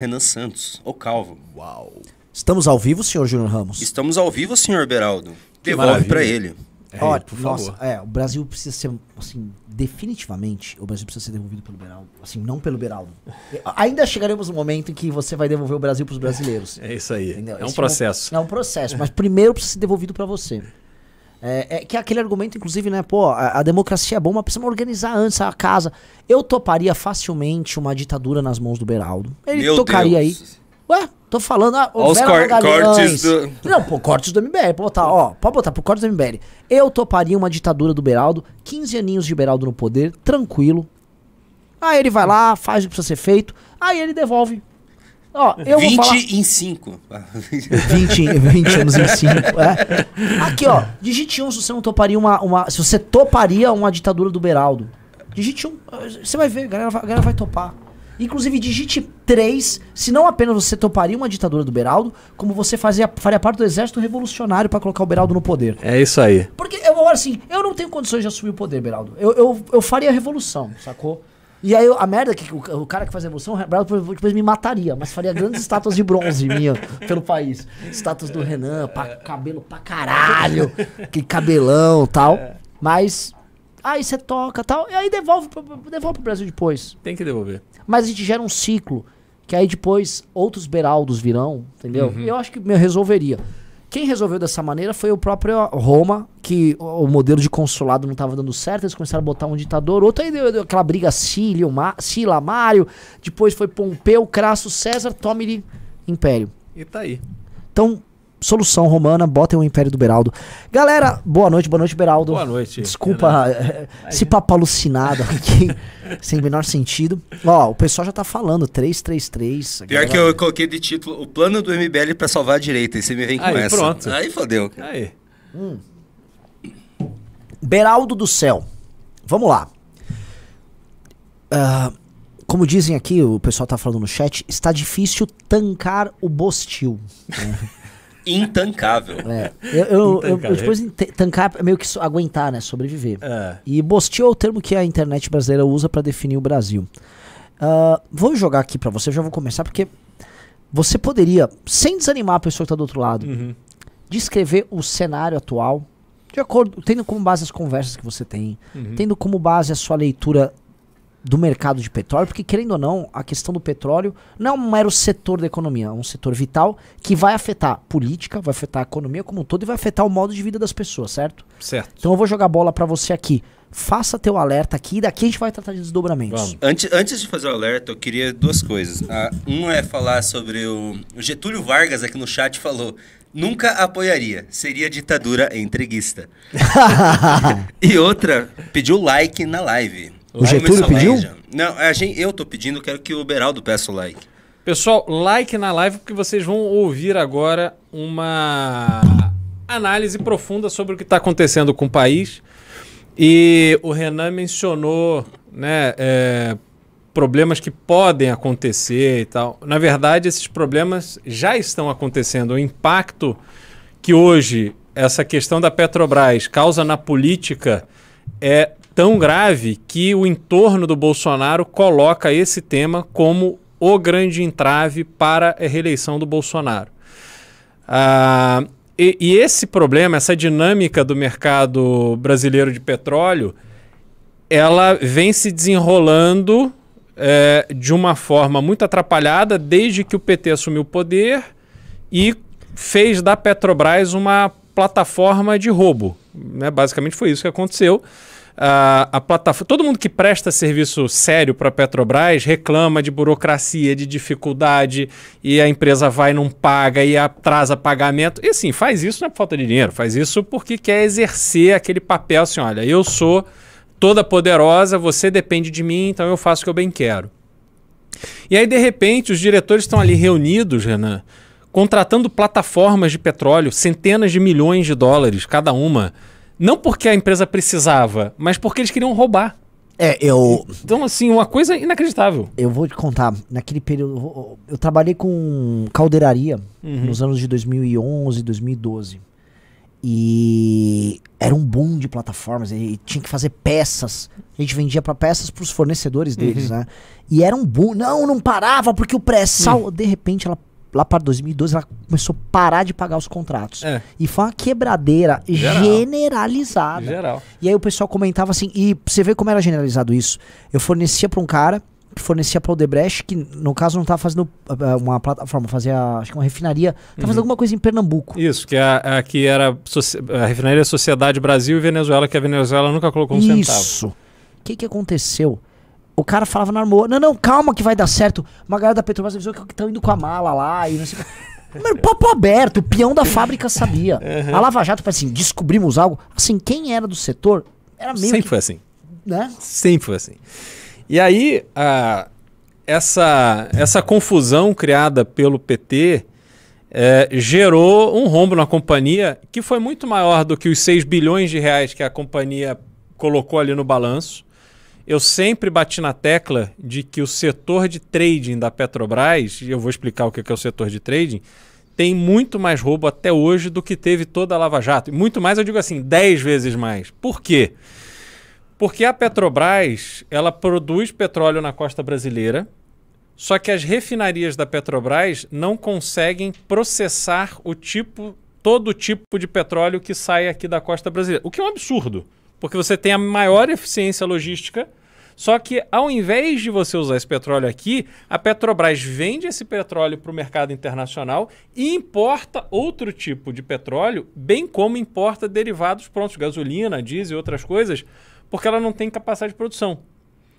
Renan Santos, o Calvo. Uau. Estamos ao vivo, senhor Júnior Ramos? Estamos ao vivo, senhor Beraldo. Devolve para ele. É, Olha, por nossa, favor. é, o Brasil precisa ser, assim, definitivamente, o Brasil precisa ser devolvido pelo Beraldo. Assim, não pelo Beraldo. Ainda chegaremos no momento em que você vai devolver o Brasil para os brasileiros. É isso aí. Entendeu? É um Esse processo. É um, é um processo, mas primeiro precisa ser devolvido para você. É, é, que é aquele argumento, inclusive, né? Pô, a, a, democracia é bom, mas precisa organizar antes a casa. Eu toparia facilmente uma ditadura nas mãos do Beraldo. Ele Meu tocaria Deus. aí. Ué, tô falando. Ah, os cor cortes do. Não, pô, cortes do MBL. Pode botar, ó, pode botar pro cortes do MBL. Eu toparia uma ditadura do Beraldo, 15 aninhos de Beraldo no poder, tranquilo. Aí ele vai lá, faz o que precisa ser feito, aí ele devolve. Ó, eu 20 vou falar... em 5. 20, 20 anos em 5. É. Aqui, ó. Digite 1 um, se você não toparia uma, uma. Se você toparia uma ditadura do Beraldo. Digite 1. Um, você vai ver, a galera, a galera vai topar. Inclusive, digite 3, se não apenas você toparia uma ditadura do Beraldo, como você fazia, faria parte do exército revolucionário para colocar o Beraldo no poder. É isso aí. Porque, eu, assim, eu não tenho condições de assumir o poder, Beraldo. Eu, eu, eu faria a revolução, sacou? E aí a merda é que o, o, cara que faz a revolução, o Beraldo depois me mataria, mas faria grandes estátuas de bronze minha pelo país. Estátuas do Renan, pa, cabelo pra caralho, que cabelão tal. Mas aí você toca tal, e aí devolve, devolve pro Brasil depois. Tem que devolver. Mas a gente gera um ciclo, que aí depois outros Beraldos virão, entendeu? Uhum. Eu acho que me resolveria. Quem resolveu dessa maneira foi o próprio Roma, que o modelo de consulado não estava dando certo, eles começaram a botar um ditador, outro aí deu, deu aquela briga Sílio, Sila, Mário, depois foi Pompeu, Crasso, César, tome Império. E tá aí. Então, solução romana, botem o Império do Beraldo. Galera, boa noite, boa noite, Beraldo. Boa noite. Desculpa é, esse papo alucinado aqui, sem o menor sentido. Ó, o pessoal já tá falando, 333. Pior galera... que eu coloquei de título o plano do MBL para salvar a direita, e você me vem com aí, essa. Pronto. Aí fodeu. Aí. Hum. Beraldo do céu. Vamos lá. Uh, como dizem aqui, o pessoal tá falando no chat, está difícil tancar o Bostil. Né? Intancável. É. Eu, eu, eu, eu depois tancar é meio que so, aguentar, né? Sobreviver. É. E bostil é o termo que a internet brasileira usa para definir o Brasil. Uh, vou jogar aqui para você, já vou começar, porque você poderia, sem desanimar a pessoa que tá do outro lado, uhum. descrever o cenário atual, de acordo, tendo como base as conversas que você tem, uhum. tendo como base a sua leitura do mercado de petróleo, porque querendo ou não, a questão do petróleo não é um mero setor da economia, é um setor vital que vai afetar política, vai afetar a economia como um todo e vai afetar o modo de vida das pessoas, certo? Certo. Então eu vou jogar bola para você aqui. Faça teu alerta aqui e daqui a gente vai tratar de desdobramentos. Vamos. Antes, antes de fazer o alerta, eu queria duas coisas. Ah, um é falar sobre o, o Getúlio Vargas aqui no chat falou nunca apoiaria. Seria ditadura entreguista. e outra, pediu like na live. O Getúlio pediu? Não, a gente, eu tô pedindo, quero que o Beraldo peça o like. Pessoal, like na live porque vocês vão ouvir agora uma análise profunda sobre o que está acontecendo com o país. E o Renan mencionou né, é, problemas que podem acontecer e tal. Na verdade, esses problemas já estão acontecendo. O impacto que hoje essa questão da Petrobras causa na política é tão grave que o entorno do Bolsonaro coloca esse tema como o grande entrave para a reeleição do Bolsonaro. Ah, e, e, esse problema, essa dinâmica do mercado brasileiro de petróleo, ela vem se desenrolando é, de uma forma muito atrapalhada desde que o PT assumiu o poder e fez da Petrobras uma plataforma de roubo. Né? Basicamente foi isso que aconteceu a, plataforma. Todo mundo que presta serviço sério para a Petrobras reclama de burocracia, de dificuldade, e a empresa vai não paga e atrasa pagamento. E assim, faz isso não é por falta de dinheiro, faz isso porque quer exercer aquele papel assim: olha, eu sou toda poderosa, você depende de mim, então eu faço o que eu bem quero. E aí, de repente, os diretores estão ali reunidos, Renan, contratando plataformas de petróleo, centenas de milhões de dólares cada uma não porque a empresa precisava, mas porque eles queriam roubar. É, eu. Então, assim, uma coisa inacreditável. Eu vou te contar. Naquele período. Eu trabalhei com caldeiraria uhum. nos anos de 2011, 2012. E era um boom de plataformas, e tinha que fazer peças. A gente vendia para peças para os fornecedores deles, uhum. né? E era um boom. Não, não parava porque o pré-sal, uhum. de repente ela lá para 2012 ela começou a parar de pagar os contratos. É. E foi uma quebradeira Geral. generalizada. Geral. E aí o pessoal comentava assim, e você vê como era generalizado isso. Eu fornecia para um cara que fornecia para o Debrecht, que no caso não estava fazendo uh, uma plataforma, fazia acho que uma refinaria, estava uhum. fazendo alguma coisa em Pernambuco. Isso, que, é, a, que era a refinaria Sociedade Brasil e Venezuela, que a Venezuela nunca colocou um Isso. centavo. Isso. O que, que aconteceu? O cara falava na armoa, não, não, calma que vai dar certo. Uma galera da Petrobras avisou que estão indo com a mala lá e não sei Mano, papo aberto, o peão da fábrica sabia. Uhum. A Lava Jato, assim, descobrimos algo. Assim, quem era do setor era meio. Sempre que, foi assim. Né? Sempre foi assim. E aí, a, essa, essa confusão criada pelo PT é, gerou um rombo na companhia que foi muito maior do que os 6 bilhões de reais que a companhia colocou ali no balanço. Eu sempre bati na tecla de que o setor de trading da Petrobras, e eu vou explicar o que é o setor de trading, tem muito mais roubo até hoje do que teve toda a Lava Jato. E muito mais, eu digo assim, 10 vezes mais. Por quê? Porque a Petrobras, ela produz petróleo na costa brasileira, só que as refinarias da Petrobras não conseguem processar o tipo, todo tipo de petróleo que sai aqui da costa brasileira. O que é um absurdo, porque você tem a maior eficiência logística, só que ao invés de você usar esse petróleo aqui, a Petrobras vende esse petróleo para o mercado internacional e importa outro tipo de petróleo, bem como importa derivados prontos, gasolina, diesel e outras coisas, porque ela não tem capacidade de produção.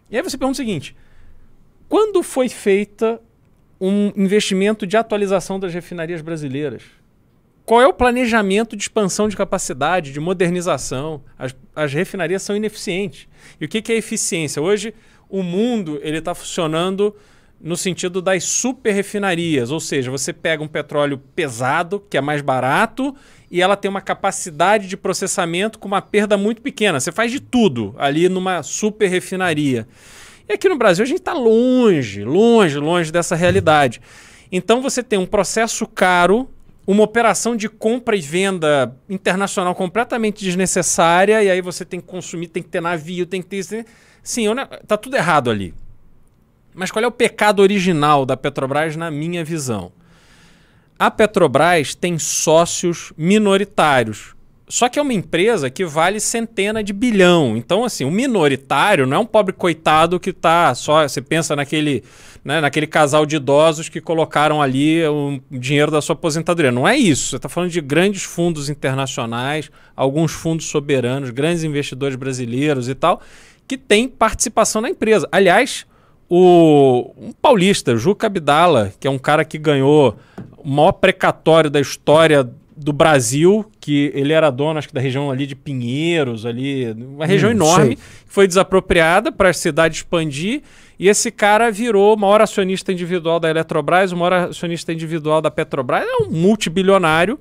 E aí você pergunta o seguinte: quando foi feita um investimento de atualização das refinarias brasileiras? Qual é o planejamento de expansão de capacidade, de modernização? As, as refinarias são ineficientes. E o que, que é eficiência? Hoje, o mundo ele está funcionando no sentido das super refinarias, ou seja, você pega um petróleo pesado, que é mais barato, e ela tem uma capacidade de processamento com uma perda muito pequena. Você faz de tudo ali numa super refinaria. E aqui no Brasil a gente está longe, longe, longe dessa realidade. Então você tem um processo caro, uma operação de compra e venda internacional completamente desnecessária, e aí você tem que consumir, tem que ter navio, tem que ter. Sim, tá tudo errado ali. Mas qual é o pecado original da Petrobras, na minha visão? A Petrobras tem sócios minoritários. Só que é uma empresa que vale centena de bilhão. Então, assim, o minoritário não é um pobre coitado que está só. Você pensa naquele, né, naquele casal de idosos que colocaram ali o dinheiro da sua aposentadoria. Não é isso. Você está falando de grandes fundos internacionais, alguns fundos soberanos, grandes investidores brasileiros e tal, que têm participação na empresa. Aliás, o um paulista, Juca Abdala, que é um cara que ganhou o maior precatório da história do Brasil, que ele era dono, acho que da região ali de Pinheiros, ali, uma região hum, enorme, que foi desapropriada para a cidade expandir, e esse cara virou o maior acionista individual da Eletrobras, o maior acionista individual da Petrobras, é um multibilionário,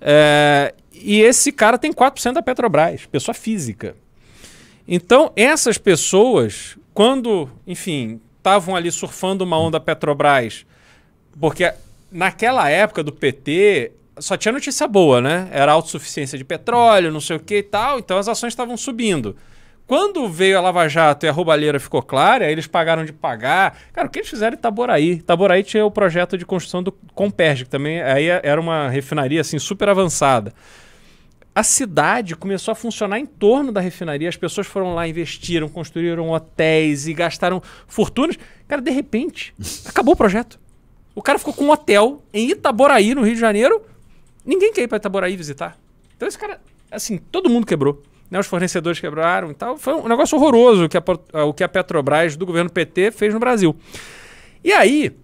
é, e esse cara tem 4% da Petrobras, pessoa física. Então, essas pessoas, quando, enfim, estavam ali surfando uma onda Petrobras, porque naquela época do PT só tinha notícia boa, né? Era autossuficiência de petróleo, não sei o que e tal, então as ações estavam subindo. Quando veio a Lava Jato e a roubalheira ficou clara, eles pagaram de pagar. Cara, o que eles fizeram em Itaboraí? Itaboraí tinha o projeto de construção do Comperg, que também aí era uma refinaria assim super avançada a cidade começou a funcionar em torno da refinaria. As pessoas foram lá, investiram, construíram hotéis e gastaram fortunas. Cara, de repente, acabou o projeto. O cara ficou com um hotel em Itaboraí, no Rio de Janeiro. Ninguém quer ir para Itaboraí visitar. Então esse cara, assim, todo mundo quebrou. Né? Os fornecedores quebraram e tal. Foi um negócio horroroso que a, o que a Petrobras do governo PT fez no Brasil. E aí,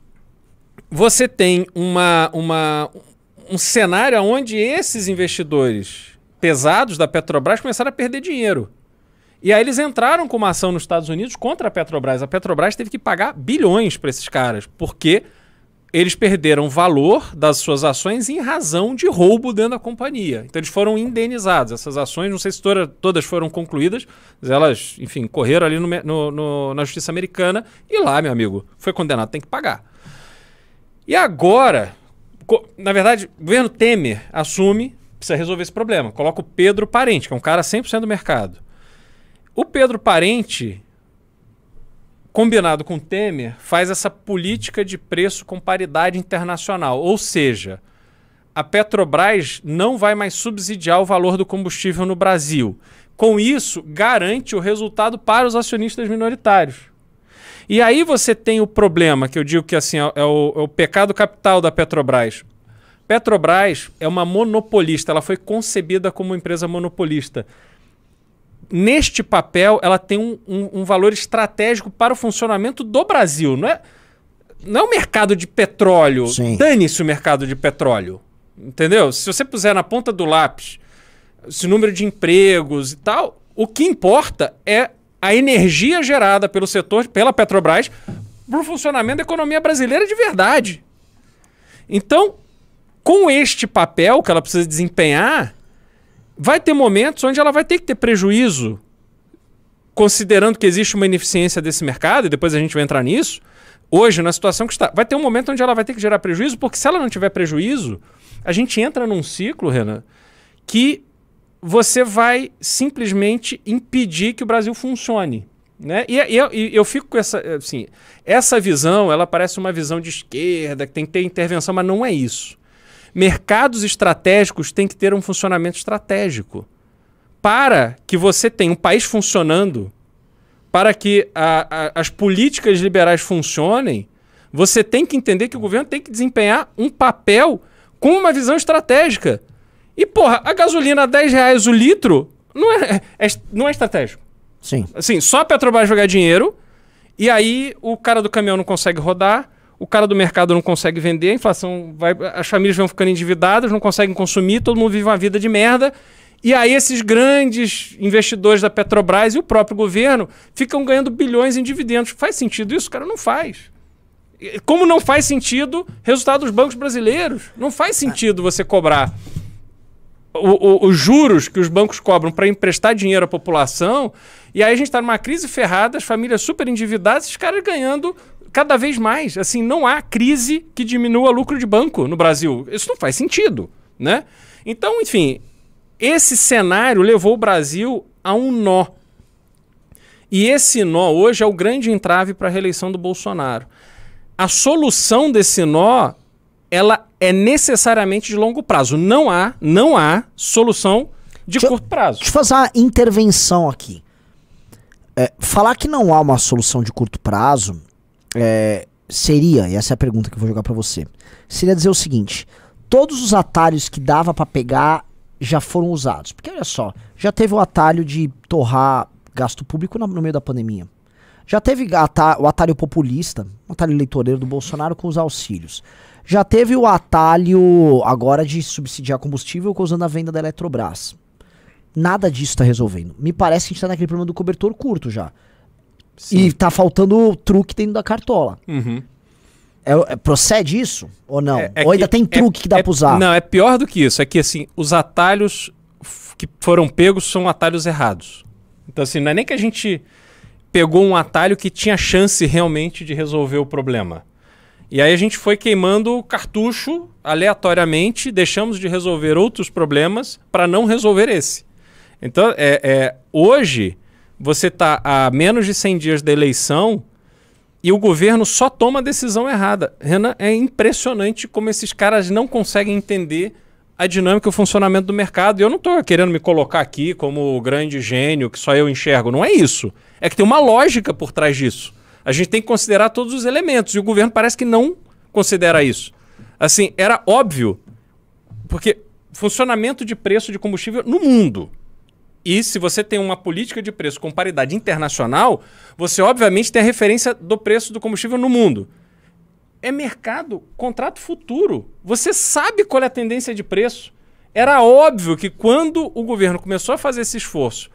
você tem uma, uma, um cenário onde esses investidores pesados da Petrobras começaram a perder dinheiro. E aí eles entraram com uma ação nos Estados Unidos contra a Petrobras. A Petrobras teve que pagar bilhões para esses caras, porque eles perderam valor das suas ações em razão de roubo dentro da companhia. Então eles foram indenizados. Essas ações, não sei se todas foram concluídas, mas elas, enfim, correram ali no, no, no, na justiça americana e lá, meu amigo, foi condenado, tem que pagar. E agora, na verdade, o governo Temer assume precisa resolver esse problema. Coloca o Pedro Parente, que é um cara 100% do mercado. O Pedro Parente, combinado com o Temer, faz essa política de preço com paridade internacional. Ou seja, a Petrobras não vai mais subsidiar o valor do combustível no Brasil. Com isso, garante o resultado para os acionistas minoritários. E aí você tem o problema, que eu digo que assim é o, é o pecado capital da Petrobras. Petrobras é uma monopolista, ela foi concebida como empresa monopolista. Neste papel, ela tem um, um, um valor estratégico para o funcionamento do Brasil. Não é, não é o mercado de petróleo. Dane-se o mercado de petróleo. Entendeu? Se você puser na ponta do lápis esse número de empregos e tal, o que importa é a energia gerada pelo setor, pela Petrobras, para o funcionamento da economia brasileira de verdade. Então, com este papel que ela precisa desempenhar, vai ter momentos onde ela vai ter que ter prejuízo, considerando que existe uma ineficiência desse mercado, e depois a gente vai entrar nisso. Hoje, na situação que está, vai ter um momento onde ela vai ter que gerar prejuízo, porque se ela não tiver prejuízo, a gente entra num ciclo, Renan, que você vai simplesmente impedir que o Brasil funcione. Né? E, e, eu, e, eu fico com essa. Assim, essa visão, ela parece uma visão de esquerda, que tem que ter intervenção, mas não é isso. Mercados estratégicos têm que ter um funcionamento estratégico. Para que você tenha um país funcionando, para que a, a, as políticas liberais funcionem, você tem que entender que o governo tem que desempenhar um papel com uma visão estratégica. E, porra, a gasolina a 10 reais o litro não é, é, não é estratégico. Sim. Assim, só a Petrobras jogar dinheiro, e aí o cara do caminhão não consegue rodar, o cara do mercado não consegue vender, a inflação vai. As famílias vão ficando endividadas, não conseguem consumir, todo mundo vive uma vida de merda. E aí esses grandes investidores da Petrobras e o próprio governo ficam ganhando bilhões em dividendos. Faz sentido isso? Cara, não faz. Como não faz sentido resultado dos bancos brasileiros? Não faz sentido você cobrar o, o, os juros que os bancos cobram para emprestar dinheiro à população, e aí a gente está numa crise ferrada, as famílias super endividadas, os caras ganhando cada vez mais. Assim, não há crise que diminua lucro de banco no Brasil. Isso não faz sentido, né? Então, enfim, esse cenário levou o Brasil a um nó. E esse nó hoje é o grande entrave para a reeleição do Bolsonaro. A solução desse nó, ela é necessariamente de longo prazo. Não há, não há solução de deixa, curto prazo. Deixa eu fazer uma intervenção aqui. É, falar que não há uma solução de curto prazo é, seria, e essa é a pergunta que eu vou jogar para você, seria dizer o seguinte: todos os atalhos que dava para pegar já foram usados. Porque olha só, já teve o atalho de torrar gasto público no, no meio da pandemia. Já teve o atalho populista, o atalho eleitoreiro do Bolsonaro com os auxílios. Já teve o atalho agora de subsidiar combustível causando a venda da Eletrobras. Nada disso está resolvendo. Me parece que a gente está naquele problema do cobertor curto já. Sim. E tá faltando truque dentro da cartola. Uhum. É, é, procede isso? Ou não? É, é ou ainda que, tem é truque que dá é, pra usar? Não, é pior do que isso. É que assim, os atalhos que foram pegos são atalhos errados. Então, assim, não é nem que a gente pegou um atalho que tinha chance realmente de resolver o problema. E aí a gente foi queimando cartucho aleatoriamente, deixamos de resolver outros problemas para não resolver esse. Então, é, é hoje, você está a menos de 100 dias da eleição e o governo só toma a decisão errada. Renan, é impressionante como esses caras não conseguem entender a dinâmica e o funcionamento do mercado. E eu não estou querendo me colocar aqui como o grande gênio que só eu enxergo. Não é isso. É que tem uma lógica por trás disso. A gente tem que considerar todos os elementos e o governo parece que não considera isso. Assim, era óbvio, porque funcionamento de preço de combustível no mundo. E se você tem uma política de preço com paridade internacional, você obviamente tem a referência do preço do combustível no mundo. É mercado, contrato futuro. Você sabe qual é a tendência de preço. Era óbvio que quando o governo começou a fazer esse esforço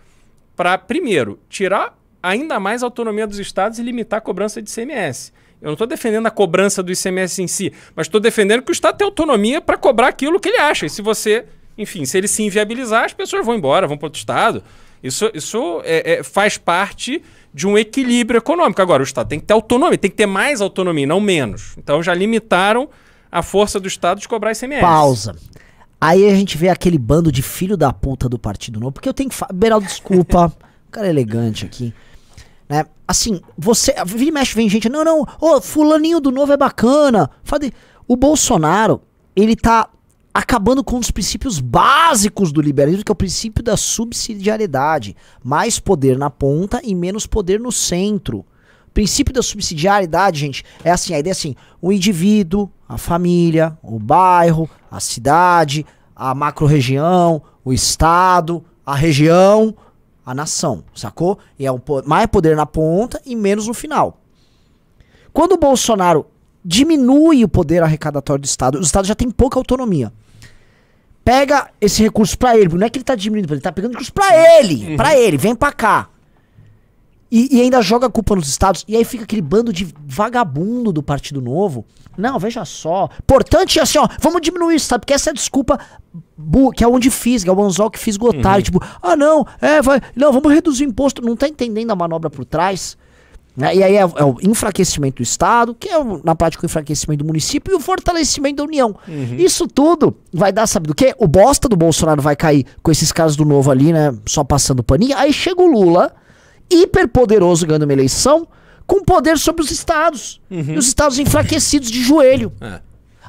para, primeiro, tirar ainda mais a autonomia dos estados e limitar a cobrança de ICMS. Eu não estou defendendo a cobrança do ICMS em si, mas estou defendendo que o Estado tem autonomia para cobrar aquilo que ele acha. E se você, enfim, se ele se inviabilizar, as pessoas vão embora, vão para outro Estado. Isso, isso é, é, faz parte de um equilíbrio econômico. Agora, o Estado tem que ter autonomia, tem que ter mais autonomia, não menos. Então já limitaram a força do Estado de cobrar ICMS. Pausa. Aí a gente vê aquele bando de filho da puta do Partido Novo, porque eu tenho que falar. Beraldo, desculpa. cara elegante aqui. Né? Assim, você. Vira e mexe, vem gente. Não, não, ô, fulaninho do novo é bacana. Fale, o Bolsonaro, ele tá acabando com um dos princípios básicos do liberalismo, que é o princípio da subsidiariedade. Mais poder na ponta e menos poder no centro. O princípio da subsidiariedade, gente, é assim, a ideia é assim, o indivíduo, a família, o bairro, a cidade, a macro-região, o estado, a região, a nação, sacou? E é um, mais poder na ponta e menos no final. Quando o Bolsonaro diminui o poder arrecadatório do Estado, o Estado já tem pouca autonomia. Pega esse recurso para ele, não é que ele tá diminuindo, ele tá pegando recurso para ele, uhum. para ele, vem para cá. E, e, ainda joga a culpa nos estados. E aí fica aquele bando de vagabundo do Partido Novo. Não, veja só. Importante assim, ó, vamos diminuir isso, sabe? Porque essa é a desculpa que é onde fiz, que é o anzol que fiz. Uhum. Tipo, ah, não, é, vai. Não, vamos reduzir o imposto. Não tá entendendo a manobra por trás. Né? E aí é, é, o enfraquecimento do Estado, que é na prática o enfraquecimento do município e o fortalecimento da União. Uhum. Isso tudo vai dar, sabe do quê? O bosta do Bolsonaro vai cair com esses caras do novo ali, né? Só passando paninho. Aí chega o Lula hiperpoderoso ganhando uma eleição com poder sobre os estados. Uhum. E os estados enfraquecidos de joelho. É.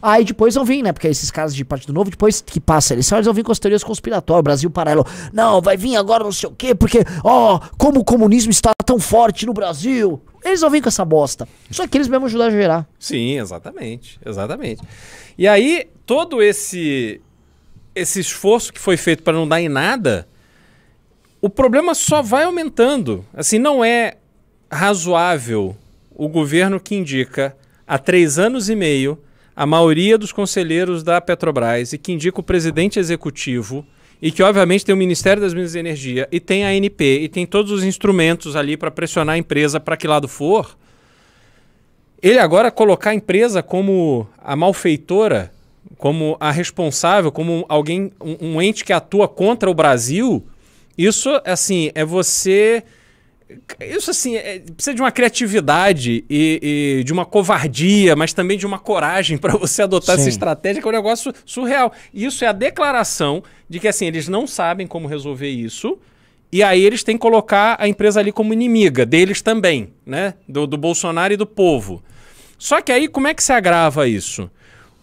Aí depois vão vir, né? Porque esses caras de Partido Novo, depois que passa a eleição, eles vão vir com as teorias conspiratórias, Brasil paralelo. Não, vai vir agora não sei o quê, porque, ó, como o comunismo está tão forte no Brasil. Eles vão vir com essa bosta. Só que eles mesmos ajudar a gerar. Sim, exatamente. Exatamente. E aí, todo esse esse esforço que foi feito para não dar em nada, o problema só vai aumentando. Assim, não é razoável o governo que indica há três anos e meio a maioria dos conselheiros da Petrobras e que indica o presidente executivo e que obviamente tem o Ministério das Minas e Energia e tem a ANP e tem todos os instrumentos ali para pressionar a empresa para que lado for. Ele agora colocar a empresa como a malfeitora, como a responsável, como alguém, um, um ente que atua contra o Brasil, isso, assim, é você. Isso, assim, é, precisa de uma criatividade e, e, de uma covardia, mas também de uma coragem para você adotar Sim. essa estratégia, que é um negócio surreal. Isso é a declaração de que, assim, eles não sabem como resolver isso. E aí eles têm que colocar a empresa ali como inimiga deles também, né? Do, do Bolsonaro e do povo. Só que aí como é que se agrava isso?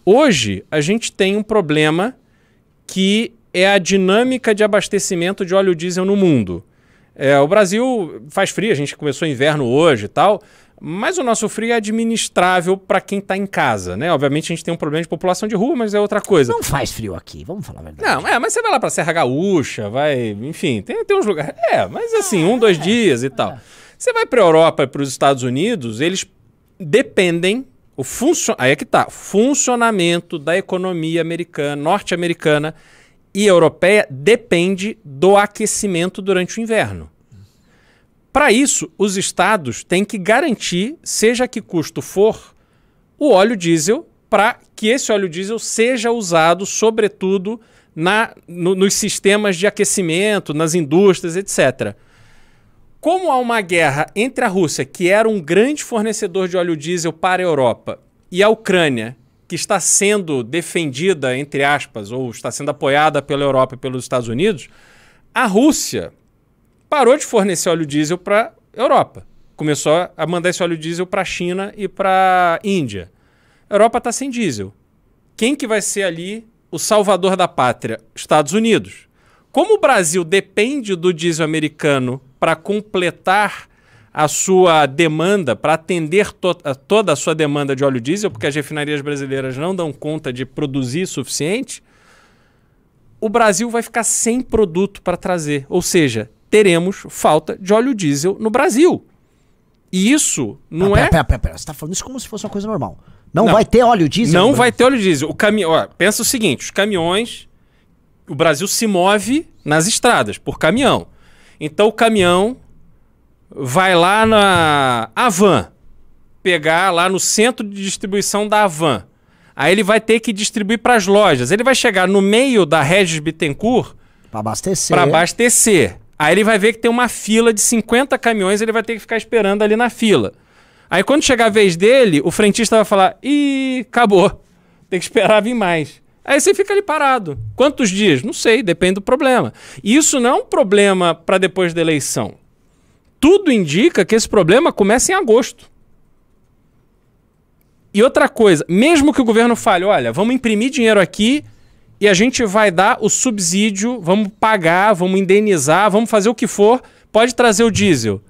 Hoje a gente tem um problema que é a dinâmica de abastecimento de óleo diesel no mundo. É, o Brasil faz frio, a gente começou inverno hoje e tal, mas o nosso frio é administrável para quem está em casa, né? Obviamente a gente tem um problema de população de rua, mas é outra coisa. Não faz frio aqui, vamos falar a verdade. Não, é, mas você vai lá para Serra Gaúcha, vai, enfim, tem, tem uns lugares. É, mas assim, um, dois é, dias e é. tal. Você vai para a Europa e para os Estados Unidos, eles dependem o funcio... aí é que tá, funcionamento da economia americana, norte-americana e europeia depende do aquecimento durante o inverno. Para isso, os estados têm que garantir, seja que custo for, o óleo diesel para que esse óleo diesel seja usado, sobretudo, na, no, nos sistemas de aquecimento, nas indústrias, etc. Como há uma guerra entre a Rússia, que era um grande fornecedor de óleo diesel para a Europa, e a Ucrânia, que está sendo defendida, entre aspas, ou está sendo apoiada pela Europa e pelos Estados Unidos, a Rússia parou de fornecer óleo diesel para a Europa. Começou a mandar esse óleo diesel para a China e para a Índia. A Europa está sem diesel. Quem que vai ser ali o salvador da pátria? Estados Unidos. Como o Brasil depende do diesel americano para completar a sua demanda, para atender to a toda a sua demanda de óleo diesel, porque as refinarias brasileiras não dão conta de produzir suficiente, o Brasil vai ficar sem produto para trazer. Ou seja, teremos falta de óleo diesel no Brasil. E isso não ah, é. Pera, pera, pera, Você está falando isso como se fosse uma coisa normal. Não, não vai ter óleo diesel? Não vai ter óleo diesel. O caminhão. Pensa o seguinte: os caminhões. O Brasil se move nas estradas por caminhão. Então o caminhão vai lá na Avan, pegar lá no centro de distribuição da Avan. Aí ele vai ter que distribuir para as lojas. Ele vai chegar no meio da Regis Bittencourt para abastecer. Para abastecer. Aí ele vai ver que tem uma fila de 50 caminhões, ele vai ter que ficar esperando ali na fila. Aí quando chegar a vez dele, o frentista vai falar: "Ih, acabou. Tem que esperar vir mais". Aí você fica ali parado. Quantos dias? Não sei, depende do problema. E isso não é um problema para depois da eleição. Tudo indica que esse problema começa em agosto. E outra coisa, mesmo que o governo fale, olha, vamos imprimir dinheiro aqui e a gente vai dar o subsídio, vamos pagar, vamos indenizar, vamos fazer o que for, pode trazer o diesel.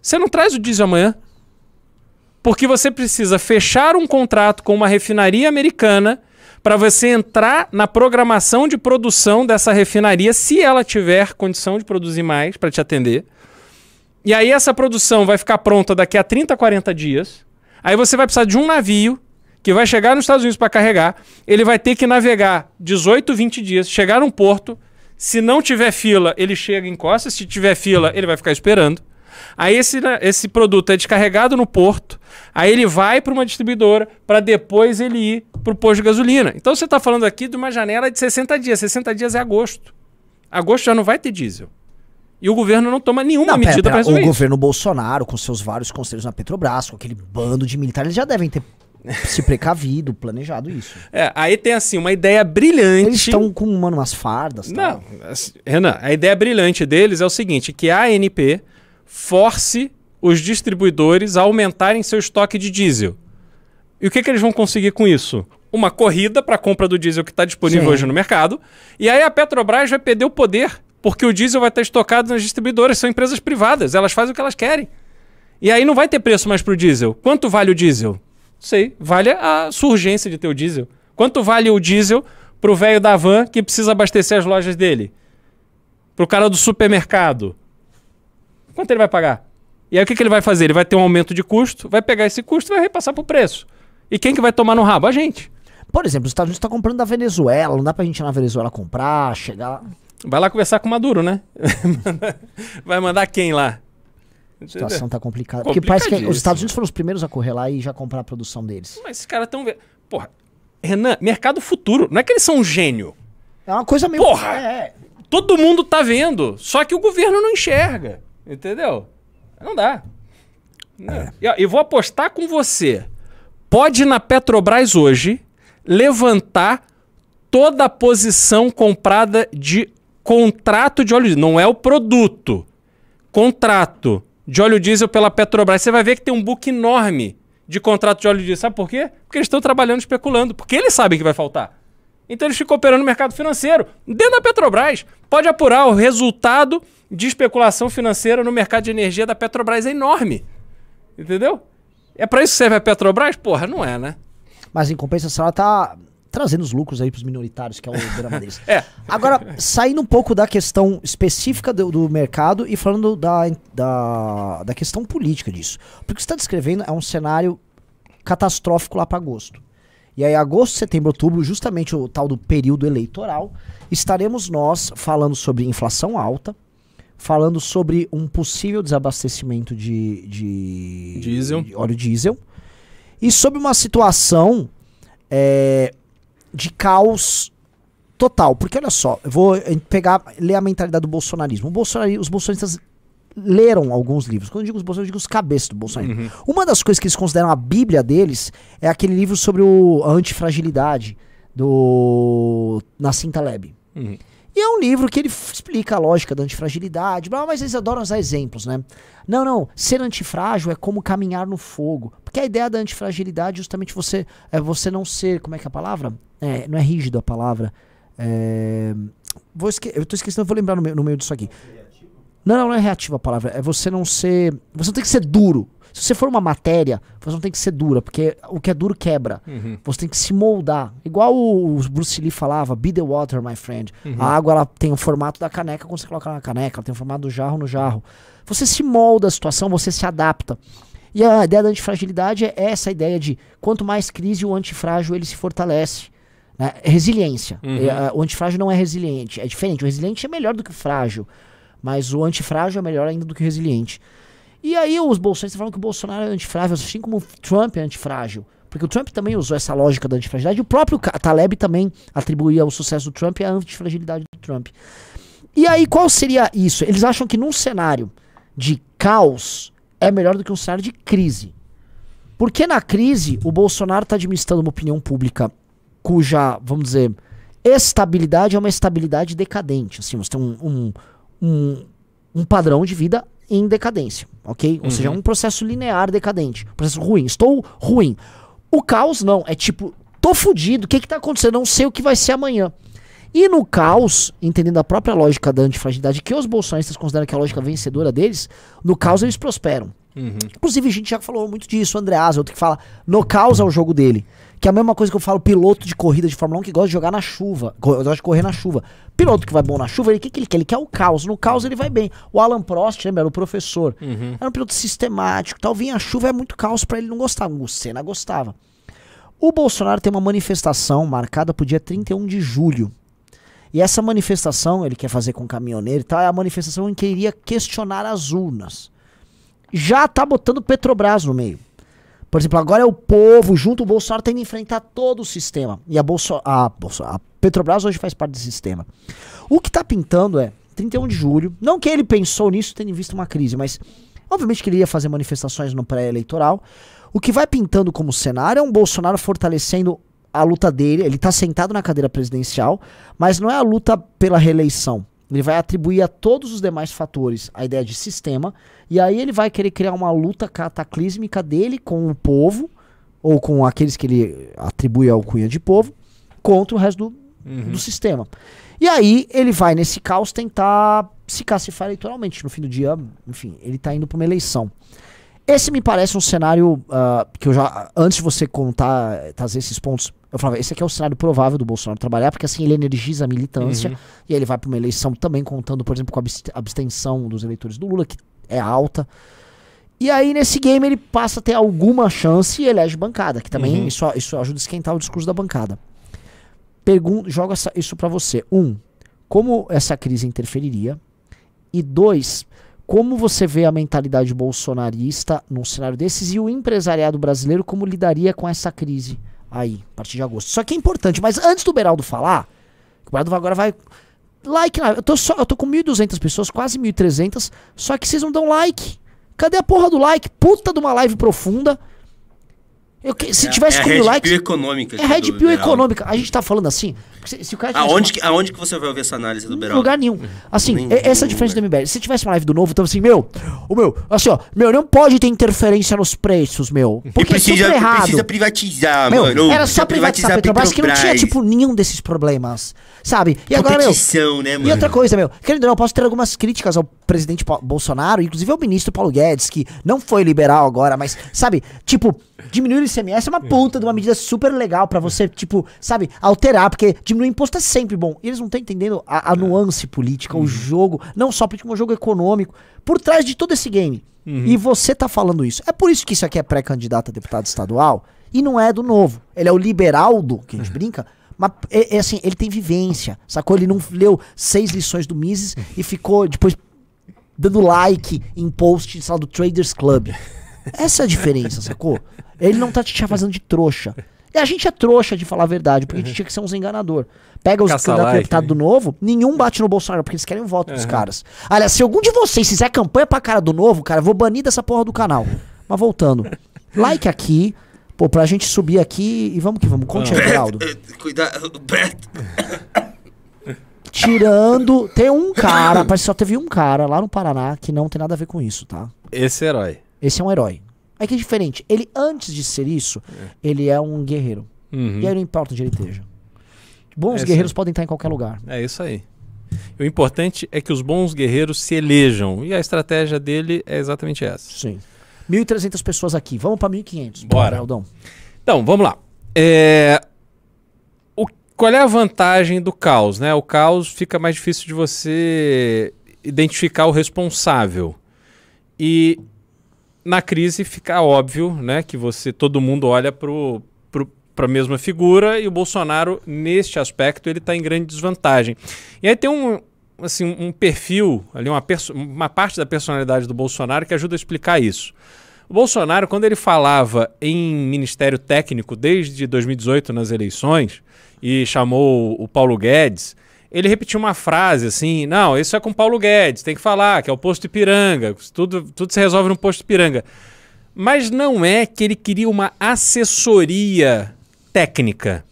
Você não traz o diesel amanhã. Porque você precisa fechar um contrato com uma refinaria americana para você entrar na programação de produção dessa refinaria, se ela tiver condição de produzir mais para te atender. E aí essa produção vai ficar pronta daqui a 30, 40 dias. Aí você vai precisar de um navio que vai chegar nos Estados Unidos para carregar. Ele vai ter que navegar 18, 20 dias, chegar num porto. Se não tiver fila, ele chega em costa. Se tiver fila, ele vai ficar esperando. Aí esse, né, esse produto é descarregado no porto, aí ele vai para uma distribuidora para depois ele ir para o posto de gasolina. Então você está falando aqui de uma janela de 60 dias. 60 dias é agosto. Agosto já não vai ter diesel. E o governo não toma nenhuma não, medida para resolver O isso. governo Bolsonaro, com seus vários conselheiros na Petrobras, com aquele bando de militares, eles já devem ter se precavido, planejado isso. É, aí tem assim, uma ideia brilhante. Eles estão com mano, umas fardas. Não, assim, Renan, a ideia brilhante deles é o seguinte: que a ANP force os distribuidores a aumentarem seu estoque de diesel. E o que, que eles vão conseguir com isso? Uma corrida para a compra do diesel que está disponível Sim. hoje no mercado. E aí a Petrobras vai perder o poder, porque o diesel vai estar estocado nas distribuidoras, são empresas privadas, elas fazem o que elas querem. E aí não vai ter preço mais para o diesel. Quanto vale o diesel? Sei, vale a surgência de ter o diesel. Quanto vale o diesel para o velho da van que precisa abastecer as lojas dele? Para o cara do supermercado? Quanto ele vai pagar? E aí o que, que ele vai fazer? Ele vai ter um aumento de custo, vai pegar esse custo e vai repassar para o preço. E quem que vai tomar no rabo? A gente. Por exemplo, os Estados Unidos está comprando da Venezuela, não dá pra gente ir na Venezuela comprar, chegar. Vai lá conversar com o Maduro, né? vai mandar quem lá? A situação tá complicada. Porque parece que os Estados Unidos foram os primeiros a correr lá e já comprar a produção deles. Mas esses caras estão. Porra, Renan, mercado futuro. Não é que eles são um gênio. É uma coisa meio. Porra! É. Todo mundo tá vendo. Só que o governo não enxerga. Entendeu? Não dá. É. E, vou apostar com você. Pode na Petrobras hoje levantar toda a posição comprada de contrato de óleo diesel. Não é o produto. Contrato de óleo diesel pela Petrobras. Você vai ver que tem um book enorme de contrato de óleo diesel. Sabe por quê? Porque eles estão trabalhando especulando. Porque eles sabem que vai faltar. Então eles ficam operando no mercado financeiro. Dentro da Petrobras. Pode apurar o resultado de especulação financeira no mercado de energia da Petrobras é enorme. Entendeu? É para isso que serve a Petrobras? Porra, não é, né? Mas em compensação ela tá trazendo os lucros aí pros minoritários, que é o drama deles. é. Agora, saindo um pouco da questão específica do, do mercado e falando da, da, da questão política disso. Porque o que você está descrevendo é um cenário catastrófico lá para agosto. E aí, agosto, setembro, outubro, justamente o tal do período eleitoral, estaremos nós falando sobre inflação alta, falando sobre um possível desabastecimento de, de, diesel. de óleo diesel e sobre uma situação é, de caos total. Porque olha só, eu vou pegar, ler a mentalidade do bolsonarismo. bolsonarismo os bolsonaristas leram alguns livros. Quando eu digo os bolsonaristas, eu digo os cabeças do bolsonarismo. Uhum. Uma das coisas que eles consideram a bíblia deles é aquele livro sobre o, a antifragilidade do Nassim Taleb. Uhum. E é um livro que ele explica a lógica da antifragilidade, mas eles adoram usar exemplos, né? Não, não, ser antifrágil é como caminhar no fogo. Porque a ideia da antifragilidade é justamente você, é você não ser, como é que é a palavra? É, não é rígido a palavra. É, vou esque eu tô esquecendo, eu vou lembrar no meio, no meio disso aqui. Não, não, não é reativo a palavra. É você não ser. Você não tem que ser duro. Se você for uma matéria, você não tem que ser dura, porque o que é duro quebra. Uhum. Você tem que se moldar. Igual o Bruce Lee falava, be the water, my friend. Uhum. A água ela tem o formato da caneca quando você coloca na caneca, ela tem o formato do jarro no jarro. Você se molda a situação, você se adapta. E a ideia da antifragilidade é essa ideia de quanto mais crise, o antifrágil ele se fortalece. Né? Resiliência. Uhum. É, o antifrágil não é resiliente. É diferente. O resiliente é melhor do que o frágil. Mas o antifrágil é melhor ainda do que o resiliente. E aí os bolsonaristas falam que o Bolsonaro é antifrágil, assim como o Trump é antifrágil. Porque o Trump também usou essa lógica da antifragilidade. O próprio Taleb também atribuía o sucesso do Trump à antifragilidade do Trump. E aí, qual seria isso? Eles acham que num cenário de caos é melhor do que um cenário de crise. Porque na crise, o Bolsonaro está administrando uma opinião pública cuja, vamos dizer, Estabilidade é uma estabilidade decadente. Assim, você tem um, um, um, um padrão de vida em decadência, ok? Ou uhum. seja, é um processo linear decadente. Um processo ruim. Estou ruim. O caos não. É tipo, tô fudido. O que que tá acontecendo? Não sei o que vai ser amanhã. E no caos, entendendo a própria lógica da antifragilidade, que os bolsonaristas consideram que é a lógica vencedora deles, no caos eles prosperam. Uhum. Inclusive, a gente já falou muito disso, o Andreas, outro que fala, no caos é o jogo dele. Que é a mesma coisa que eu falo, piloto de corrida de Fórmula 1 que gosta de jogar na chuva, gosta de correr na chuva. Piloto que vai bom na chuva, ele o que, que ele quer? Ele quer o caos. No caos ele vai bem. O Alan Prost, lembra? Era o professor. Uhum. Era um piloto sistemático, tal. Vinha a chuva, é muito caos para ele não gostar. O Senna gostava. O Bolsonaro tem uma manifestação marcada pro dia 31 de julho. E essa manifestação, ele quer fazer com caminhoneiro e tal, é a manifestação em que iria questionar as urnas. Já tá botando Petrobras no meio. Por exemplo, agora é o povo, junto o Bolsonaro, tendo que enfrentar todo o sistema. E a, Bolso a, a Petrobras hoje faz parte do sistema. O que tá pintando é 31 de julho. Não que ele pensou nisso tendo visto uma crise, mas obviamente que ele ia fazer manifestações no pré-eleitoral. O que vai pintando como cenário é um Bolsonaro fortalecendo a luta dele. Ele está sentado na cadeira presidencial, mas não é a luta pela reeleição. Ele vai atribuir a todos os demais fatores a ideia de sistema, e aí ele vai querer criar uma luta cataclísmica dele com o povo, ou com aqueles que ele atribui ao cunha de povo, contra o resto do, uhum. do sistema. E aí ele vai, nesse caos, tentar se cacifar eleitoralmente. No fim do dia, enfim, ele está indo para uma eleição. Esse me parece um cenário uh, que eu já, antes de você contar, trazer esses pontos, eu falava, esse aqui é o cenário provável do Bolsonaro trabalhar, porque assim ele energiza a militância uhum. e aí ele vai para uma eleição também contando, por exemplo, com a abstenção dos eleitores do Lula, que é alta. E aí nesse game ele passa a ter alguma chance e elege bancada, que também uhum. isso, isso ajuda a esquentar o discurso da bancada. Pergunto, jogo essa, isso para você. Um, como essa crise interferiria? E dois, como você vê a mentalidade bolsonarista num cenário desses e o empresariado brasileiro como lidaria com essa crise aí, a partir de agosto? Só que é importante, mas antes do Beraldo falar, o Beraldo agora vai like, eu tô só, eu tô com 1.200 pessoas, quase 1.300, só que vocês não dão like. Cadê a porra do like? Puta de uma live profunda. Eu, se é, tivesse é com mil likes. econômica. É Red Pill econômica. A gente tá falando assim. Se, se o cara aonde, que, aonde que você vai ouvir essa análise do Beraldo? lugar nenhum. Assim, nenhum, essa é a diferença do MBL. Se tivesse uma live do novo, então assim, meu, o meu, assim, ó, meu, não pode ter interferência nos preços, meu. Porque precisa, é super errado. precisa privatizar, meu, mano. Era só privatizar, privatizar a Petrobras, que não tinha, tipo, nenhum desses problemas. Sabe? E agora, meu. Né, mano? E outra coisa, meu. Querendo ou não, eu posso ter algumas críticas ao presidente Bolsonaro, inclusive ao ministro Paulo Guedes, que não foi liberal agora, mas, sabe, tipo, diminuir o ICMS é uma puta de uma medida super legal para você, tipo, sabe, alterar, porque diminuir imposto é sempre bom. E eles não estão entendendo a, a, nuance política, uhum. o jogo, não só político, mas o jogo econômico, por trás de todo esse game. Uhum. E você tá falando isso. É por isso que isso aqui é pré-candidato a deputado estadual e não é do novo. Ele é o liberal do, que a gente uhum. brinca, mas é, é, assim, ele tem vivência, sacou? Ele não leu seis lições do Mises e ficou depois dando like em post lá, do Traders Club. Essa é a diferença, sacou? Ele não tá te fazendo de trouxa. E a gente é trouxa de falar a verdade, porque a gente tinha que ser uns enganador. Pega os candidatos like, deputado né? do novo, nenhum bate no Bolsonaro, porque eles querem o voto uhum. dos caras. Aliás, se algum de vocês fizer campanha pra cara do novo, cara, eu vou banir dessa porra do canal. Mas voltando. like aqui, pô, pra gente subir aqui e vamos que vamos. Conte aí, Geraldo. Cuidado, Beto. Tirando. Tem um cara, parece que só teve um cara lá no Paraná que não tem nada a ver com isso, tá? Esse herói. Esse é um herói. É que é diferente. Ele, antes de ser isso, é. ele é um guerreiro. Uhum. E aí não importa onde ele esteja. Bons é guerreiros podem estar em qualquer lugar. É isso aí. O importante é que os bons guerreiros se elejam. E a estratégia dele é exatamente essa. Sim. 1.300 pessoas aqui. Vamos para 1.500. Bora. Aldão. Então, vamos lá. É... Qual é a vantagem do caos? Né? O caos fica mais difícil de você identificar o responsável. E na crise fica óbvio, né, que você todo mundo olha para a mesma figura e o Bolsonaro neste aspecto ele está em grande desvantagem. E aí tem um assim um perfil ali uma, uma parte da personalidade do Bolsonaro que ajuda a explicar isso. O Bolsonaro, quando ele falava em ministério técnico desde 2018 nas eleições e chamou o Paulo Guedes, ele repetiu uma frase assim: não, isso é com Paulo Guedes, tem que falar, que é o posto Ipiranga, tudo, tudo se resolve no posto Ipiranga. Mas não é que ele queria uma assessoria técnica.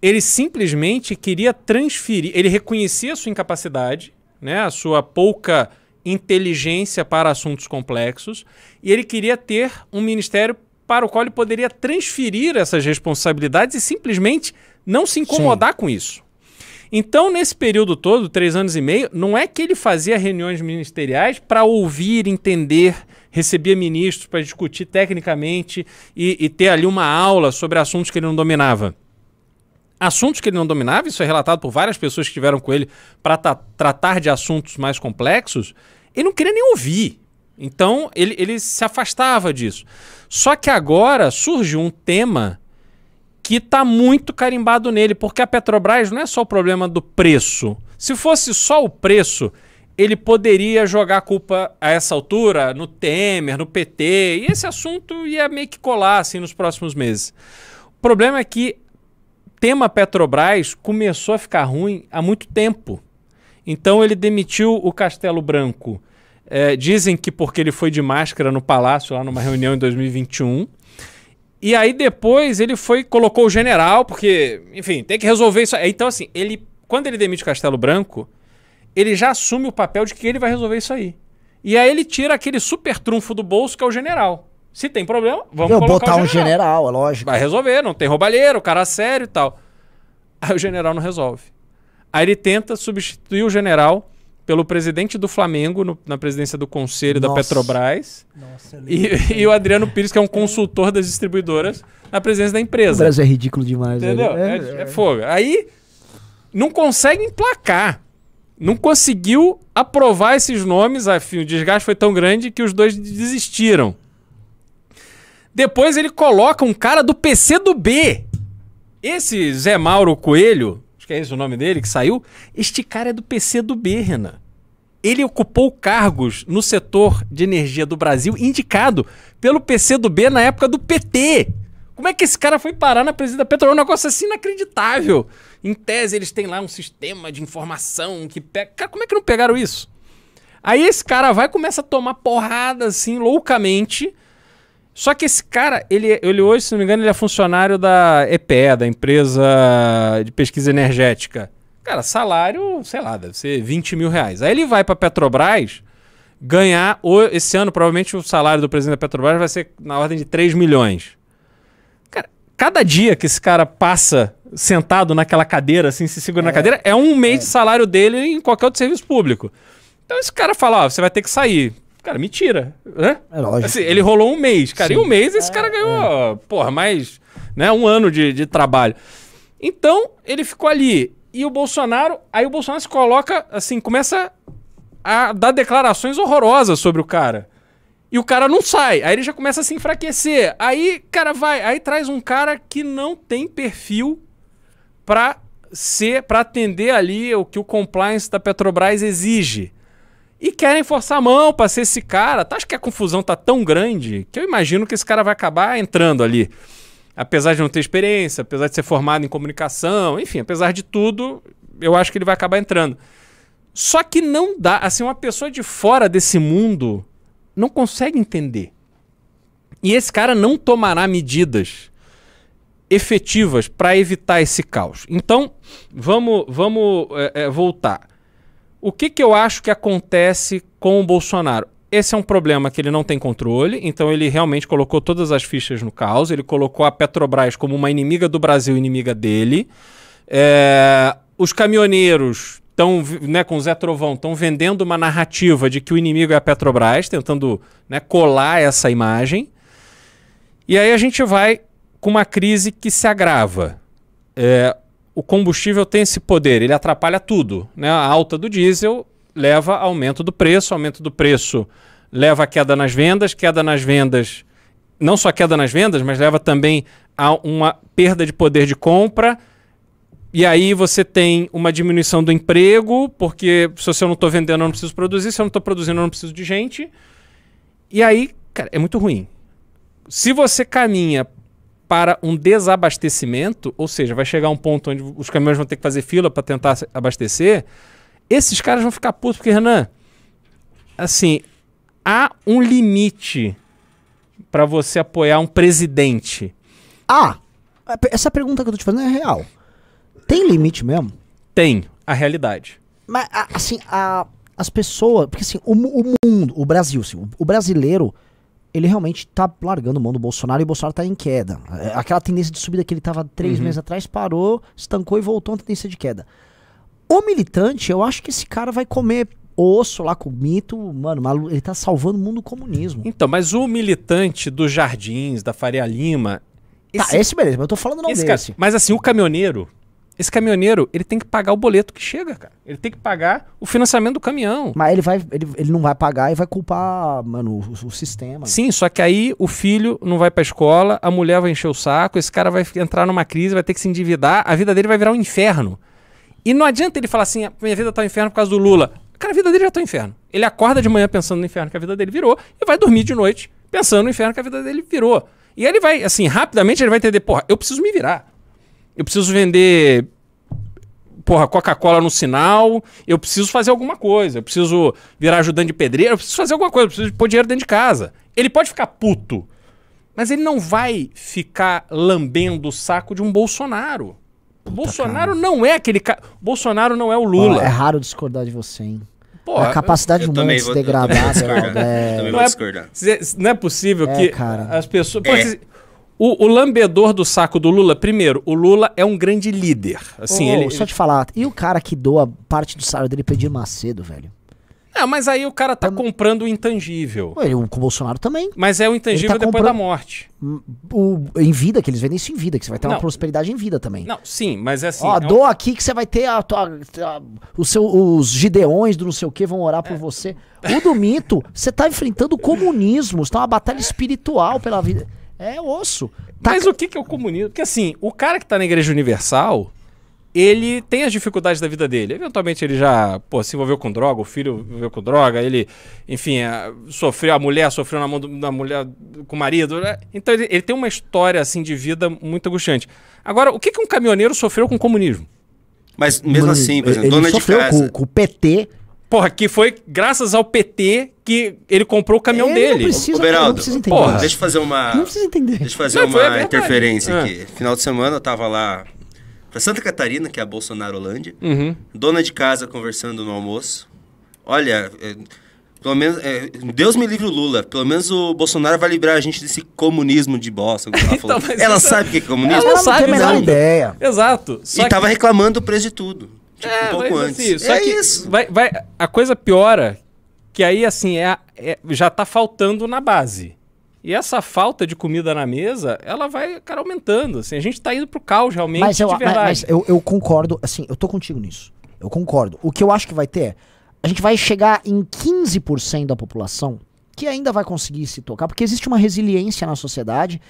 ele simplesmente queria transferir, ele reconhecia a sua incapacidade, né, a sua pouca inteligência para assuntos complexos, e ele queria ter um ministério para o qual ele poderia transferir essas responsabilidades e simplesmente não se incomodar Sim. com isso. Então, nesse período todo, três anos e meio, não é que ele fazia reuniões ministeriais para ouvir, entender, recebia ministros para discutir tecnicamente e, e ter ali uma aula sobre assuntos que ele não dominava assuntos que ele não dominava, isso é relatado por várias pessoas que estiveram com ele para tratar de assuntos mais complexos, ele não queria nem ouvir. Então ele, ele se afastava disso. Só que agora surge um tema que está muito carimbado nele, porque a Petrobras não é só o problema do preço. Se fosse só o preço, ele poderia jogar a culpa a essa altura no Temer, no PT, e esse assunto ia meio que colar assim nos próximos meses. O problema é que tema Petrobras começou a ficar ruim há muito tempo. Então ele demitiu o Castelo Branco. É, dizem que porque ele foi de máscara no palácio lá numa reunião em 2021. E aí depois ele foi colocou o general porque, enfim, tem que resolver isso. Então assim, ele quando ele demite o Castelo Branco, ele já assume o papel de que ele vai resolver isso aí. E aí ele tira aquele super trunfo do bolso que é o general. Se tem problema, vamos Eu botar um general, é lógico. Vai resolver, não tem roubalheiro, cara sério e tal. Aí o general não resolve. Aí ele tenta substituir o general pelo presidente do Flamengo no, na presidência do conselho Nossa. da Petrobras. Nossa, e, e, o Adriano Pires, que é um consultor das distribuidoras, na presidência da empresa. O Brasil é ridículo demais. Entendeu? É, é, é fogo. Aí não consegue emplacar. Não conseguiu aprovar esses nomes. Afim, o desgaste foi tão grande que os dois desistiram. Depois ele coloca um cara do PC do B. Esse Zé Mauro Coelho, acho que é esse o nome dele que saiu, este cara é do PC do B, Renan. Ele ocupou cargos no setor de energia do Brasil indicado pelo PC do B na época do PT. Como é que esse cara foi parar na presidência da Petrobras? Um negócio assim inacreditável. Em tese, eles têm lá um sistema de informação que pega. Cara, como é que não pegaram isso? Aí esse cara vai e começa a tomar porrada assim, loucamente só que esse cara, ele, ele hoje, se não me engano, ele é funcionário da EPE, da empresa de pesquisa energética. Cara, salário, sei lá, deve ser 20 mil reais. Aí ele vai para Petrobras ganhar, esse ano provavelmente o salário do presidente da Petrobras vai ser na ordem de 3 milhões. Cara, cada dia que esse cara passa sentado naquela cadeira, assim, se segura é. na cadeira, é um mês é. de salário dele em qualquer outro serviço público. Então esse cara fala, ó, você vai ter que sair. Cara, mentira. Né? É lógico. Assim, ele rolou um mês. Cara, Sim. em um mês esse é, cara ganhou, é. porra, mais né, um ano de, de trabalho. Então, ele ficou ali. E o Bolsonaro, aí o Bolsonaro se coloca, assim, começa a dar declarações horrorosas sobre o cara. E o cara não sai. Aí ele já começa a se enfraquecer. Aí, cara, vai. Aí traz um cara que não tem perfil para ser, para atender ali o que o compliance da Petrobras exige e querem forçar a mão para ser esse cara. Tá, acho que a confusão tá tão grande que eu imagino que esse cara vai acabar entrando ali. Apesar de não ter experiência, apesar de ser formado em comunicação, enfim, apesar de tudo, eu acho que ele vai acabar entrando. Só que não dá, assim, uma pessoa de fora desse mundo não consegue entender. E esse cara não tomará medidas efetivas para evitar esse caos. Então, vamos, vamos é, é, voltar. O que, que eu acho que acontece com o Bolsonaro? Esse é um problema que ele não tem controle, então ele realmente colocou todas as fichas no caos, ele colocou a Petrobras como uma inimiga do Brasil, inimiga dele. É, os caminhoneiros estão, né, com o Zé Trovão, estão vendendo uma narrativa de que o inimigo é a Petrobras, tentando né, colar essa imagem. E aí a gente vai com uma crise que se agrava. É, o combustível tem esse poder, ele atrapalha tudo. Né? A alta do diesel leva a aumento do preço, aumento do preço leva a queda nas vendas, queda nas vendas, não só queda nas vendas, mas leva também a uma perda de poder de compra. E aí você tem uma diminuição do emprego, porque se eu não estou vendendo, eu não preciso produzir, se eu não estou produzindo, eu não preciso de gente. E aí, cara, é muito ruim. Se você caminha para um desabastecimento, ou seja, vai chegar um ponto onde os caminhões vão ter que fazer fila para tentar abastecer, esses caras vão ficar putos, porque, Renan, assim, há um limite para você apoiar um presidente. Ah, essa pergunta que eu tô te fazendo é real. Tem limite mesmo? Tem, a realidade. Mas, assim, a, as pessoas. Porque assim, o, o mundo, o Brasil, assim, o, o, brasileiro, ele realmente tá largando mão do Bolsonaro e o Bolsonaro tá em queda. É, aquela tendência de subida que ele tava três uhum. meses atrás parou, estancou e voltou a tendência de queda. O militante, eu acho que esse cara vai comer osso lá com o mito, mano, ele tá salvando o mundo do comunismo. Então, mas o militante dos Jardins, da Faria Lima. Tá, esse, tá, esse beleza, mas eu tô falando não esse desse. Cara, mas assim, o caminhoneiro, esse caminhoneiro, ele tem que pagar o boleto que chega, cara. Ele tem que pagar o financiamento do caminhão. Mas ele vai, ele, ele não vai pagar e vai culpar, mano, o, o sistema. Sim, só que aí o filho não vai pra escola, a mulher vai encher o saco, esse cara vai entrar numa crise, vai ter que se endividar, a vida dele vai virar um inferno. E não adianta ele falar assim, minha vida tá um inferno por causa do Lula. Cara, a vida dele já tá um inferno. Ele acorda de manhã pensando no inferno que a vida dele virou e vai dormir de noite pensando no inferno que a vida dele virou. E ele vai, assim, rapidamente ele vai entender, porra, eu preciso me virar. Eu preciso vender porra, Coca-Cola no sinal, eu preciso fazer alguma coisa, eu preciso virar ajudante de pedreiro, eu preciso fazer alguma coisa, eu preciso pôr dinheiro dentro de casa. Ele pode ficar puto, mas ele não vai ficar lambendo o saco de um Bolsonaro. O Bolsonaro cara. não é aquele cara. Bolsonaro não é o Lula. é raro discordar de você, hein? Porra, a capacidade humana de se degradar. É... Não, é, não é possível é, que cara. as pessoas. É. O, o, lambedor do saco do Lula, primeiro, o Lula é um grande líder. Assim, oh, ele, só te falar, e o cara que doa parte do salário dele pedir Macedo, velho? É, mas aí o cara tá Tam... comprando o intangível. Ué, o, Bolsonaro também. Mas é o intangível tá depois comprando... da morte. O, em vida, que eles vendem isso em vida, que você vai ter não. uma prosperidade em vida também. Não, sim, mas é assim. Ó, é dou um... aqui que você vai ter a, a, a, o seu, os gideões do não sei o que vão orar por é. você. O do mito, você tá enfrentando o comunismo, você tá uma batalha espiritual pela vida. É osso. Tá... Mas o que, que é o comunismo? Porque assim, o cara que tá na Igreja Universal ele tem as dificuldades da vida dele. Eventualmente ele já pô, se envolveu com droga, o filho envolveu com droga, ele, enfim, a, sofreu, a mulher sofreu na mão do, da mulher com o marido. Né? Então ele, ele, tem uma história assim de vida muito angustiante. Agora, o que, que um caminhoneiro sofreu com o comunismo? Mas mesmo Mano, assim, por exemplo, ele dona sofreu de casa. Com, com o PT. Porra, que foi graças ao PT que ele comprou o caminhão ele dele. Não precisa, Ô, Beraldo, não precisa entender. Porra. Deixa eu fazer uma. Não precisa entender. Deixa eu fazer não, uma interferência ah. aqui. Final de semana eu tava lá para Santa Catarina, que é a Bolsonaro Holândia. Uhum. Dona de casa conversando no almoço. Olha, é, pelo menos, é, Deus me livre o Lula. Pelo menos o Bolsonaro vai livrar a gente desse comunismo de bosta. Ela, então, ela essa... sabe o que é comunismo? Ela, ela sabe, não tem a menor ideia. Exato. Só e que... tava reclamando do preço de tudo. Tipo, é, um pouco antes. Assim, só é que isso. Vai, vai, a coisa piora, que aí, assim, é, é, já tá faltando na base. E essa falta de comida na mesa, ela vai, cara, aumentando. Assim, a gente está indo pro caos realmente, mas eu, de verdade. Mas, mas eu, eu, concordo, assim, eu tô contigo nisso. Eu concordo. O que eu acho que vai ter, a gente vai chegar em 15% da população que ainda vai conseguir se tocar, porque existe uma resiliência na sociedade.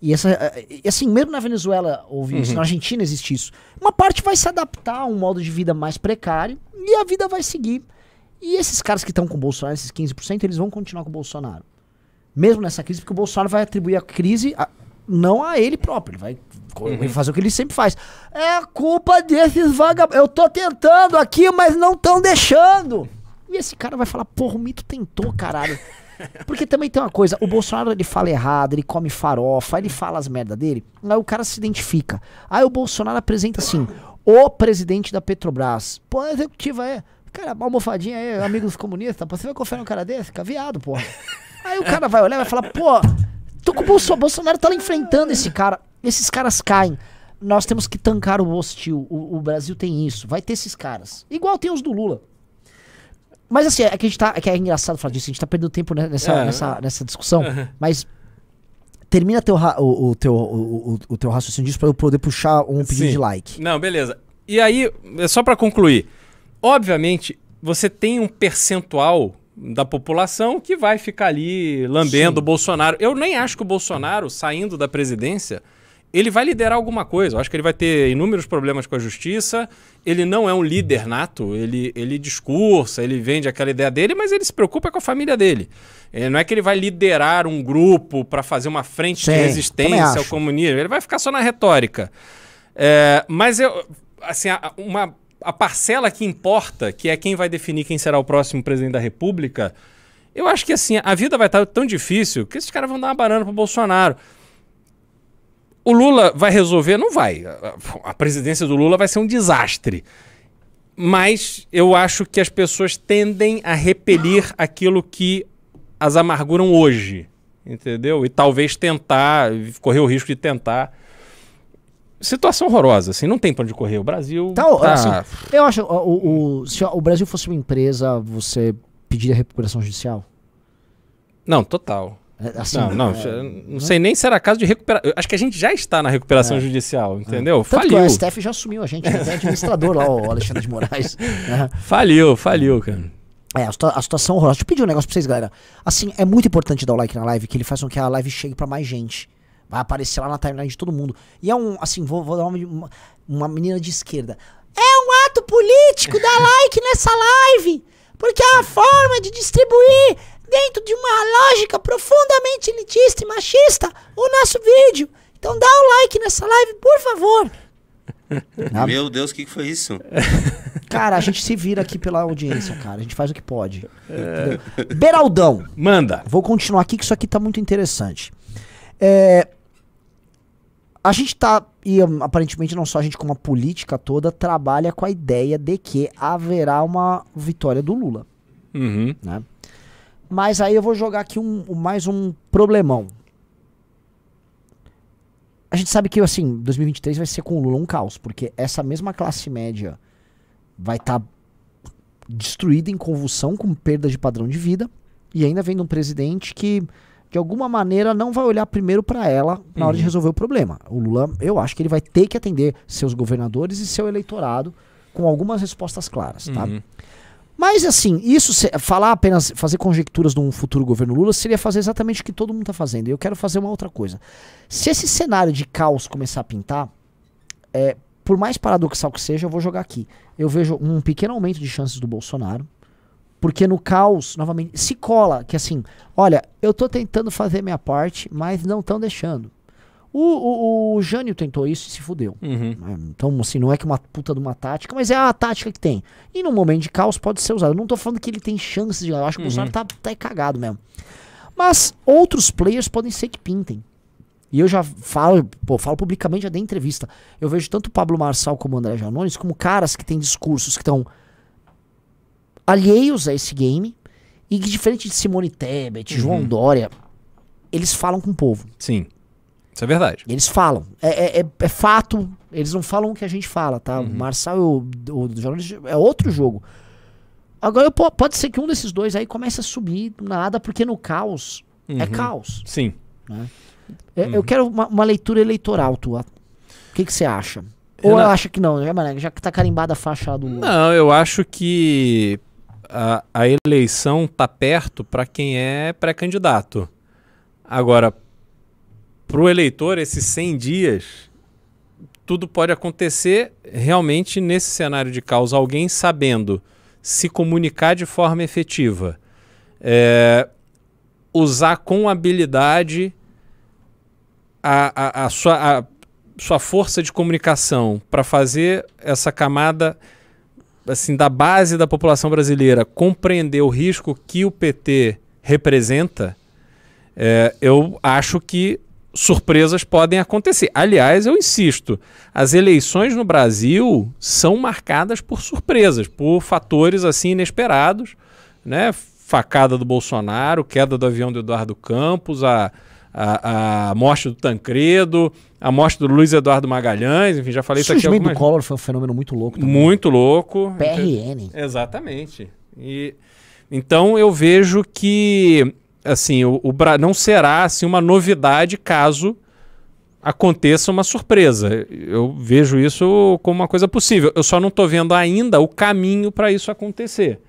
E essa, assim, mesmo na Venezuela houve uhum. isso, na Argentina existe isso. Uma parte vai se adaptar a um modo de vida mais precário e a vida vai seguir. E esses caras que estão com o Bolsonaro, esses 15%, eles vão continuar com o Bolsonaro mesmo nessa crise, porque o Bolsonaro vai atribuir a crise a, não a ele próprio, ele vai uhum. fazer o que ele sempre faz. É culpa desses vagabundos. Eu tô tentando aqui, mas não estão deixando. E esse cara vai falar, porra, o mito tentou, caralho. Porque também tem uma coisa, o Bolsonaro ele fala errado, ele come farofa, ele fala as merda dele, aí o cara se identifica. Aí o Bolsonaro apresenta assim, o presidente da Petrobras. Pô, a executiva é. Cara, almofadinha aí, amigo dos comunistas, você vai confiar num cara desse? Fica viado, porra. Aí o cara vai olhar e vai falar, pô, tô com o Bolsonaro, Bolsonaro tá lá enfrentando esse cara. Esses caras caem. Nós temos que tancar o hostil. O, o, Brasil tem isso. Vai ter esses caras. Igual tem os do Lula. Mas assim, é que a gente tá. É que é engraçado falar disso, a gente tá perdendo tempo nessa, é. nessa, nessa discussão. Uhum. Mas termina teu, o, o, teu, o, o, teu raciocínio disso pra eu poder puxar um pedido Sim. de like. Não, beleza. E aí, é só para concluir. Obviamente, você tem um percentual da população que vai ficar ali lambendo Sim. o Bolsonaro. Eu nem acho que o Bolsonaro, saindo da presidência, ele vai liderar alguma coisa. Eu acho que ele vai ter inúmeros problemas com a justiça. Ele não é um líder nato, ele, ele discursa, ele vende aquela ideia dele, mas ele se preocupa com a família dele. Ele não é que ele vai liderar um grupo para fazer uma frente Sim, de resistência ao comunismo. Ele vai ficar só na retórica. É, mas eu, assim, uma a parcela que importa, que é quem vai definir quem será o próximo presidente da República, eu acho que assim, a vida vai estar tão difícil que esses caras vão dar uma banana pro Bolsonaro. O Lula vai resolver? Não vai. A presidência do Lula vai ser um desastre. Mas eu acho que as pessoas tendem a repelir aquilo que as amarguram hoje. Entendeu? E talvez tentar, correr o risco de tentar situação horrorosa, assim, não tem pra onde correr. O Brasil. Então, tá... assim, eu acho, o, o, se o Brasil fosse uma empresa, você pediria recuperação judicial? Não, total. É, assim, não, não, é, não né? sei nem se era caso de recuperar. Acho que a gente já está na recuperação é. judicial, entendeu? É. Tanto faliu. que o STF já assumiu a gente, né? administrador lá, o Alexandre de Moraes. Né? Faliu, faliu, cara. É, a, situa a situação horrorosa. Deixa eu pedir um negócio pra vocês, galera. Assim, é muito importante dar o like na live, que ele faz com que a live chegue para mais gente. Vai aparecer lá na timeline de todo mundo. E é um, assim, vou, vou dar uma, uma, uma menina de esquerda. É um ato político dar like nessa live. Porque é uma forma de distribuir dentro de uma lógica profundamente elitista e machista o nosso vídeo. Então dá o like nessa live, por favor. Meu Deus, o que, que foi isso? Cara, a gente se vira aqui pela audiência, cara. A gente faz o que pode. É... Beraldão. Manda. Vou continuar aqui, que isso aqui tá muito interessante. É, a gente tá, e hum, aparentemente não só a gente, como a política toda, trabalha com a ideia de que haverá uma vitória do Lula. Uhum. Né? Mas aí eu vou jogar aqui um, mais um problemão. A gente sabe que, assim, 2023 vai ser com o Lula um caos, porque essa mesma classe média vai estar tá destruída em convulsão, com perda de padrão de vida, e ainda vem um presidente que de alguma maneira não vai olhar primeiro para ela na hora de uhum. resolver o problema. O Lula, eu acho que ele vai ter que atender seus governadores e seu eleitorado com algumas respostas claras, tá? Uhum. Mas assim, isso falar apenas fazer conjecturas de um futuro governo Lula seria fazer exatamente o que todo mundo está fazendo. Eu quero fazer uma outra coisa. Se esse cenário de caos começar a pintar, é, por mais paradoxal que seja, eu vou jogar aqui. Eu vejo um pequeno aumento de chances do Bolsonaro, porque no caos, novamente, se cola que assim, olha, eu tô tentando fazer minha parte, mas não estão deixando. O, o, o, Jânio tentou isso e se fudeu. Uhum. Né? Então, assim, não é que uma puta de uma tática, mas é a tática que tem. E no momento de caos pode ser usado. Eu não tô falando que ele tem chances de. Eu acho que uhum. o Bolsonaro tá, tá cagado mesmo. Mas outros players podem ser que pintem. E eu já falo, pô, falo publicamente, já dei entrevista. Eu vejo tanto o Pablo Marçal como o André Janones como caras que têm discursos que estão alheios a esse game e que, diferente de Simone Tebet, uhum. João Dória, eles falam com o povo. Sim. Isso é verdade. Eles falam. É, é, é, é fato. Eles não falam o que a gente fala, tá? Uhum. O Marçal e o, o é outro jogo. Agora pode ser que um desses dois aí comece a subir nada, porque no caos é uhum. é caos. Sim. Né? É, eu quero uma, uma, leitura eleitoral tua. O que você acha? Ou eu acha que não, né, já que tá carimbada a faixa do. Não, eu acho que a, a eleição tá perto para quem é pré-candidato. Agora, para o eleitor, esses 100 dias, tudo pode acontecer realmente nesse cenário de causa. Alguém sabendo se comunicar de forma efetiva, é, usar com habilidade a, a, a, sua, a sua força de comunicação para fazer essa camada assim, da base da população brasileira compreender o risco que o PT representa, é, eu acho que surpresas podem acontecer. Aliás, eu insisto, as eleições no Brasil são marcadas por surpresas, por fatores assim inesperados, né? Facada do Bolsonaro, queda do avião do Eduardo Campos, a, a, a morte do Tancredo, a morte do Luiz Eduardo Magalhães, enfim, já falei isso aqui. O surgimento do Collor foi um fenômeno muito louco. Também. Muito louco. PRN. Exatamente. E, então eu vejo que assim o, o não será assim uma novidade caso aconteça uma surpresa. Eu vejo isso como uma coisa possível. Eu só não estou vendo ainda o caminho para isso acontecer.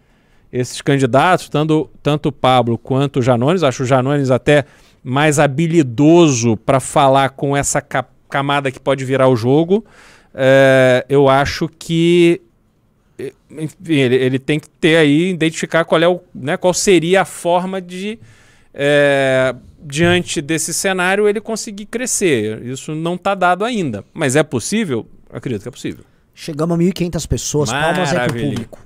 Esses candidatos, tanto, tanto o Pablo quanto o Janones, acho o Janones até mais habilidoso para falar com essa camada que pode virar o jogo, é, eu acho que enfim, ele, ele, tem que ter aí, identificar qual, é o, né, qual seria a forma de, é, diante desse cenário, ele conseguir crescer. Isso não está dado ainda. Mas é possível? Acredito que é possível. Chegamos a 1.500 pessoas, palmas aí pro público.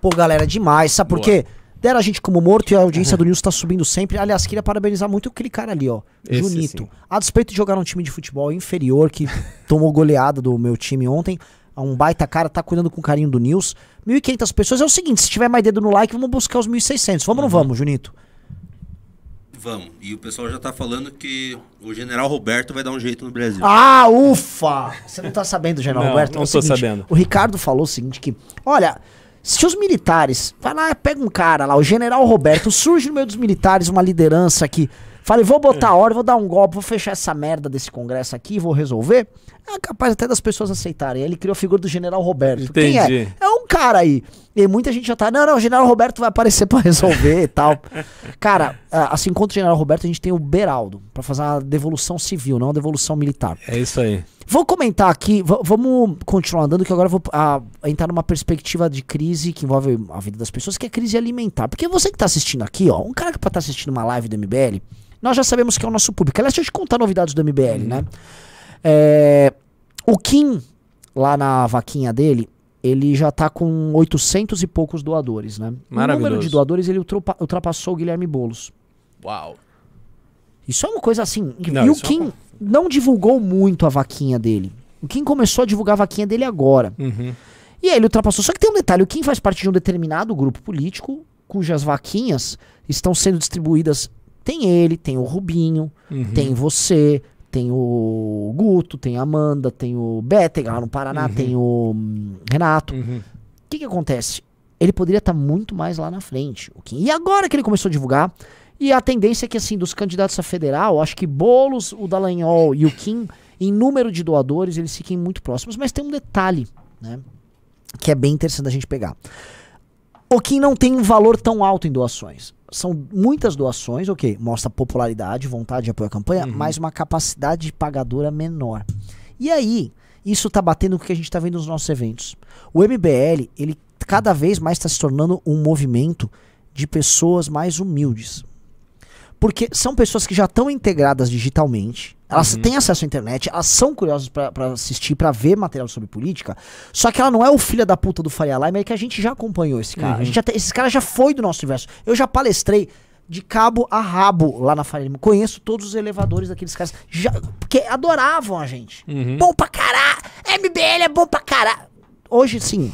Pô, galera, demais. Sabe Boa. por quê? deram a gente como morto e a audiência do News tá subindo sempre. Aliás, queria parabenizar muito aquele cara ali, ó. Esse Junito. sim. A despeito de jogar num time de futebol inferior, que tomou goleada do meu time ontem, é um baita cara, tá cuidando com carinho do News. 1.500 pessoas. É o seguinte, se tiver mais dedo no like, vamos buscar os 1.600. Vamos ou não vamos, Junito? Vamos. E o pessoal já tá falando que o general Roberto vai dar um jeito no Brasil. Ah, ufa! Você não tá sabendo, General Não, Roberto? não É tô seguinte, sabendo. O Ricardo falou o seguinte, que, olha, se os militares, vai lá, pega um cara lá, o General Roberto, surge no meio dos militares uma liderança que fala, vou botar ordem, vou dar um golpe, vou fechar essa merda desse congresso aqui, vou resolver, é capaz até das pessoas aceitarem. Ele criou a figura do General Roberto. Quem é? Entendi. É um cara aí. E muita gente já tá, não, não, o General Roberto vai aparecer pra resolver e tal. Cara, ah, assim, contra o General Roberto, a gente tem o Beraldo, pra fazer uma devolução civil, não uma devolução militar. É isso aí. Vou comentar aqui, vamos continuar andando, que agora eu vou entrar numa perspectiva de crise que envolve a vida das pessoas, que é crise alimentar. Porque você que tá assistindo aqui, ó, um cara que estar assistindo uma live do MBL, nós já sabemos que é o nosso público. Aliás, deixa eu te contar novidades do MBL, né? É, o Kim, lá na vaquinha dele, ele já tá com 800 e poucos doadores, né? O número Maravilhoso. de doadores, ele ultrapa- ultrapassou o Guilherme Boulos. Uau. Isso é uma coisa assim. Não, e o isso é Kim uma- não divulgou muito a vaquinha dele. O Kim começou a divulgar a vaquinha dele agora. Uhum. E aí ele ultrapassou. Só que tem um detalhe: o Kim faz parte de um determinado grupo político cujas vaquinhas estão sendo distribuídas. Tem ele, tem o Rubinho, Uhum. tem você, tem o Guto, tem a Amanda, tem o Bétega lá no Paraná, tem o hum, Renato. Uhum. O que, que acontece? Ele poderia estar muito mais lá na frente. O Kim. E agora que ele começou a divulgar, e a tendência é que, assim, dos candidatos a federal, acho que Boulos, o Dallagnol e o Kim, em número de doadores, eles fiquem muito próximos. Mas tem um detalhe, né? Que é bem interessante a gente pegar. O Kim não tem um valor tão alto em doações. São muitas doações, ok, mostra popularidade, vontade de apoio à campanha, mas uma capacidade pagadora menor. E aí, isso tá batendo com o que a gente tá vendo nos nossos eventos. O MBL, ele cada vez mais está se tornando um movimento de pessoas mais humildes. Porque são pessoas que já estão integradas digitalmente, elas têm acesso à internet, elas são curiosas pra pra assistir, pra ver material sobre política, só que ela não é o filho da puta do Faria Limer que a gente já acompanhou esse cara. Gente já esse cara já foi do nosso universo. Eu já palestrei de cabo a rabo lá na Faria Limer. Conheço todos os elevadores daqueles caras, já, porque adoravam a gente. Uhum. Bom pra caralho! MBL é bom pra caralho! Hoje, sim,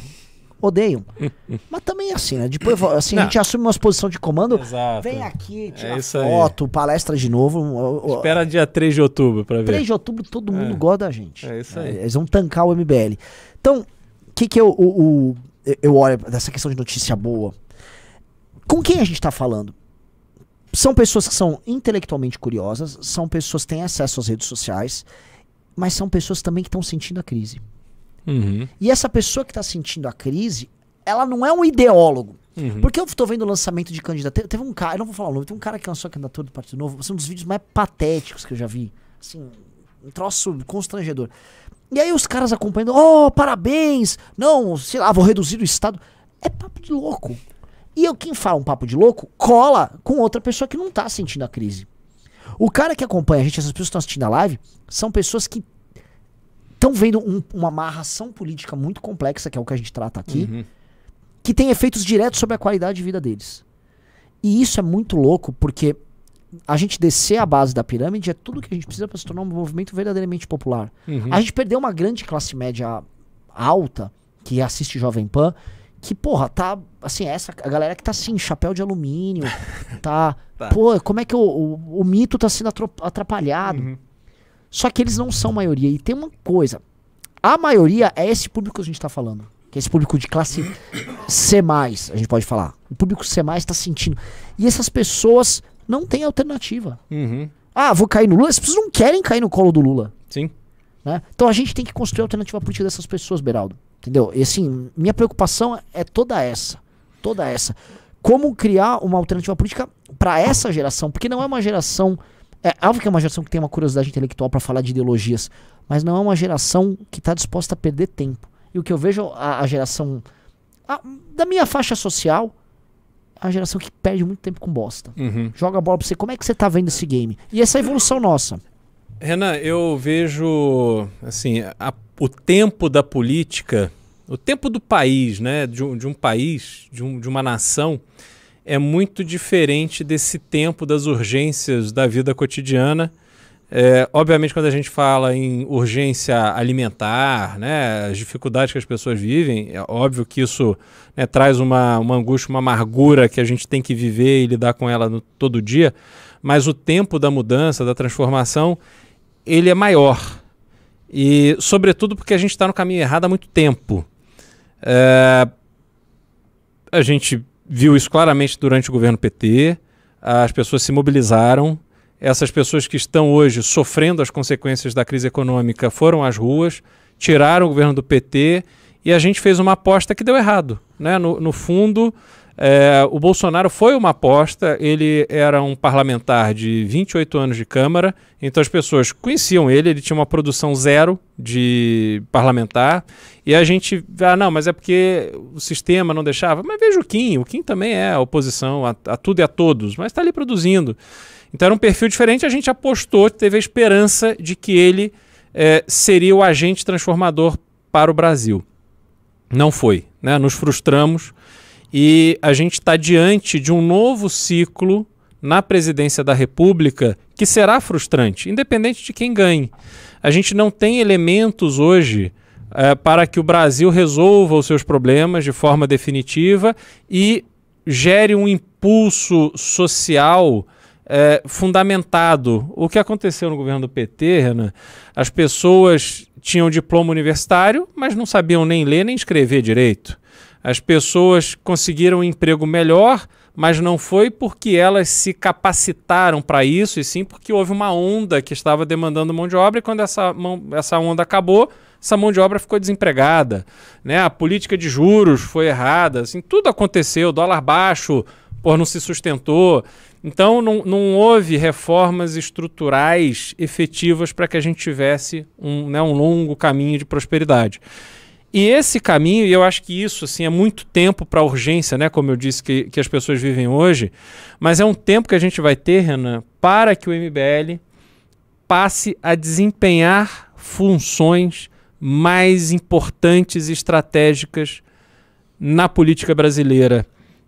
odeiam. Mas também é assim, né? Depois assim, a gente assume uma posição de comando, Exato. vem aqui, tira isso aí. foto, palestra de novo. Espera dia 3 de outubro pra ver. 3 de outubro todo mundo É. gosta da gente. É isso aí. Eles vão tancar o MBL. Então, o que que eu, o, o- eu olho dessa questão de notícia boa? Com quem a gente tá falando? São pessoas que são intelectualmente curiosas, são pessoas que têm acesso às redes sociais, mas são pessoas também que estão sentindo a crise. Uhum. E essa pessoa que está sentindo a crise, ela não é um ideólogo. Uhum. Porque eu tô vendo o lançamento de candidato. Te- Teve um cara, eu não vou falar o nome, tem um cara que lançou a candidatura do Partido Novo. Assim, um dos vídeos mais patéticos que eu já vi. Assim, um troço constrangedor. E aí os caras acompanhando, oh, parabéns! Não, sei lá, vou reduzir o Estado. É papo de louco. E eu, quem fala um papo de louco, cola com outra pessoa que não tá sentindo a crise. O cara que acompanha a gente, essas pessoas que estão assistindo a live, são pessoas que estão vendo um- uma amarração política muito complexa, que é o que a gente trata aqui, Uhum. que tem efeitos diretos sobre a qualidade de vida deles. E isso é muito louco, porque a gente descer a base da pirâmide é tudo que a gente precisa para se tornar um movimento verdadeiramente popular. Uhum. A gente perdeu uma grande classe média alta que assiste Jovem Pan, que, porra, tá. Assim, essa a galera que tá assim, chapéu de alumínio, tá. Tá. Pô, como é que o, o, o mito tá sendo atrapalhado? Uhum. Só que eles não são maioria. E tem uma coisa: a maioria é esse público que a gente tá falando. Que é esse público de classe C, a gente pode falar. O público C tá sentindo. E essas pessoas não têm alternativa. Uhum. Ah, vou cair no Lula? Essas pessoas não querem cair no colo do Lula. Sim. né? Então a gente tem que construir a alternativa política dessas pessoas, Beraldo. Entendeu? E assim, minha preocupação é toda essa. Toda essa. Como criar uma alternativa política para essa geração? Porque não é uma geração. É óbvio que é uma geração que tem uma curiosidade intelectual para falar de ideologias, mas não é uma geração que está disposta a perder tempo. E o que eu vejo a, a geração a- da minha faixa social é a geração que perde muito tempo com bosta. Uhum. Joga a bola pra você. Como é que você tá vendo esse game? E essa é a evolução nossa. Renan, eu vejo assim a- o tempo da política, o tempo do país, né, de um, de um país, de, um- de uma nação, é muito diferente desse tempo das urgências da vida cotidiana. É, obviamente, quando a gente fala em urgência alimentar, né, as dificuldades que as pessoas vivem, é óbvio que isso né, traz uma, uma angústia, uma amargura que a gente tem que viver e lidar com ela no, todo dia, mas o tempo da mudança, da transformação, ele é maior. E, sobretudo, porque a gente está no caminho errado há muito tempo. É, a gente viu isso claramente durante o governo PT. As pessoas se mobilizaram. Essas pessoas que estão hoje sofrendo as consequências da crise econômica foram às ruas, tiraram o governo do PT e a gente fez uma aposta que deu errado. Né? No, no fundo, é, o Bolsonaro foi uma aposta, ele era um parlamentar de 28 anos de Câmara, então as pessoas conheciam ele, ele tinha uma produção zero de parlamentar, e a gente, ah, não, mas é porque o sistema não deixava. Mas veja o Kim, o Kim também é oposição a, a tudo e a todos, mas está ali produzindo. Então era um perfil diferente, a gente apostou, teve a esperança de que ele é, seria o agente transformador para o Brasil. Não foi, né? nos frustramos e a gente está diante de um novo ciclo na presidência da República que será frustrante, independente de quem ganhe. A gente não tem elementos hoje é, para que o Brasil resolva os seus problemas de forma definitiva e gere um impulso social é, fundamentado. O que aconteceu no governo do PT, Renan? As pessoas tinham diploma universitário, mas não sabiam nem ler nem escrever direito. As pessoas conseguiram um emprego melhor, mas não foi porque elas se capacitaram para isso, e sim porque houve uma onda que estava demandando mão de obra, e quando essa, mão, essa onda acabou, essa mão de obra ficou desempregada. Né? A política de juros foi errada, assim, tudo aconteceu, dólar baixo, por não se sustentou. Então não, não houve reformas estruturais efetivas para que a gente tivesse um, né, um longo caminho de prosperidade. E esse caminho, e eu acho que isso assim, é muito tempo para a urgência, né? Como eu disse, que, que as pessoas vivem hoje, mas é um tempo que a gente vai ter, Renan, para que o MBL passe a desempenhar funções mais importantes e estratégicas na política brasileira.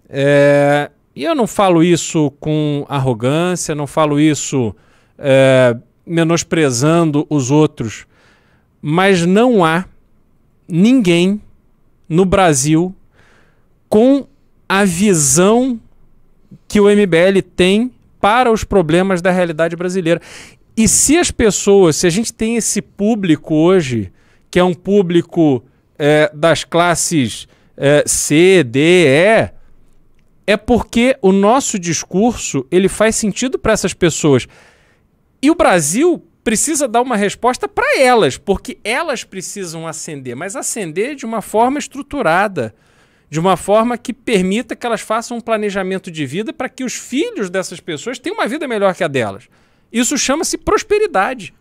É, e eu não falo isso com arrogância, não falo isso é, menosprezando os outros, mas não há ninguém no Brasil com a visão que o MBL tem para os problemas da realidade brasileira. E se as pessoas, se a gente tem esse público hoje, que é um público é, das classes é, C, D, E, é porque o nosso discurso ele faz sentido para essas pessoas. E o Brasil precisa dar uma resposta para elas, porque elas precisam ascender, mas ascender de uma forma estruturada, de uma forma que permita que elas façam um planejamento de vida para que os filhos dessas pessoas tenham uma vida melhor que a delas. Isso chama-se prosperidade.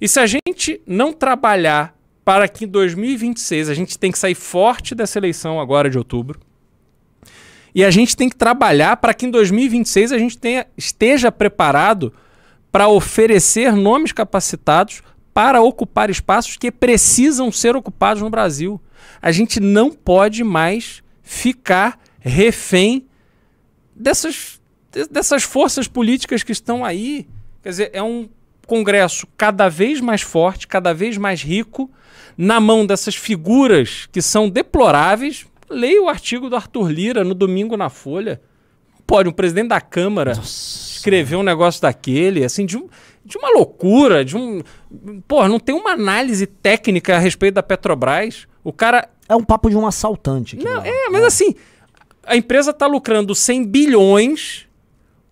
E se a gente não trabalhar para que em 2026 a gente tem que sair forte dessa eleição agora de outubro, e a gente tem que trabalhar para que em 2026 a gente tenha, esteja preparado para oferecer nomes capacitados para ocupar espaços que precisam ser ocupados no Brasil. A gente não pode mais ficar refém dessas, dessas forças políticas que estão aí. Quer dizer, é um Congresso cada vez mais forte, cada vez mais rico, na mão dessas figuras que são deploráveis. Leia o artigo do Arthur Lira no domingo na Folha. Pode, um presidente da Câmara. Nossa escrever um negócio daquele, assim, de, um, de uma loucura, de um. Porra, não tem uma análise técnica a respeito da Petrobras. O cara. É um papo de um assaltante. Não, é, mas é. assim, a empresa está lucrando 100 bilhões,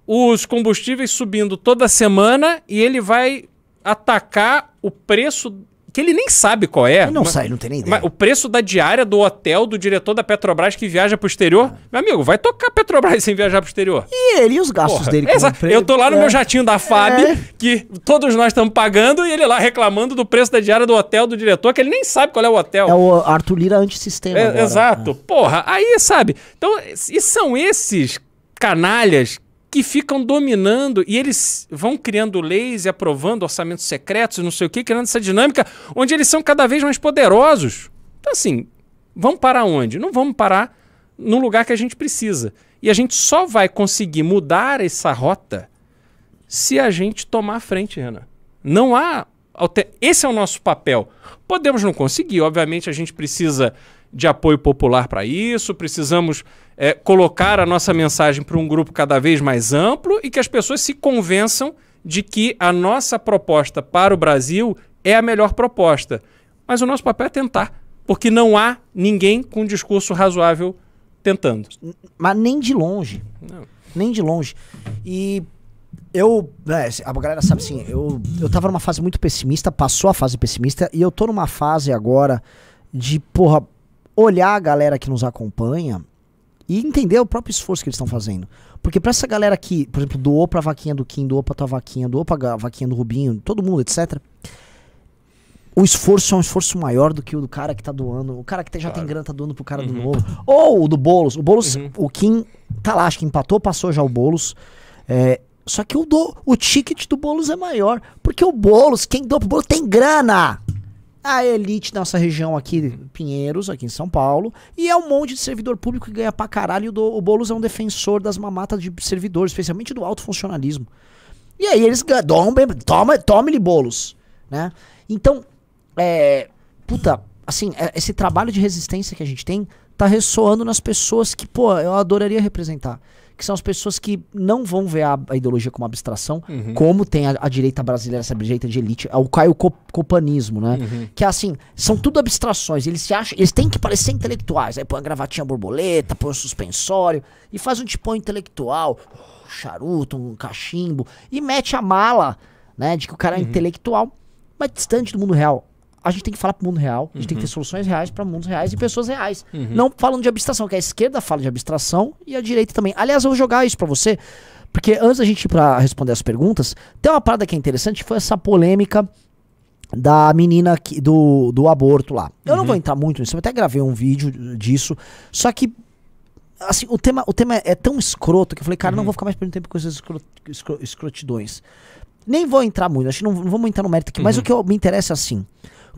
os combustíveis subindo toda semana e ele vai atacar o preço que ele nem sabe qual é. Ele não mas, sai, não tem nem ideia. o preço da diária do hotel do diretor da Petrobras que viaja pro exterior. Ah. Meu amigo, vai tocar Petrobras sem viajar pro exterior. E ele e os gastos Porra. dele. Exato. Eu tô lá no é. meu jatinho da FAB, é. que todos nós estamos pagando, e ele lá reclamando do preço da diária do hotel do diretor, que ele nem sabe qual é o hotel. É o Arthur Lira antissistema. É, exato. É. Porra, aí, sabe? Então, e são esses canalhas que ficam dominando e eles vão criando leis e aprovando orçamentos secretos não sei o que, criando essa dinâmica onde eles são cada vez mais poderosos. Então, assim, vamos parar onde? Não vamos parar no lugar que a gente precisa. E a gente só vai conseguir mudar essa rota se a gente tomar a frente, Renan. Não há. Esse é o nosso papel. Podemos não conseguir, obviamente a gente precisa de apoio popular para isso, precisamos é, colocar a nossa mensagem para um grupo cada vez mais amplo e que as pessoas se convençam de que a nossa proposta para o Brasil é a melhor proposta. Mas o nosso papel é tentar, porque não há ninguém com um discurso razoável tentando. Mas nem de longe. Não. Nem de longe. E eu, né, a galera sabe assim, eu, eu tava numa fase muito pessimista, passou a fase pessimista, e eu tô numa fase agora de, porra, olhar a galera que nos acompanha e entender o próprio esforço que eles estão fazendo. Porque pra essa galera que, por exemplo, doou pra vaquinha do Kim, doou pra tua vaquinha, doou pra vaquinha do Rubinho, todo mundo, etc. O esforço é um esforço maior do que o do cara que tá doando. O cara que já claro. tem grana tá doando pro cara uhum. do novo. Ou o do Boulos. O Boulos, uhum. o Kim tá lá, acho que empatou, passou já o Boulos. É, só que o, do, o ticket do Boulos é maior. Porque o Boulos, quem doa pro Boulos tem grana a elite da nossa região aqui, Pinheiros, aqui em São Paulo, e é um monte de servidor público que ganha pra caralho. E o, Boulos é um defensor das mamatas de servidores, especialmente do alto funcionalismo. E aí eles dão toma, tome-lhe Boulos, né? Então, é, puta, assim, é, esse trabalho de resistência que a gente tem tá ressoando nas pessoas que, pô, eu adoraria representar que são as pessoas que não vão ver a, a ideologia como abstração, uhum. como tem a, a, direita brasileira, essa direita de elite, é o caio copanismo, né? Uhum. Que é assim, são tudo abstrações, eles se acham, eles têm que parecer intelectuais, aí põe a gravatinha borboleta, põe o suspensório, e faz um tipo intelectual, charuto, um cachimbo, e mete a mala, né, de que o cara é uhum. intelectual, mas distante do mundo real a gente tem que falar pro mundo real, a gente uhum. tem que ter uhum. soluções reais para mundos reais e pessoas reais. Uhum. Não falando de abstração, que a esquerda fala de abstração e a direita também. Aliás, eu vou jogar isso para você, porque antes da gente ir pra responder as perguntas, tem uma parada que é interessante, foi essa polêmica da menina que, do, do aborto lá. Eu uhum. não vou entrar muito nisso, eu até gravei um vídeo disso, só que assim, o tema, o tema é tão escroto que eu falei, cara, não uhum. vou ficar mais perdendo tempo com essas escrot, escrot, escrotidões. Nem vou entrar muito, acho que não, não vamos entrar no mérito aqui, mas uhum. o que eu, me interessa é assim.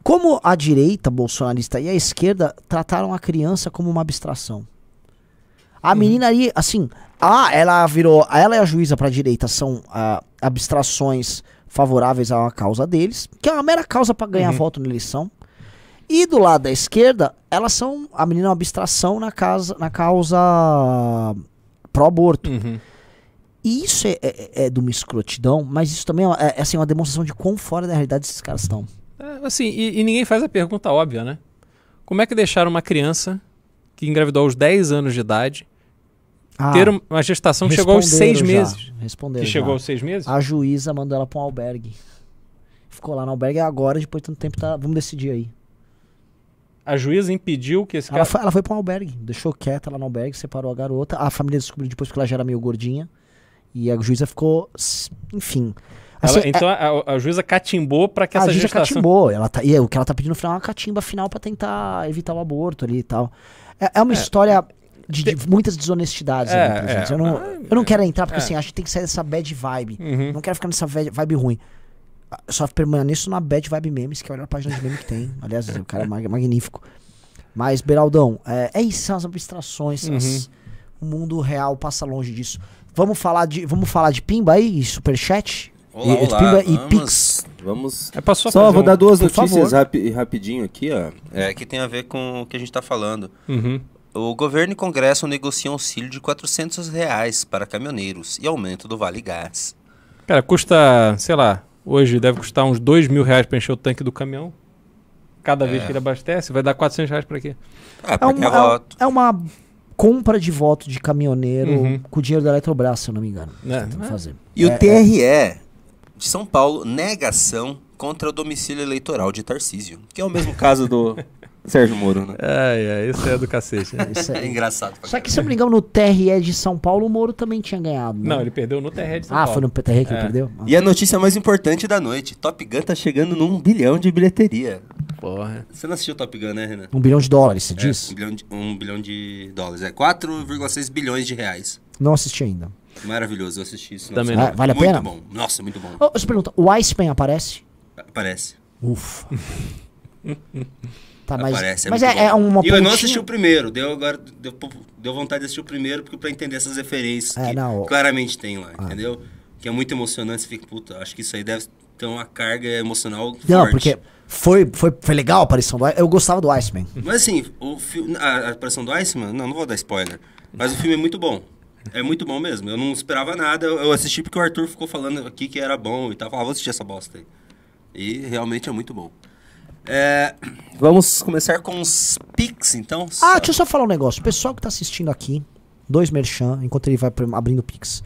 Como a direita bolsonarista e a esquerda trataram a criança como uma abstração. A uhum. menina ali, assim, ah, ela virou, ela e a juíza para a direita são ah, abstrações favoráveis à causa deles, que é uma mera causa para ganhar uhum. voto na eleição. E do lado da esquerda, elas são a menina é uma abstração na casa, na causa pró-aborto. Uhum. E isso é, é, é, de uma escrotidão, mas isso também é, é assim, uma demonstração de quão fora da realidade esses caras estão. É, assim, e, e, ninguém faz a pergunta óbvia, né? Como é que deixaram uma criança que engravidou aos 10 anos de idade ah, ter uma gestação que chegou aos 6 já. meses? Responderam. Que chegou aos 6 meses? A juíza mandou ela para um albergue. Ficou lá no albergue agora, depois de tanto tempo, tá, vamos decidir aí. A juíza impediu que esse ela cara. Foi, ela foi para um albergue, deixou quieta lá no albergue, separou a garota. A família descobriu depois que ela já era meio gordinha. E a juíza ficou. Enfim. Assim, ela, então é, a, a, juíza catimbou para que a essa juíza gestação... catimbou. Ela tá, e o que ela tá pedindo no final é uma catimba final para tentar evitar o aborto ali e tal. É, é uma é, história de, de, muitas desonestidades. É, ali, é. eu, não, ah, eu não quero entrar porque é. assim, acho que tem que sair dessa bad vibe. Uhum. Não quero ficar nessa vibe ruim. Só permaneço na bad vibe memes, que é a melhor página de meme que tem. Aliás, o cara é magnífico. Mas, Beraldão, é, é isso, são as abstrações. Uhum. As, o mundo real passa longe disso. Vamos falar de, vamos falar de Pimba aí, Superchat? Olá, e, olá. Pimba e vamos, Pix. Vamos. É, só, só vou um, dar duas notícias rapi, rapidinho aqui, ó. É, que tem a ver com o que a gente está falando. Uhum. O governo e Congresso negociam auxílio de 400 reais para caminhoneiros e aumento do Vale Gás. Cara, custa, sei lá, hoje deve custar uns 2 mil reais para encher o tanque do caminhão. Cada é. vez que ele abastece, vai dar 400 reais para quê? Ah, é, uma, é, é uma compra de voto de caminhoneiro uhum. com o dinheiro da Eletrobras, se eu não me engano. É. Fazer. E o é, TRE é. De São Paulo, negação contra o domicílio eleitoral de Tarcísio, que é o mesmo caso do Sérgio Moro, né? É, é, isso é do cacete. Né? Isso é, é engraçado. Só que, se eu não me engano, no TRE de São Paulo, o Moro também tinha ganhado. Né? Não, ele perdeu no TRE de São ah, Paulo. Ah, foi no TRE que ele é. perdeu? E a notícia mais importante da noite: Top Gun tá chegando num bilhão de bilheteria. Porra. Você não assistiu Top Gun, né, Renan? Um bilhão de dólares, você é, diz? Um bilhão, de, um bilhão de dólares. É 4,6 bilhões de reais. Não assisti ainda. Maravilhoso, eu assisti isso. Também não. Ah, vale a muito pena? Muito bom. Nossa, muito bom. Oh, você pergunta, o Iceman aparece? Aparece. Ufa. Tá, mas Aparece, é mas é, é, uma E eu não assisti o primeiro, deu agora deu, deu vontade de assistir o primeiro porque para entender essas referências é, que não, claramente tem lá, ah. entendeu? Que é muito emocionante, você fica, puta, acho que isso aí deve ter uma carga emocional não, forte. porque foi, foi, foi legal a aparição do Eu gostava do Iceman. Mas assim, o a, a aparição do Iceman, não, não vou dar spoiler, mas o filme é muito bom. É muito bom mesmo. Eu não esperava nada. Eu assisti porque o Arthur ficou falando aqui que era bom e tal. Ah, vou assistir essa bosta aí. E realmente é muito bom. É, vamos começar com os pics, então. Ah, deixa eu só falar um negócio. O pessoal que tá assistindo aqui, dois merchan, enquanto ele vai abrindo pix.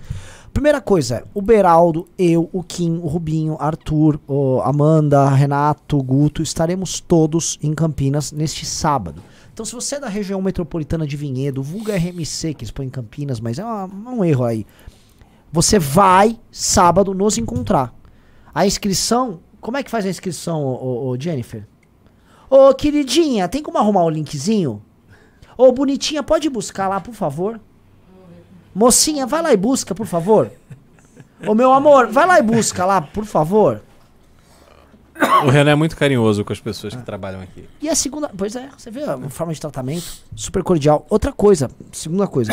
Primeira coisa, o Beraldo, eu, o Kim, o Rubinho, Arthur, Amanda, Renato, Guto, estaremos todos em Campinas neste sábado. Então, se você é da região metropolitana de Vinhedo, vulga RMC, que eles põem em Campinas, mas é um erro aí. Você vai sábado nos encontrar. A inscrição, como é que faz a inscrição, ô, ô Jennifer? Ô, queridinha, tem como arrumar o linkzinho? Ô, bonitinha, pode buscar lá, por favor? Mocinha, vai lá e busca, por favor. Ô, meu amor, vai lá e busca lá, por favor. O Renan é muito carinhoso com as pessoas que trabalham aqui. E a segunda, pois é, você vê a forma de tratamento, super cordial. Outra coisa, segunda coisa.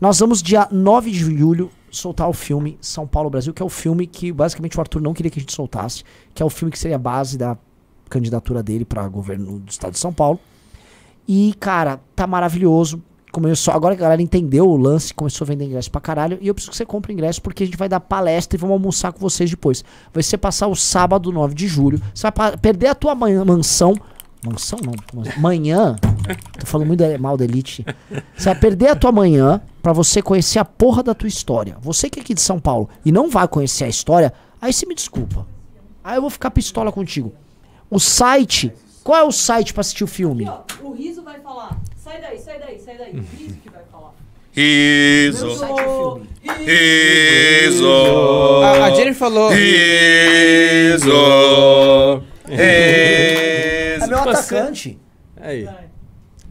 Nós vamos dia 9 de julho soltar o filme São Paulo Brasil, que é o filme que basicamente o Arthur não queria que a gente soltasse, que é o filme que seria a base da candidatura dele para governo do estado de São Paulo. E, cara, tá maravilhoso. Começou, agora a galera entendeu o lance, começou a vender ingresso pra caralho. E eu preciso que você compre ingresso porque a gente vai dar palestra e vamos almoçar com vocês depois. Vai ser passar o sábado 9 de julho. Você vai perder a tua mansão. Mansão não. Manhã. Tô falando muito mal da Elite. Você vai perder a tua manhã para você conhecer a porra da tua história. Você que é aqui de São Paulo e não vai conhecer a história, aí você me desculpa. Aí eu vou ficar pistola contigo. O site. Qual é o site pra assistir o filme? Aqui, ó, o Riso vai falar. Sai daí, sai daí, sai daí. O Riso que vai falar. Riso. Riso. A, a Jenny falou. Riso. Riso. É meu atacante. Aí.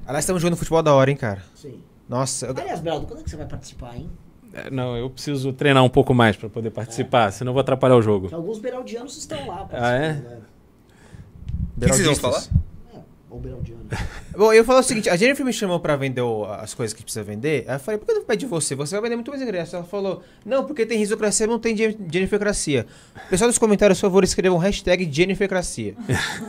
Aliás, estamos jogando futebol da hora, hein, cara? Sim. Nossa. Eu... Aliás, Brado, quando é que você vai participar, hein? É, não, eu preciso treinar um pouco mais para poder participar, é. senão eu vou atrapalhar o jogo. Alguns beraldianos estão lá. Ah, é? Né? O que, vocês vão falar? Ou beraldiano. Bom, eu falo o seguinte, a Jennifer me chamou pra vender o, as coisas que precisa vender. Aí eu falei, por que não pede você? Você vai vender muito mais ingresso. Ela falou, não, porque tem risocracia, não tem Jennifercracia. Pessoal dos comentários, por favor, escrevam hashtag Jennifercracia.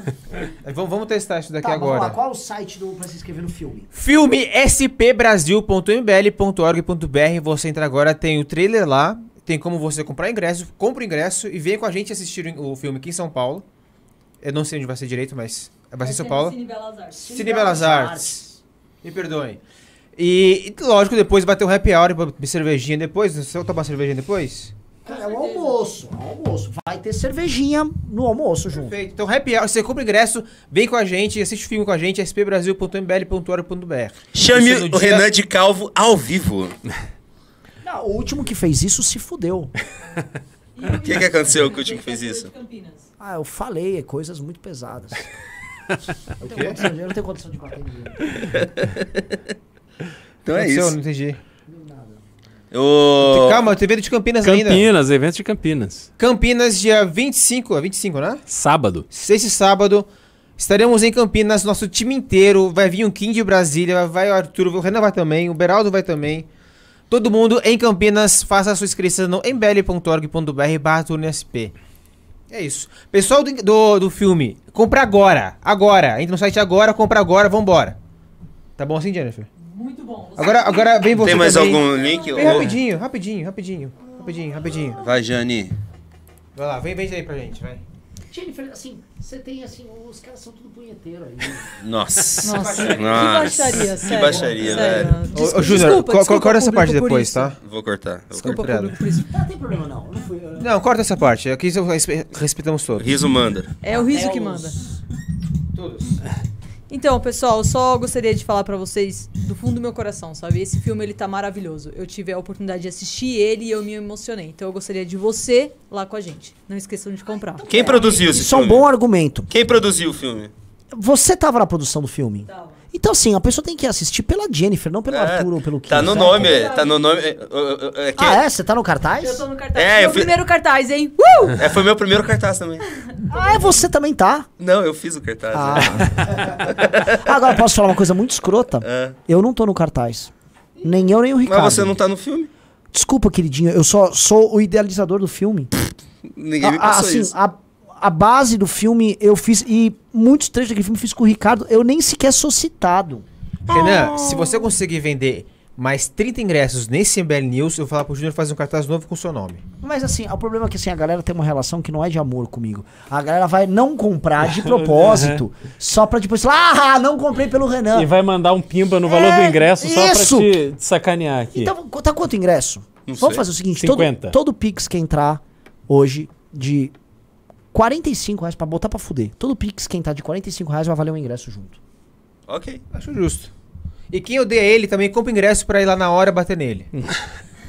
vamos, vamos testar isso daqui tá, agora. Lá. Qual é o site do, pra se inscrever no filme? Filme spbrasil.mbl.org.br. Você entra agora, tem o trailer lá, tem como você comprar ingresso, compra o ingresso e vem com a gente assistir o filme aqui em São Paulo. Eu não sei onde vai ser direito, mas vai ser em São Paulo. Cine Belas Artes. Cine Belas Artes. Me perdoem. E, lógico, depois vai ter um happy hour, uma cervejinha depois. Você vai tomar cervejinha depois? É o almoço, é o almoço. Vai ter cervejinha no almoço junto. Perfeito. Então, happy hour, você compra ingresso, vem com a gente, assiste o filme com a gente, spbrasil.mbl.org.br. Chame o dia... Renan de Calvo ao vivo. Não, o último que fez isso se fudeu. O que, que aconteceu com o último que fez isso? Ah, eu falei, é coisas muito pesadas. o quê? Eu não tenho condição de bater ninguém. Então é isso. Não entendi. O... Calma, tem evento de Campinas, Campinas ainda. Campinas, evento de Campinas. Campinas, dia 25, é 25, né? Sábado. Esse sábado, estaremos em Campinas, nosso time inteiro. Vai vir um Kim de Brasília, vai o Arthur, o Renan vai também, o Beraldo vai também. Todo mundo em Campinas, faça a sua inscrição no embele.org.br barra É isso. Pessoal do, do, do, filme, compra agora. Agora. Entra no site agora, compra agora, vambora. Tá bom assim, Jennifer? Muito bom. Agora, agora vem você Tem mais também. algum link? Vem rapidinho, rapidinho, rapidinho. Rapidinho, rapidinho. Vai, Jani. Vai lá, vem, vem aí pra gente, vai. Jennifer, assim, você tem assim, os caras são tudo punheteiro aí. Nossa. Nossa. Que baixaria, sério. Que baixaria, sério. velho. Ô, Júnior, corta essa parte depois, tá? Vou cortar. Vou desculpa, cortar. público, por isso. Não tem problema, não. Não, fui, eu... não, corta essa parte. Aqui respeitamos todos. Riso manda. É o riso é que os... manda. Todos. Então, pessoal, só gostaria de falar para vocês do fundo do meu coração, sabe? Esse filme ele tá maravilhoso. Eu tive a oportunidade de assistir ele e eu me emocionei. Então eu gostaria de você lá com a gente. Não esqueçam de comprar. Quem produziu esse Isso filme? Isso é um bom argumento. Quem produziu o filme? Você tava na produção do filme? Tava. Então, assim, a pessoa tem que assistir pela Jennifer, não pelo é, Arthur ou pelo Kim. Tá no nome, tá no nome. É, é, que... Ah, é? Você tá no cartaz? Eu tô no cartaz. É, meu fui... primeiro cartaz, hein? Uh! É, foi meu primeiro cartaz também. Ah, é você também tá? Não, eu fiz o cartaz. Ah. Né? Agora, posso falar uma coisa muito escrota? É. Eu não tô no cartaz. Nem eu, nem o Ricardo. Mas você não tá no filme? Desculpa, queridinho, eu só sou o idealizador do filme. Ninguém me passou assim, isso. A, a base do filme eu fiz, e muitos trechos daquele filme eu fiz com o Ricardo, eu nem sequer sou citado. Renan, oh. se você conseguir vender mais 30 ingressos nesse MBL News, eu vou falar pro Júnior fazer um cartaz novo com o seu nome. Mas assim, o problema é que assim, a galera tem uma relação que não é de amor comigo. A galera vai não comprar de propósito, só pra depois falar, ah, não comprei pelo Renan. E vai mandar um pimba no valor é, do ingresso só isso. pra te, te sacanear aqui. Então, tá quanto ingresso? Não Vamos sei. fazer o seguinte, 50. todo, todo Pix que entrar hoje de 45 reais pra botar pra fuder. Todo Pix que entrar de 45 reais vai valer um ingresso junto. Ok. Acho justo. E quem odeia ele também compra ingresso pra ir lá na hora bater nele.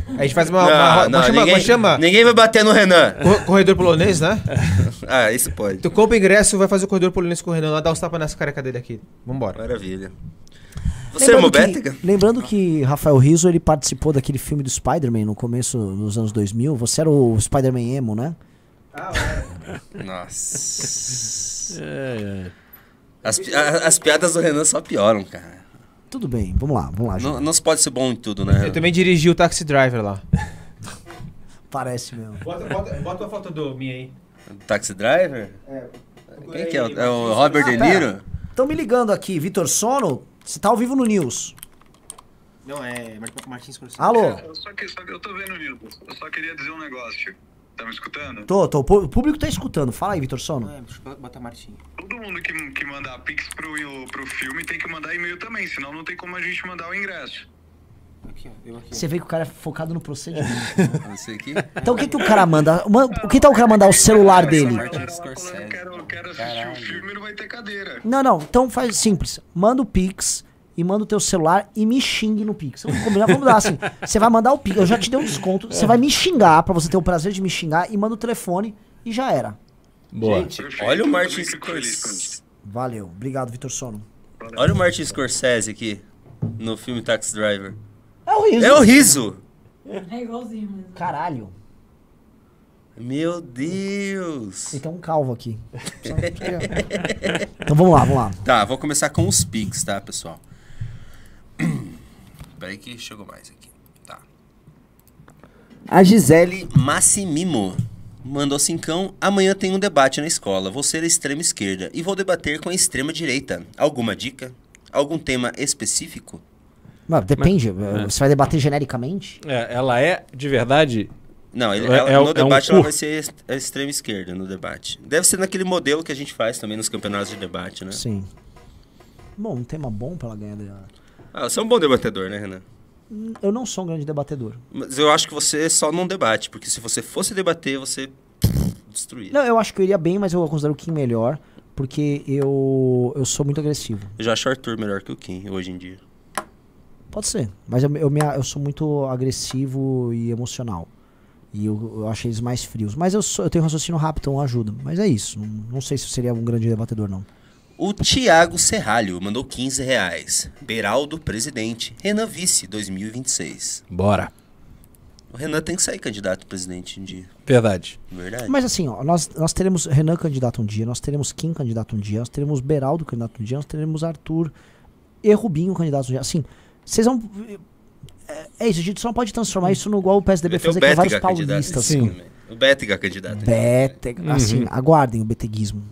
A gente faz uma. Não, uma, não, chama, ninguém, chama. Ninguém vai bater no Renan. Corredor polonês, né? ah, isso pode. Tu compra ingresso, vai fazer o corredor polonês com o Renan lá, dá os tapas nessa careca dele aqui. Vambora. Maravilha. Você é lembrando é que, lembrando que Rafael Rizzo ele participou daquele filme do Spider-Man no começo dos anos 2000. Você era o Spider-Man emo, né? Ah, é. Nossa. É, é. As, a, as piadas do Renan só pioram, cara. Tudo bem, vamos lá, vamos lá. Não, não se pode ser bom em tudo, né? Eu também dirigi o Taxi Driver lá. Parece mesmo. Bota, bota, bota a foto do minha aí. Taxi Driver? É. Quem que é? É o Robert ah, De Niro? Estão me ligando aqui, Vitor Sono. Você tá ao vivo no News. Não, é Martins Scorsese. Alô? É, eu, só que, só eu tô vendo o News. Eu só queria dizer um negócio. Tá me escutando? Tô, tô. O público tá escutando. Fala aí, Vitor Sono. É, deixa eu botar Martim. Todo mundo que, que mandar Pix pro, pro filme tem que mandar e-mail também, senão não tem como a gente mandar o ingresso. Aqui, ó, aqui, Você vê que o cara é focado no procedimento. aqui. Então o que, que o cara manda? O que tal o cara mandar o celular dele? Eu quero, quero assistir o filme e não vai ter cadeira. Não, não. Então faz simples. Manda o Pix e manda o teu celular e me xingue no Pix. Vamos combinar, vamos dar assim. Você vai mandar o Pix, eu já te dei um desconto. Você vai me xingar para você ter o prazer de me xingar e manda o telefone e já era. Boa. Gente, olha o Martin Scorsese. Valeu. Obrigado, Vitor Sono. Olha o Martin Scorsese aqui no filme Taxi Driver. É o riso. É o riso. É igualzinho mesmo. Caralho. Meu Deus! Tem um calvo aqui. então vamos lá, vamos lá. Tá, vou começar com os pics, tá, pessoal? Peraí que chegou mais aqui. Tá. A Gisele Massimimo mandou cincão. Amanhã tem um debate na escola. Vou ser a extrema esquerda e vou debater com a extrema direita. Alguma dica? Algum tema específico? Não, depende. Mas, é. Você vai debater genericamente? É, ela é de verdade. Não, ele, é, ela, é, no debate é um ela vai ser a extrema esquerda no debate. Deve ser naquele modelo que a gente faz também nos campeonatos de debate, né? Sim. Bom, um tema bom pra ela ganhar. Ah, você é um bom debatedor, né, Renan? Eu não sou um grande debatedor. Mas eu acho que você só não debate, porque se você fosse debater, você destruía. Não, eu acho que eu iria bem, mas eu considero o Kim melhor, porque eu, eu sou muito agressivo. Eu já acho o Arthur melhor que o Kim hoje em dia. Pode ser, mas eu, eu, me, eu sou muito agressivo e emocional. E eu, eu acho eles mais frios. Mas eu, sou, eu tenho raciocínio rápido, então ajuda. Mas é isso. Não, não sei se eu seria um grande debatedor, não. O Tiago Serralho mandou 15 reais. Beraldo, presidente. Renan, vice, 2026. Bora. O Renan tem que sair candidato a presidente um dia. Verdade. Verdade. Mas assim, ó, nós, nós teremos Renan candidato um dia, nós teremos Kim candidato um dia, nós teremos Beraldo candidato um dia, nós teremos Arthur e Rubinho candidato um dia. Assim, vocês vão... É, é, isso, a gente só não pode transformar isso no igual o PSDB fazer com vários paulistas. Sim. O Bétega candidato. Bétega, assim, uhum. aguardem o beteguismo.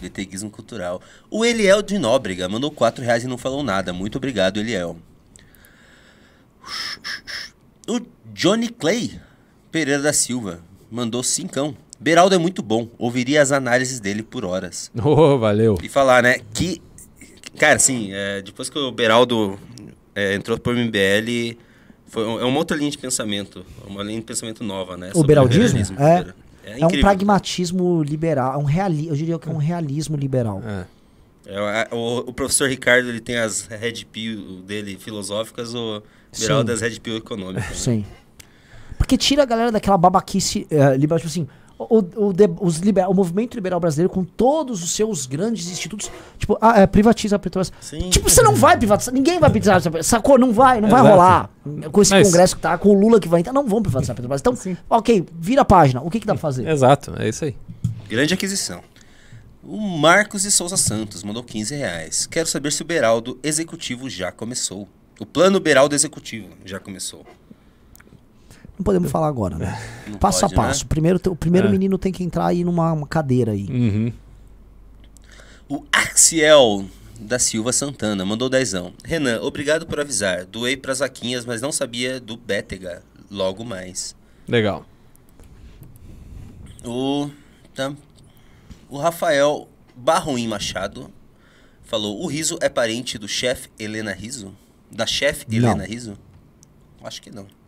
Deteguismo cultural. O Eliel de Nóbrega mandou 4 reais e não falou nada. Muito obrigado, Eliel. O Johnny Clay Pereira da Silva mandou cincão. Beraldo é muito bom. Ouviria as análises dele por horas. Oh, valeu. E falar, né, que... Cara, assim, é, depois que o Beraldo é, entrou pro MBL... Foi, é uma outra linha de pensamento. Uma linha de pensamento nova, né? O beraldismo? É. É, é um pragmatismo liberal, é um reali eu diria que é um realismo liberal. É. É, o, o, professor Ricardo ele tem as red pill dele filosóficas, o Beraldo das red pill econômicas. Né? Sim. Porque tira a galera daquela babaquice uh, liberal, tipo assim, o, o, os liber, o movimento liberal brasileiro, com todos os seus grandes institutos, tipo, ah, é, privatiza a Petrobras. Sim. Tipo, você não vai privatizar, ninguém vai privatizar, sacou? Não vai, não vai rolar. Com esse Mas... congresso que tá, com o Lula que vai entrar, não vão privatizar a Petrobras. Então, Sim. ok, vira a página. O que, que dá pra fazer? Exato, é isso aí. Grande aquisição. O Marcos de Souza Santos mandou 15 reais. Quero saber se o Beraldo Executivo já começou. O plano Beraldo Executivo já começou. Não podemos falar agora, né? Não passo pode, a né? passo. Né? Primeiro, o primeiro é. menino tem que entrar aí numa cadeira aí. Uhum. O Axiel da Silva Santana mandou dezão. Renan, obrigado por avisar. Doei pras vaquinhas, mas não sabia do Bétega. Logo mais. Legal. O, tá, o Rafael Barruim Machado falou: o Riso é parente do chefe Helena Riso? Da chefe Helena Riso? Acho que não.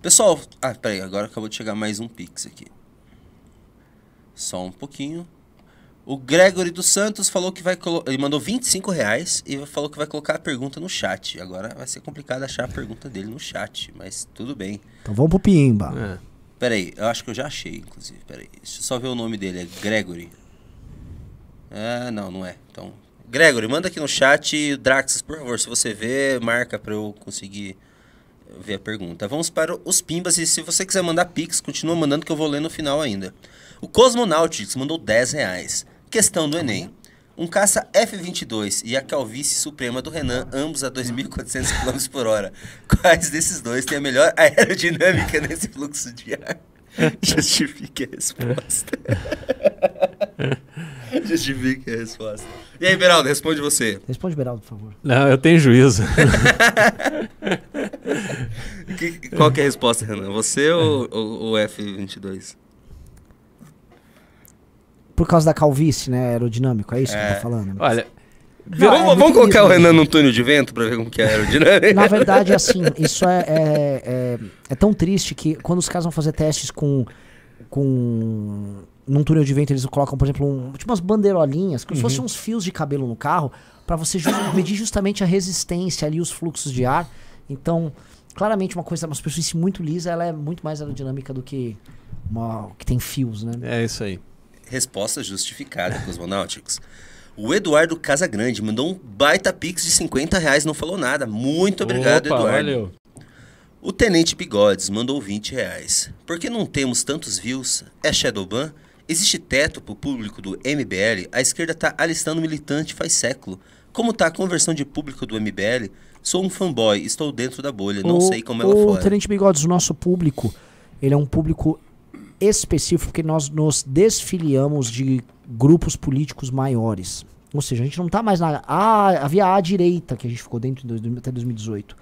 Pessoal, ah, peraí, agora acabou de chegar mais um Pix aqui. Só um pouquinho. O Gregory dos Santos falou que vai colocar. Ele mandou 25 reais e falou que vai colocar a pergunta no chat. Agora vai ser complicado achar a pergunta dele no chat, mas tudo bem. Então vamos pro Pimba. É. Peraí, eu acho que eu já achei, inclusive. Peraí, deixa eu só ver o nome dele. É Gregory. Ah, não, não é. Então, Gregory, manda aqui no chat. Draxas, por favor, se você vê, marca pra eu conseguir ver a pergunta. Vamos para os pimbas e se você quiser mandar pix, continua mandando que eu vou ler no final ainda. O Cosmonautics mandou 10 reais. Questão do Enem. Um caça F-22 e a calvície suprema do Renan, ambos a 2.400 km por hora. Quais desses dois tem a melhor aerodinâmica nesse fluxo de ar? Justifique a resposta. Justifique a resposta. E aí, Beraldo, responde você. Responde, Beraldo, por favor. Não, eu tenho juízo. que, qual que é a resposta, Renan? Você ou o F22? Por causa da calvície, né? Aerodinâmico, é isso é. que tá falando? Olha, não, vamos, é vamos colocar o Renan num túnel de vento para ver como que é aerodinâmico. Na verdade, assim, isso é, é, é, é, tão triste que quando os caras vão fazer testes com, com num túnel de vento, eles colocam, por exemplo, um, tipo umas bandeirolinhas, como uhum. se fossem uns fios de cabelo no carro, para você ju medir justamente a resistência ali, os fluxos de ar. Então, claramente, uma coisa, uma superfície muito lisa, ela é muito mais aerodinâmica do que uma que tem fios, né? É isso aí. Resposta justificada, Cosmonáuticos. O Eduardo Casagrande mandou um baita pix de 50 reais, não falou nada. Muito obrigado, Opa, Eduardo. Valeu. O Tenente Bigodes mandou 20 reais. Por que não temos tantos views? É Shadowban? Existe teto para o público do MBL? A esquerda está alistando militante faz século. Como está a conversão de público do MBL? Sou um fanboy, estou dentro da bolha, não o, sei como ela fora. Tenente Bigodes, o nosso público, ele é um público específico porque nós nos desfiliamos de grupos políticos maiores. Ou seja, a gente não está mais na. Havia a direita que a gente ficou dentro de, até 2018.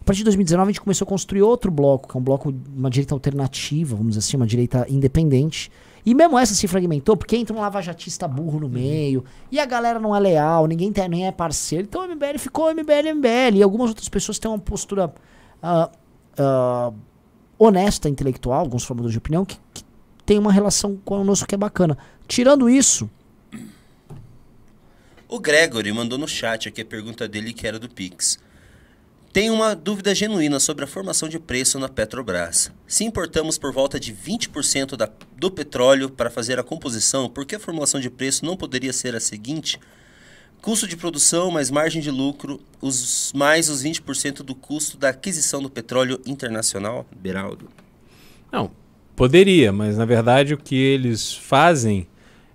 A partir de 2019 a gente começou a construir outro bloco, que é um bloco, uma direita alternativa, vamos dizer assim, uma direita independente. E mesmo essa se fragmentou, porque entra um lavajatista burro no meio, e a galera não é leal, ninguém tem, nem é parceiro. Então o MBL ficou MBL, MBL. E algumas outras pessoas têm uma postura uh, uh, honesta, intelectual, alguns formadores de opinião, que, que tem uma relação conosco que é bacana. Tirando isso. O Gregory mandou no chat aqui a pergunta dele que era do Pix. Tem uma dúvida genuína sobre a formação de preço na Petrobras. Se importamos por volta de 20% da, do petróleo para fazer a composição, por que a formulação de preço não poderia ser a seguinte? Custo de produção mais margem de lucro, os, mais os 20% do custo da aquisição do petróleo internacional? Beraldo. Não, poderia, mas na verdade o que eles fazem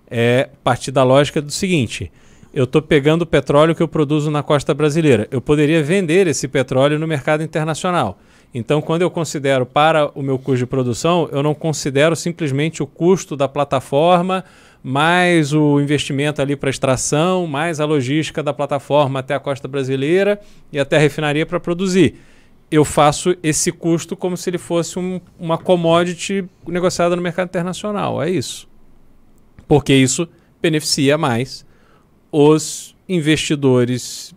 é partir da lógica do seguinte eu estou pegando o petróleo que eu produzo na costa brasileira. Eu poderia vender esse petróleo no mercado internacional. Então, quando eu considero para o meu custo de produção, eu não considero simplesmente o custo da plataforma, mais o investimento ali para extração, mais a logística da plataforma até a costa brasileira e até a refinaria para produzir. Eu faço esse custo como se ele fosse um, uma commodity negociada no mercado internacional. É isso. Porque isso beneficia mais os investidores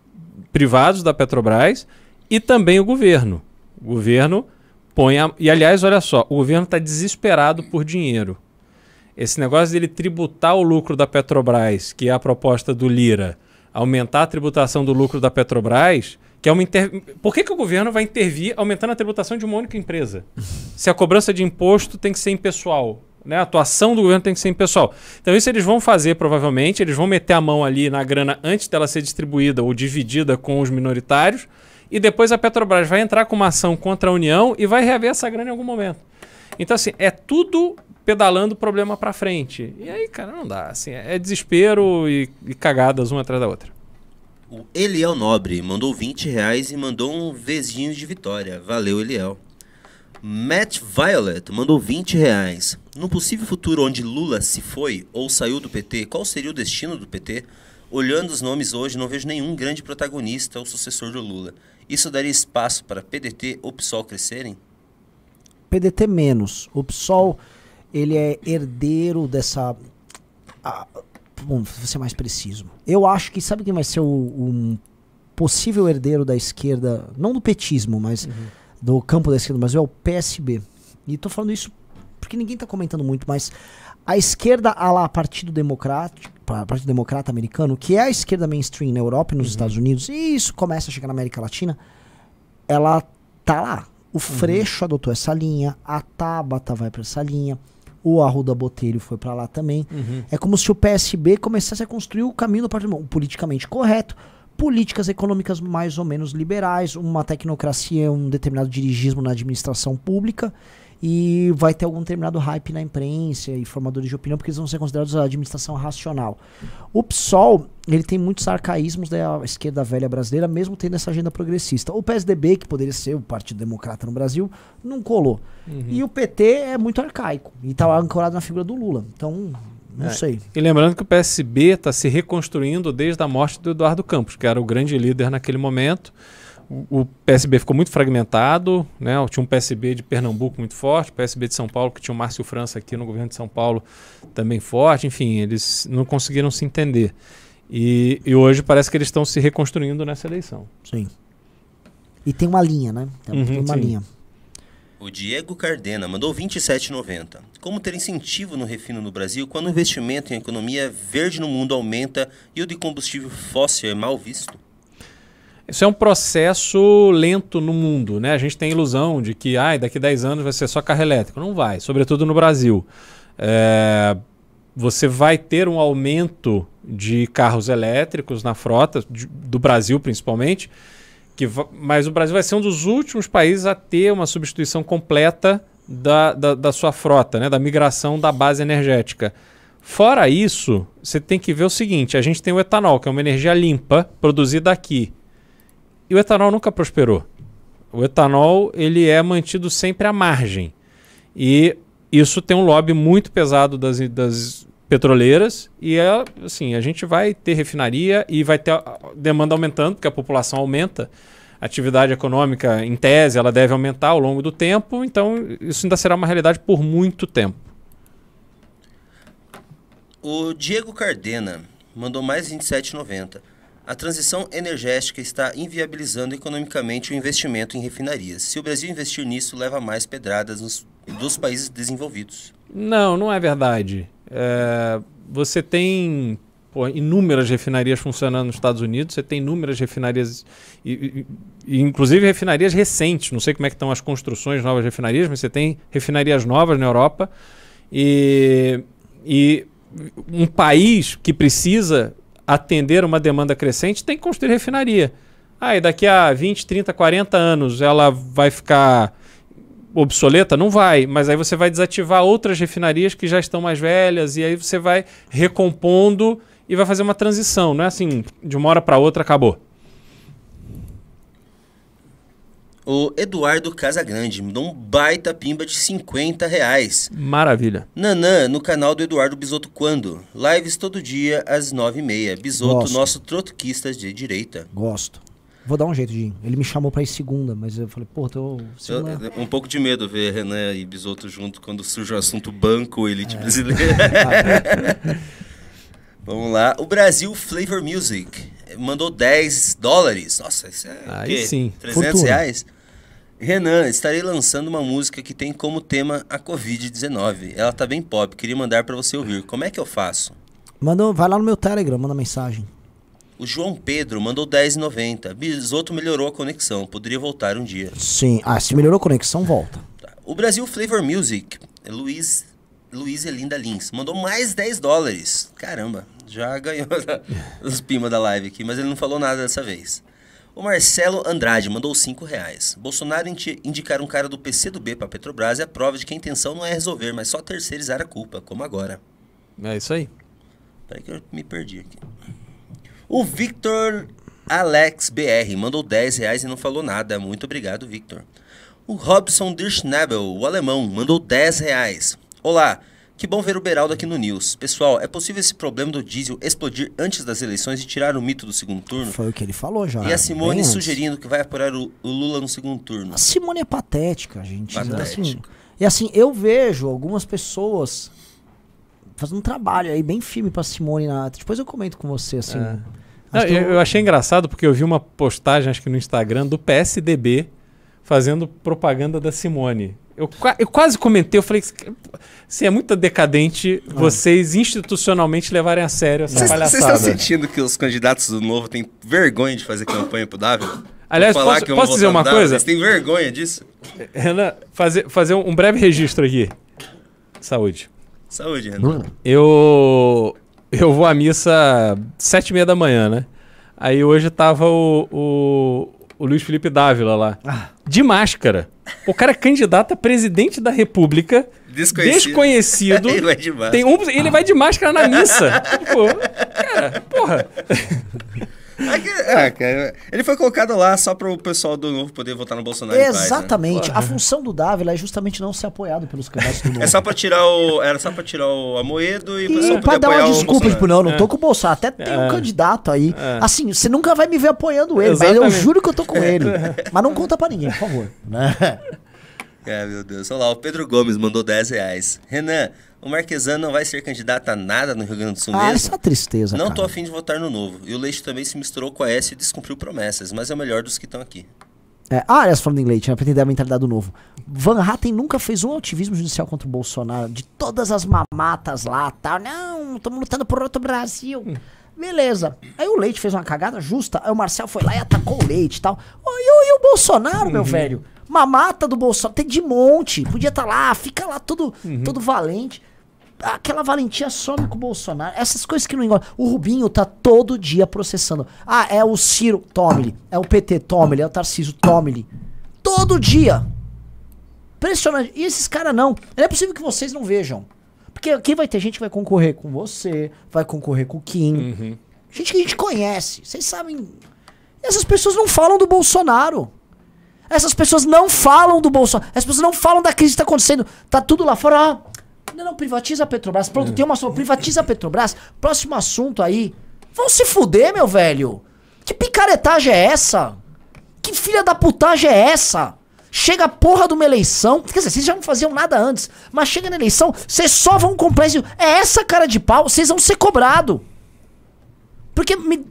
privados da Petrobras e também o governo. O governo põe. A... E aliás, olha só, o governo está desesperado por dinheiro. Esse negócio dele tributar o lucro da Petrobras, que é a proposta do Lira, aumentar a tributação do lucro da Petrobras, que é uma inter... Por que, que o governo vai intervir aumentando a tributação de uma única empresa? Se a cobrança de imposto tem que ser impessoal, Né? A atuação do governo tem que ser impessoal. Então, isso eles vão fazer provavelmente, eles vão meter a mão ali na grana antes dela ser distribuída ou dividida com os minoritários, e depois a Petrobras vai entrar com uma ação contra a União e vai reaver essa grana em algum momento. Então, assim, é tudo pedalando o problema para frente. E aí, cara, não dá. Assim, é desespero e, e cagadas uma atrás da outra. O Eliel Nobre mandou 20 reais e mandou um Vzinho de vitória. Valeu, Eliel. Matt Violet mandou 20 reais. No possível futuro onde Lula se foi ou saiu do PT, qual seria o destino do PT? Olhando os nomes hoje, não vejo nenhum grande protagonista ou sucessor do Lula. Isso daria espaço para PDT ou PSOL crescerem? PDT menos. O PSOL, ele é herdeiro dessa... Ah, bom, vou ser mais preciso. Eu acho que, sabe quem vai ser o, um possível herdeiro da esquerda, não do petismo, mas... Uhum do campo da esquerda do Brasil é o PSB. E estou falando isso porque ninguém está comentando muito, mas a esquerda a lá Partido Democrático, Partido Democrata Americano, que é a esquerda mainstream na Europa e nos uhum. Estados Unidos, e isso começa a chegar na América Latina, ela tá lá. O uhum. Freixo adotou essa linha, a Tabata vai para essa linha, o Arruda Botelho foi para lá também. Uhum. É como se o PSB começasse a construir o caminho do partido politicamente correto, políticas econômicas mais ou menos liberais, uma tecnocracia, um determinado dirigismo na administração pública e vai ter algum determinado hype na imprensa e formadores de opinião, porque eles vão ser considerados a administração racional. O PSOL, ele tem muitos arcaísmos da esquerda velha brasileira, mesmo tendo essa agenda progressista. O PSDB, que poderia ser o Partido Democrata no Brasil, não colou. Uhum. E o PT é muito arcaico e está ancorado na figura do Lula. Então, não é. sei. E lembrando que o PSB está se reconstruindo desde a morte do Eduardo Campos, que era o grande líder naquele momento. O, PSB ficou muito fragmentado, né? tinha um PSB de Pernambuco muito forte, PSB de São Paulo, que tinha o Márcio França aqui no governo de São Paulo também forte. Enfim, eles não conseguiram se entender. E, e hoje parece que eles estão se reconstruindo nessa eleição. Sim. E tem uma linha, né? Tem, uhum, tem uma sim. linha. O Diego Cardena mandou 27,90. Como ter incentivo no refino no Brasil quando o investimento em economia verde no mundo aumenta e o de combustível fóssil é mal visto? Isso é um processo lento no mundo, né? A gente tem a ilusão de que ah, daqui a 10 anos vai ser só carro elétrico. Não vai, sobretudo no Brasil. É, você vai ter um aumento de carros elétricos na frota, de, do Brasil principalmente, que mas o Brasil vai ser um dos últimos países a ter uma substituição completa da, da, da sua frota, né? da migração da base energética. Fora isso, você tem que ver o seguinte: a gente tem o etanol, que é uma energia limpa, produzida aqui. E o etanol nunca prosperou. O etanol ele é mantido sempre à margem. E isso tem um lobby muito pesado das, das petroleiras e é, assim, a gente vai ter refinaria e vai ter demanda aumentando, porque a população aumenta. A atividade econômica, em tese, ela deve aumentar ao longo do tempo, então isso ainda será uma realidade por muito tempo. O Diego Cardena mandou mais 27,90. A transição energética está inviabilizando economicamente o investimento em refinarias. Se o Brasil investir nisso, leva mais pedradas nos, dos países desenvolvidos. Não, não é verdade. É, você tem pô, inúmeras refinarias funcionando nos Estados Unidos, você tem inúmeras refinarias, e, e, inclusive refinarias recentes. Não sei como é que estão as construções de novas refinarias, mas você tem refinarias novas na Europa. E, e um país que precisa atender uma demanda crescente tem que construir refinaria. Ah, daqui a 20, 30, 40 anos ela vai ficar obsoleta? Não vai, mas aí você vai desativar outras refinarias que já estão mais velhas e aí você vai recompondo e vai fazer uma transição. Não é assim, de uma hora para outra acabou. O Eduardo Casagrande mandou um baita pimba de 50 reais. Maravilha. Nanã, no canal do Eduardo Bisoto quando? Lives todo dia às 9h30. Bisoto, Gosto. nosso trotquista de direita. Gosto. Vou dar um jeito de. Ele me chamou pra ir segunda, mas eu falei, pô, tô. Segunda... um pouco de medo ver Renan e Bisoto junto quando surge o assunto banco elite é. brasileira. Vamos lá. O Brasil Flavor Music mandou 10 dólares. Nossa, isso é. Aí sim. 300 Fortuna. reais. Renan, estarei lançando uma música que tem como tema a Covid-19. Ela tá bem pop, queria mandar para você ouvir. Como é que eu faço? Manda, vai lá no meu Telegram, manda mensagem. O João Pedro mandou 10,90. Bisoto melhorou a conexão, poderia voltar um dia. Sim, ah, se melhorou a conexão, volta. Tá. O Brasil Flavor Music, Luiz Luiz Elinda Lins. Mandou mais 10 dólares. Caramba, já ganhou os pima da live aqui, mas ele não falou nada dessa vez. O Marcelo Andrade mandou 5 reais. Bolsonaro indicar um cara do PC do B para Petrobras é a prova de que a intenção não é resolver, mas só terceirizar a culpa, como agora. É isso aí. Peraí que eu me perdi aqui. O Victor Alex BR mandou 10 reais e não falou nada. Muito obrigado, Victor. O Robson Dirschnabel, o alemão, mandou 10 reais. Olá, que bom ver o Beraldo aqui no News. Pessoal, é possível esse problema do diesel explodir antes das eleições e tirar o mito do segundo turno? Foi o que ele falou já. E a Simone sugerindo que vai apurar o, o, Lula no segundo turno. A Simone é patética, gente. Patética. Assim, e assim, eu vejo algumas pessoas fazendo um trabalho aí bem firme pra Simone na. Depois eu comento com você, assim. É. Não, eu, eu achei engraçado porque eu vi uma postagem, acho que no Instagram, do PSDB fazendo propaganda da Simone. Eu, eu quase comentei, eu falei, se é muito decadente ah. vocês institucionalmente levarem a sério essa cês, palhaçada. Vocês estão sentindo que os candidatos do Novo têm vergonha de fazer campanha pro Davi? Aliás, posso, posso dizer uma coisa? Vocês têm vergonha disso? Renan, fazer, fazer um breve registro aqui. Saúde. Saúde, Renan. Eu, eu vou à missa sete e meia da manhã, né? Aí hoje tava o, o, o Luiz Felipe Dávila lá. Ah. De máscara. O cara é candidato a presidente da República. Desconhecido. Desconhecido. ele vai de máscara. Tem um, ele vai de máscara na missa. Pô, cara, porra. É, cara, ele foi colocado lá só para o pessoal do Novo poder votar no Bolsonaro. Exatamente. Paz, né? A função do Dávila é justamente não ser apoiado pelos candidatos do Novo. É só para tirar o, era só para tirar o Amoedo e, e para dar uma desculpa, tipo, não, não tô é. com o Bolsonaro. Até tem um é. candidato aí. É. Assim, você nunca vai me ver apoiando ele, mas eu juro que eu tô com ele. Mas não conta para ninguém, por favor. Né? É, meu Deus. Olha lá, o Pedro Gomes mandou 10 reais. Renan, o Marquesano não vai ser candidato a nada no Rio Grande do Sul ah, mesmo? essa tristeza, Não tô afim de votar no Novo. E o Leite também se misturou com a S e descumpriu promessas, mas é o melhor dos que estão aqui. É, ah, aliás, falando em Leite, né, pra entender a mentalidade do Novo. Van Hatten nunca fez um ativismo judicial contra o Bolsonaro. De todas as mamatas lá, tal. Não, estamos lutando por outro Brasil. Hum. Beleza. Aí o Leite fez uma cagada justa. Aí o Marcel foi lá e atacou o Leite e tal. E, e o Bolsonaro, uhum. meu velho? Mamata do Bolsonaro, tem de monte. Podia estar tá lá, fica lá todo, uhum. todo valente. Aquela valentia some com o Bolsonaro. Essas coisas que não engordam. O Rubinho tá todo dia processando. Ah, é o Ciro, tome-lhe. É o PT, tome-lhe. É o Tarcísio, tome-lhe. Todo dia. Impressionante. E esses caras não. Não é possível que vocês não vejam. Porque aqui vai ter gente que vai concorrer com você, vai concorrer com o Kim. Uhum. Gente que a gente conhece. Vocês sabem. Essas pessoas não falam do Bolsonaro. Essas pessoas não falam do Bolsonaro. Essas pessoas não falam da crise que está acontecendo. Tá tudo lá fora. Ah, não, não, privatiza a Petrobras. Pronto, tem uma só. Privatiza a Petrobras. Próximo assunto aí. Vão se fuder, meu velho. Que picaretagem é essa? Que filha da putagem é essa? Chega a porra de uma eleição. Quer dizer, vocês já não faziam nada antes. Mas chega na eleição, vocês só vão comprar. É essa cara de pau, vocês vão ser cobrado. Porque me,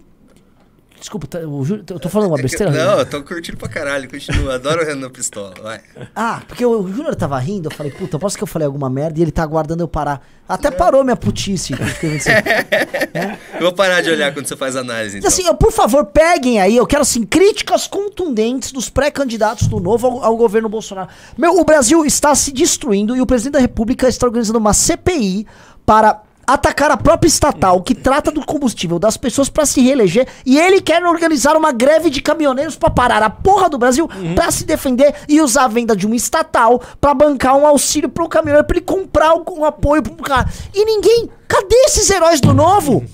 Desculpa, tá, eu, eu tô falando uma besteira? Não, eu tô curtindo pra caralho, continua. Adoro o Renan Pistola, vai. Ah, porque o Júnior tava rindo, eu falei, puta, posso que eu falei alguma merda e ele tá aguardando eu parar. Até parou minha putice. é? Eu vou parar de olhar quando você faz análise, então. Assim, eu, por favor, peguem aí, eu quero, assim, críticas contundentes dos pré-candidatos do novo ao, ao governo Bolsonaro. Meu, o Brasil está se destruindo e o presidente da república está organizando uma CPI para atacar a própria estatal que trata do combustível das pessoas para se reeleger e ele quer organizar uma greve de caminhoneiros para parar a porra do Brasil uhum. para se defender e usar a venda de uma estatal para bancar um auxílio para o caminhoneiro para ele comprar um, um apoio para cara. E ninguém, cadê esses heróis do novo?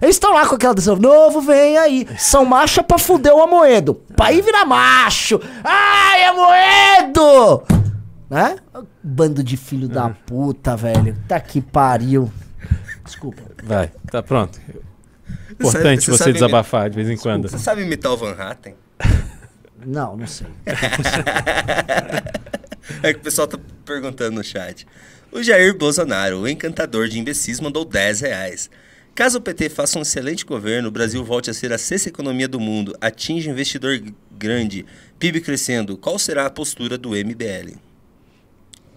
Eles estão lá com aquela decisão, novo vem aí, são macha pra fuder o Amoedo. Pra ir virar macho. Ai, Amoedo! Né? Bando de filho da é. puta, velho. Tá que pariu. Desculpa. Vai, tá pronto. Importante você, você desabafar de vez em quando. Você sabe imitar o Van Hatten? Não, não sei. é que o pessoal tá perguntando no chat. O Jair Bolsonaro, o encantador de imbecis, mandou 10 reais. Caso o PT faça um excelente governo, o Brasil volte a ser a sexta economia do mundo, atinge investidor grande, PIB crescendo, qual será a postura do MBL?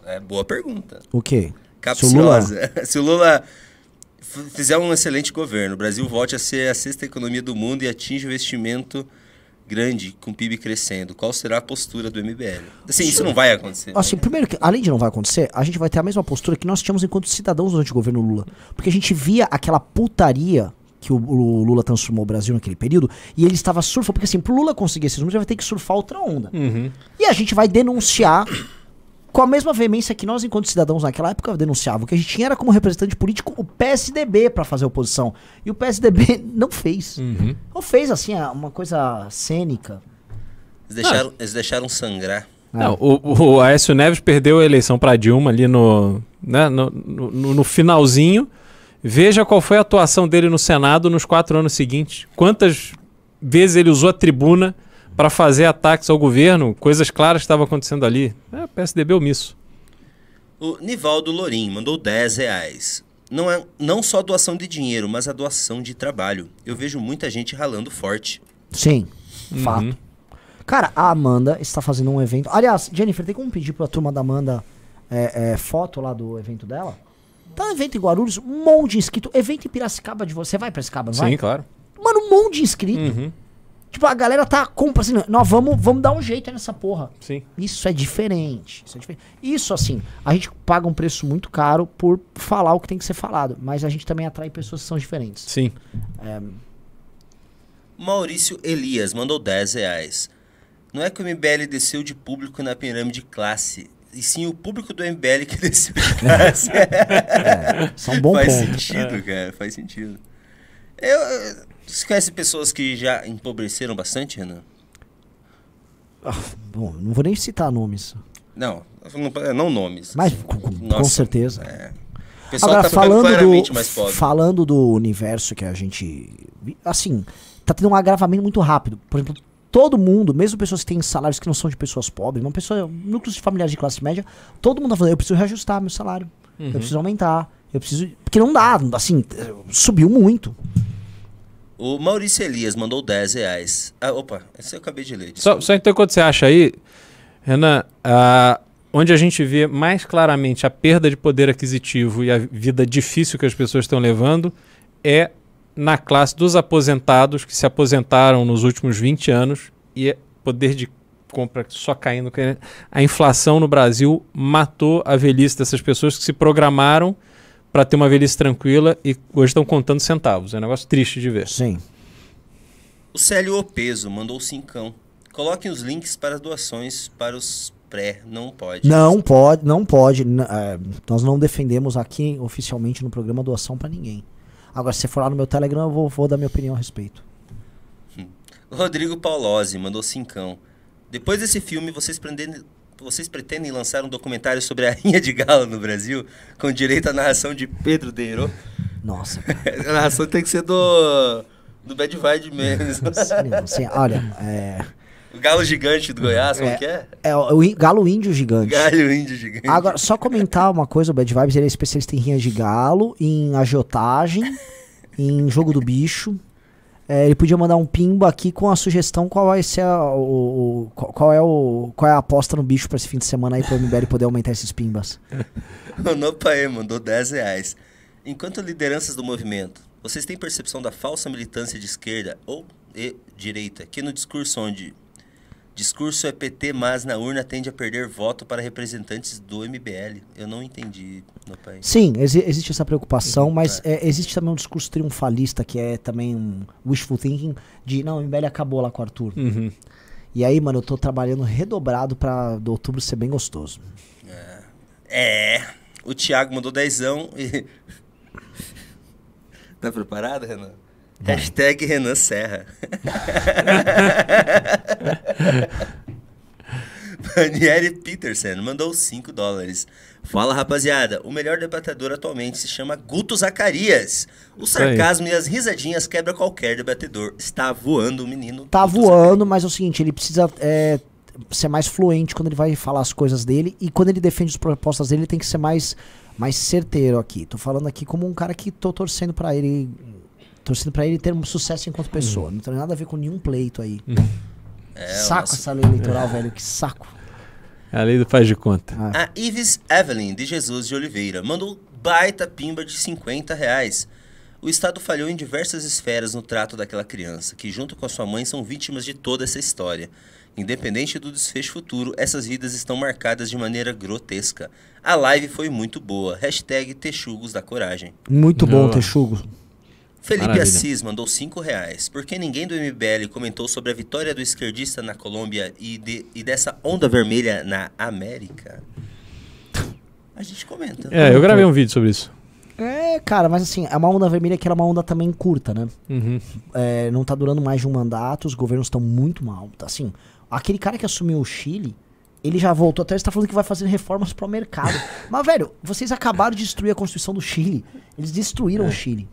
É boa pergunta. O quê? Capciosa. Se o Lula, Se o Lula fizer um excelente governo, o Brasil volte a ser a sexta economia do mundo e atinge o investimento grande com o PIB crescendo, qual será a postura do MBL? Assim, isso não vai acontecer. Assim, né? primeiro, que, além de não vai acontecer, a gente vai ter a mesma postura que nós tínhamos enquanto cidadãos durante o governo Lula. Porque a gente via aquela putaria que o, o, Lula transformou o Brasil naquele período, e ele estava surfando, porque assim, pro Lula conseguir esses números, ele vai ter que surfar outra onda. Uhum. E a gente vai denunciar com a mesma veemência que nós, enquanto cidadãos naquela época, denunciavam. Que a gente tinha era como representante político o PSDB para fazer oposição. E o PSDB não fez. Uhum. Ou fez, assim, uma coisa cênica. Eles deixaram, eles deixaram sangrar. Não, o, o Aécio Neves perdeu a eleição para Dilma ali no, né, no, no, no finalzinho. Veja qual foi a atuação dele no Senado nos quatro anos seguintes. Quantas vezes ele usou a tribuna para fazer ataques ao governo, coisas claras estavam acontecendo ali. É, PSDB omisso. O Nivaldo Lorim mandou 10 reais. Não é não só doação de dinheiro, mas a doação de trabalho. Eu vejo muita gente ralando forte. Sim, uhum. fato. Cara, a Amanda está fazendo um evento. Aliás, Jennifer, tem como pedir para a turma da Amanda é, é, foto lá do evento dela? Tá um evento em Guarulhos, um monte de inscrito. Evento em Piracicaba de você. vai Piracicaba, não Sim, claro. Mano, um monte de inscrito. Uhum. Tipo, a galera tá compra assim, nós vamos, vamos dar um jeito nessa porra. Sim. Isso é diferente. Isso é diferente. Isso, assim, a gente paga um preço muito caro por falar o que tem que ser falado. Mas a gente também atrai pessoas que são diferentes. Sim. É... Maurício Elias mandou 10 reais. Não é que o MBL desceu de público na pirâmide classe, e sim o público do MBL que desceu de classe. é, são bom Faz ponto. sentido, é. cara, faz sentido. Eu, você conhece pessoas que já empobreceram bastante, Renan? Ah, bom, não vou nem citar nomes. Não, não, não nomes. Mas com, com certeza. É. Agora, tá falando, do, falando do universo que a gente. Assim, tá tendo um agravamento muito rápido. Por exemplo, todo mundo, mesmo pessoas que têm salários que não são de pessoas pobres, uma pessoa, núcleos de familiares de classe média, todo mundo tá falando, eu preciso reajustar meu salário. Uhum. Eu preciso aumentar. Eu preciso. Porque não dá, assim, subiu muito. O Maurício Elias mandou 10 reais. Ah, opa, esse eu acabei de ler. Só, só, então, quando você acha aí, Renan, ah, onde a gente vê mais claramente a perda de poder aquisitivo e a vida difícil que as pessoas estão levando é na classe dos aposentados que se aposentaram nos últimos 20 anos e poder de compra só caindo. A inflação no Brasil matou a velhice dessas pessoas que se programaram para ter uma velhice tranquila e hoje estão contando centavos. É um negócio triste de ver. Sim. O Célio Opeso mandou cincão. Coloquem os links para as doações para os pré. Não pode. Não pode, não pode. Uh, nós não defendemos aqui oficialmente no programa doação para ninguém. Agora, se você for lá no meu Telegram, eu vou, vou dar minha opinião a respeito. Rodrigo Paulozzi mandou cincão. Depois desse filme, vocês prendendo vocês pretendem lançar um documentário sobre a Rinha de Galo no Brasil, com direito à narração de Pedro Deiro? Nossa. a narração tem que ser do, do Bad Vibe mesmo. Sim, olha, é... O galo gigante do Goiás, como é, que é? É o, o galo índio gigante. Galo índio gigante. Agora, só comentar uma coisa, o Bad Vibes ele é especialista em rinha de galo, em agiotagem, em jogo do bicho. É, ele podia mandar um pimba aqui com a sugestão qual vai ser a, o, o, qual é o qual é a aposta no bicho para esse fim de semana aí para o MBL poder aumentar esses pimbas. o Nopaê mandou 10 reais. Enquanto lideranças do movimento, vocês têm percepção da falsa militância de esquerda ou e direita, que no discurso onde Discurso é PT, mas na urna tende a perder voto para representantes do MBL. Eu não entendi no país. Sim, exi existe essa preocupação, mas é. É, existe também um discurso triunfalista, que é também um wishful thinking, de não, o MBL acabou lá com o Arthur. Uhum. E aí, mano, eu tô trabalhando redobrado para outubro ser bem gostoso. É. é. O Thiago mandou dezão e. tá preparado, Renan? Hashtag Renan Serra. Daniele Peterson mandou 5 dólares. Fala rapaziada, o melhor debatedor atualmente se chama Guto Zacarias. O sarcasmo e as risadinhas quebra qualquer debatedor. Está voando o menino. Tá Guto voando, Zacarias. mas é o seguinte, ele precisa é, ser mais fluente quando ele vai falar as coisas dele. E quando ele defende as propostas dele, ele tem que ser mais, mais certeiro aqui. Tô falando aqui como um cara que tô torcendo para ele torcendo para ele ter um sucesso enquanto pessoa. Uhum. Não tem nada a ver com nenhum pleito aí. Uhum. É, saco nosso... essa lei eleitoral, velho. Que saco. É a lei do faz de conta. Ah. A Ives Evelyn, de Jesus de Oliveira, mandou baita pimba de 50 reais. O Estado falhou em diversas esferas no trato daquela criança, que junto com a sua mãe são vítimas de toda essa história. Independente do desfecho futuro, essas vidas estão marcadas de maneira grotesca. A live foi muito boa. Hashtag Texugos da Coragem. Muito bom. Texugos. Felipe Maravilha. Assis mandou 5 reais. Por que ninguém do MBL comentou sobre a vitória do esquerdista na Colômbia e, de, e dessa onda vermelha na América? A gente comenta. É, eu gravei um vídeo sobre isso. É, cara, mas assim, é uma onda vermelha que era uma onda também curta, né? Uhum. É, não tá durando mais de um mandato, os governos estão muito mal. Assim, aquele cara que assumiu o Chile, ele já voltou até, está falando que vai fazer reformas pro mercado. mas, velho, vocês acabaram de destruir a Constituição do Chile. Eles destruíram é. o Chile.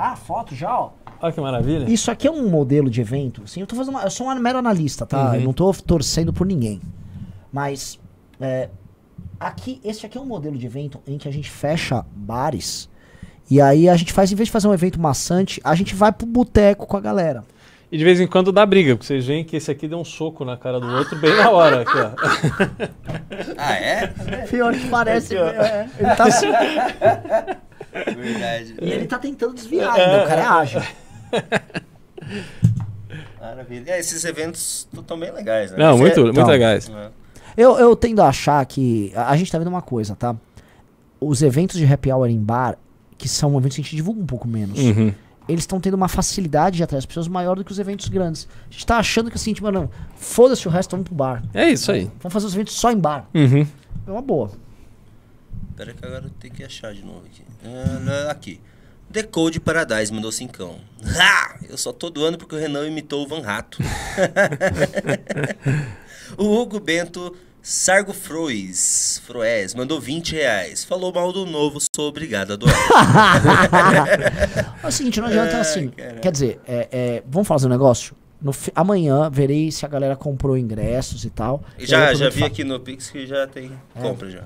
Ah, foto já, ó. Olha que maravilha. Isso aqui é um modelo de evento. Assim, eu tô fazendo uma, eu sou um mero analista, tá? Uhum. Eu não tô torcendo por ninguém. Mas é, aqui, esse aqui é um modelo de evento em que a gente fecha bares e aí a gente faz, em vez de fazer um evento maçante, a gente vai pro boteco com a galera. E de vez em quando dá briga, porque vocês veem que esse aqui deu um soco na cara do outro bem na hora. Aqui, ó. Ah, é? Pior que parece. Aqui, é, ele tá assim. Verdade. E ele tá tentando desviar ainda, o cara é ágil. Maravilha. É, esses eventos estão bem legais, né? Não, muito, é... muito então, legais. Eu, eu tendo a achar que. A, a gente tá vendo uma coisa, tá? Os eventos de happy hour em bar, que são eventos que a gente divulga um pouco menos. Uhum. Eles estão tendo uma facilidade de atrair as pessoas maior do que os eventos grandes. A gente tá achando que assim, tipo, não, foda-se o resto, vamos pro bar. É isso aí. Vamos fazer os eventos só em bar. Uhum. É uma boa. Pera que agora eu tenho que achar de novo aqui. Ah, aqui. Decode Paradise mandou cincão. Ha! Eu só tô doando porque o Renan imitou o Van Rato. o Hugo Bento Sargo Froes, Froes mandou 20 reais. Falou mal do novo, sou obrigado a doar. é o seguinte, não adianta é, assim. Caramba. Quer dizer, é, é, vamos fazer um negócio? No, amanhã verei se a galera comprou ingressos e tal. Já, já vi aqui no Pix que já tem é. compra já.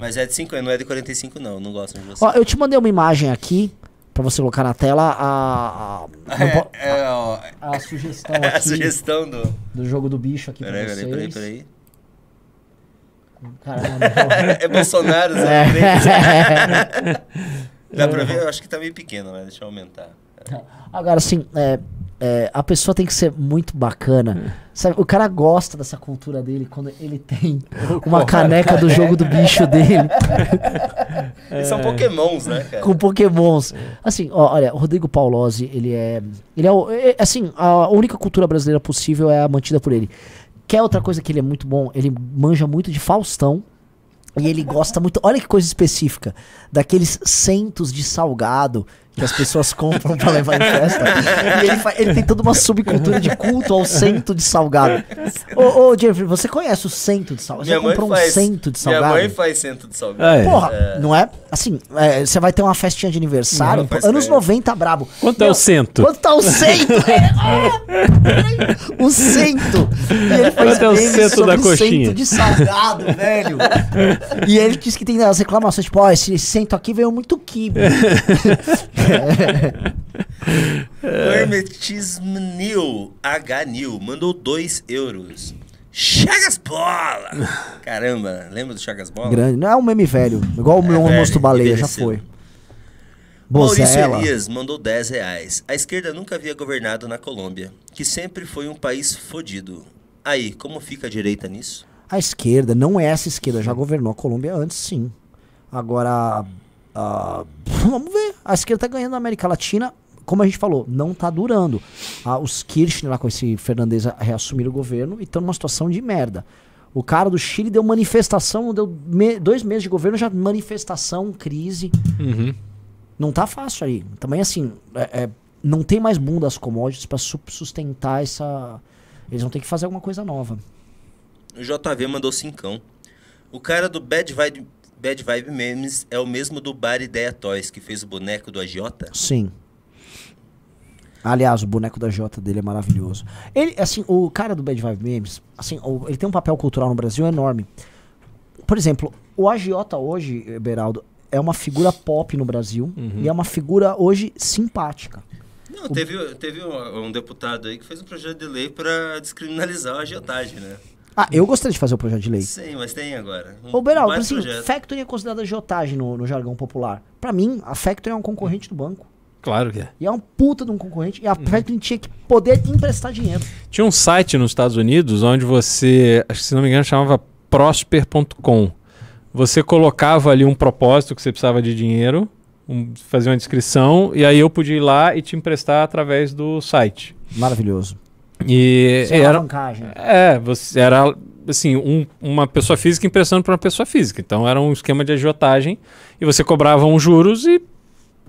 Mas é de 50, não é de 45 não, não gosto de você. Ó, eu te mandei uma imagem aqui pra você colocar na tela a. A, é, é, a, a sugestão aqui. a sugestão do. Do jogo do bicho aqui peraí, pra vocês. Peraí, peraí, peraí. Caramba, é Bolsonaro, é. Dá pra ver? Eu acho que tá meio pequeno, né? Deixa eu aumentar. Agora, assim, é, é, a pessoa tem que ser muito bacana. Sabe, o cara gosta dessa cultura dele quando ele tem uma caneca do jogo do bicho dele. Eles são pokémons, né, cara? Com pokémons. Assim, ó, olha, o Rodrigo Paulozzi, ele é... Ele é, é, assim, a única cultura brasileira possível é a mantida por ele. Quer outra coisa que ele é muito bom? Ele manja muito de Faustão. E ele gosta muito. Olha que coisa específica. Daqueles centos de salgado que as pessoas compram pra levar em festa. E ele, ele, tem toda uma subcultura de culto ao cento de salgado. Ô, ô Jeffrey, você conhece o cento de salgado? Você minha comprou faz, um cento de salgado? Minha mãe faz cento de salgado. É. Porra, é. não é? Assim, é, você vai ter uma festinha de aniversário, não, anos é. 90 brabo. Quanto Meu, é o cento? Quanto tá o cento? o cento. E ele faz Quanto é o cento da coxinha? cento de salgado, velho. E ele diz que tem as reclamações, tipo, ó, oh, esse cento aqui veio muito kibe. Hermetismo New, H New, mandou 2 euros. Chagas Bola! Caramba, lembra do Chagas Bola? Grande, não é um meme velho, igual o meu almoço baleia, já foi. Maurício Elias mandou 10 reais. A esquerda nunca havia governado na Colômbia, que sempre foi um país fodido. Aí, como fica a direita nisso? A esquerda, não é essa esquerda, já governou a Colômbia antes, sim. Agora, Uh, vamos ver. A esquerda tá ganhando na América Latina. Como a gente falou, não tá durando. Uh, os Kirchner lá com esse Fernandes reassumiram o governo e estão numa situação de merda. O cara do Chile deu manifestação, deu me dois meses de governo, já manifestação, crise. Uhum. Não tá fácil aí. Também assim, é, é, não tem mais boom das commodities para sustentar essa. Eles vão ter que fazer alguma coisa nova. O JV mandou cincão. O cara do Bad Vibe Bad Vibe Memes é o mesmo do Bar Ideia Toys, que fez o boneco do agiota? Sim. Aliás, o boneco da Jota dele é maravilhoso. Ele, assim, o cara do Bad Vibe Memes, assim, o, ele tem um papel cultural no Brasil enorme. Por exemplo, o agiota hoje, Beraldo, é uma figura pop no Brasil uhum. e é uma figura hoje simpática. Não, teve, teve um, um, deputado aí que fez um projeto de lei para descriminalizar a agiotagem, né? Ah, eu gostaria de fazer o projeto de lei. Sim, mas tem agora. Um, Ô, Beral, assim, Factory é considerada agiotagem no, no jargão popular. Pra mim, a Factory é um concorrente do banco. Claro que é. E é um puta de um concorrente. E a uhum. Factory tinha que poder emprestar dinheiro. Tinha um site nos Estados Unidos onde você, acho que se não me engano, chamava prosper.com. Você colocava ali um propósito que você precisava de dinheiro, um, fazia uma descrição, e aí eu podia ir lá e te emprestar através do site. Maravilhoso. E Sem era, é, você era assim, um, uma pessoa física emprestando para uma pessoa física. Então era um esquema de agiotagem e você cobrava uns juros e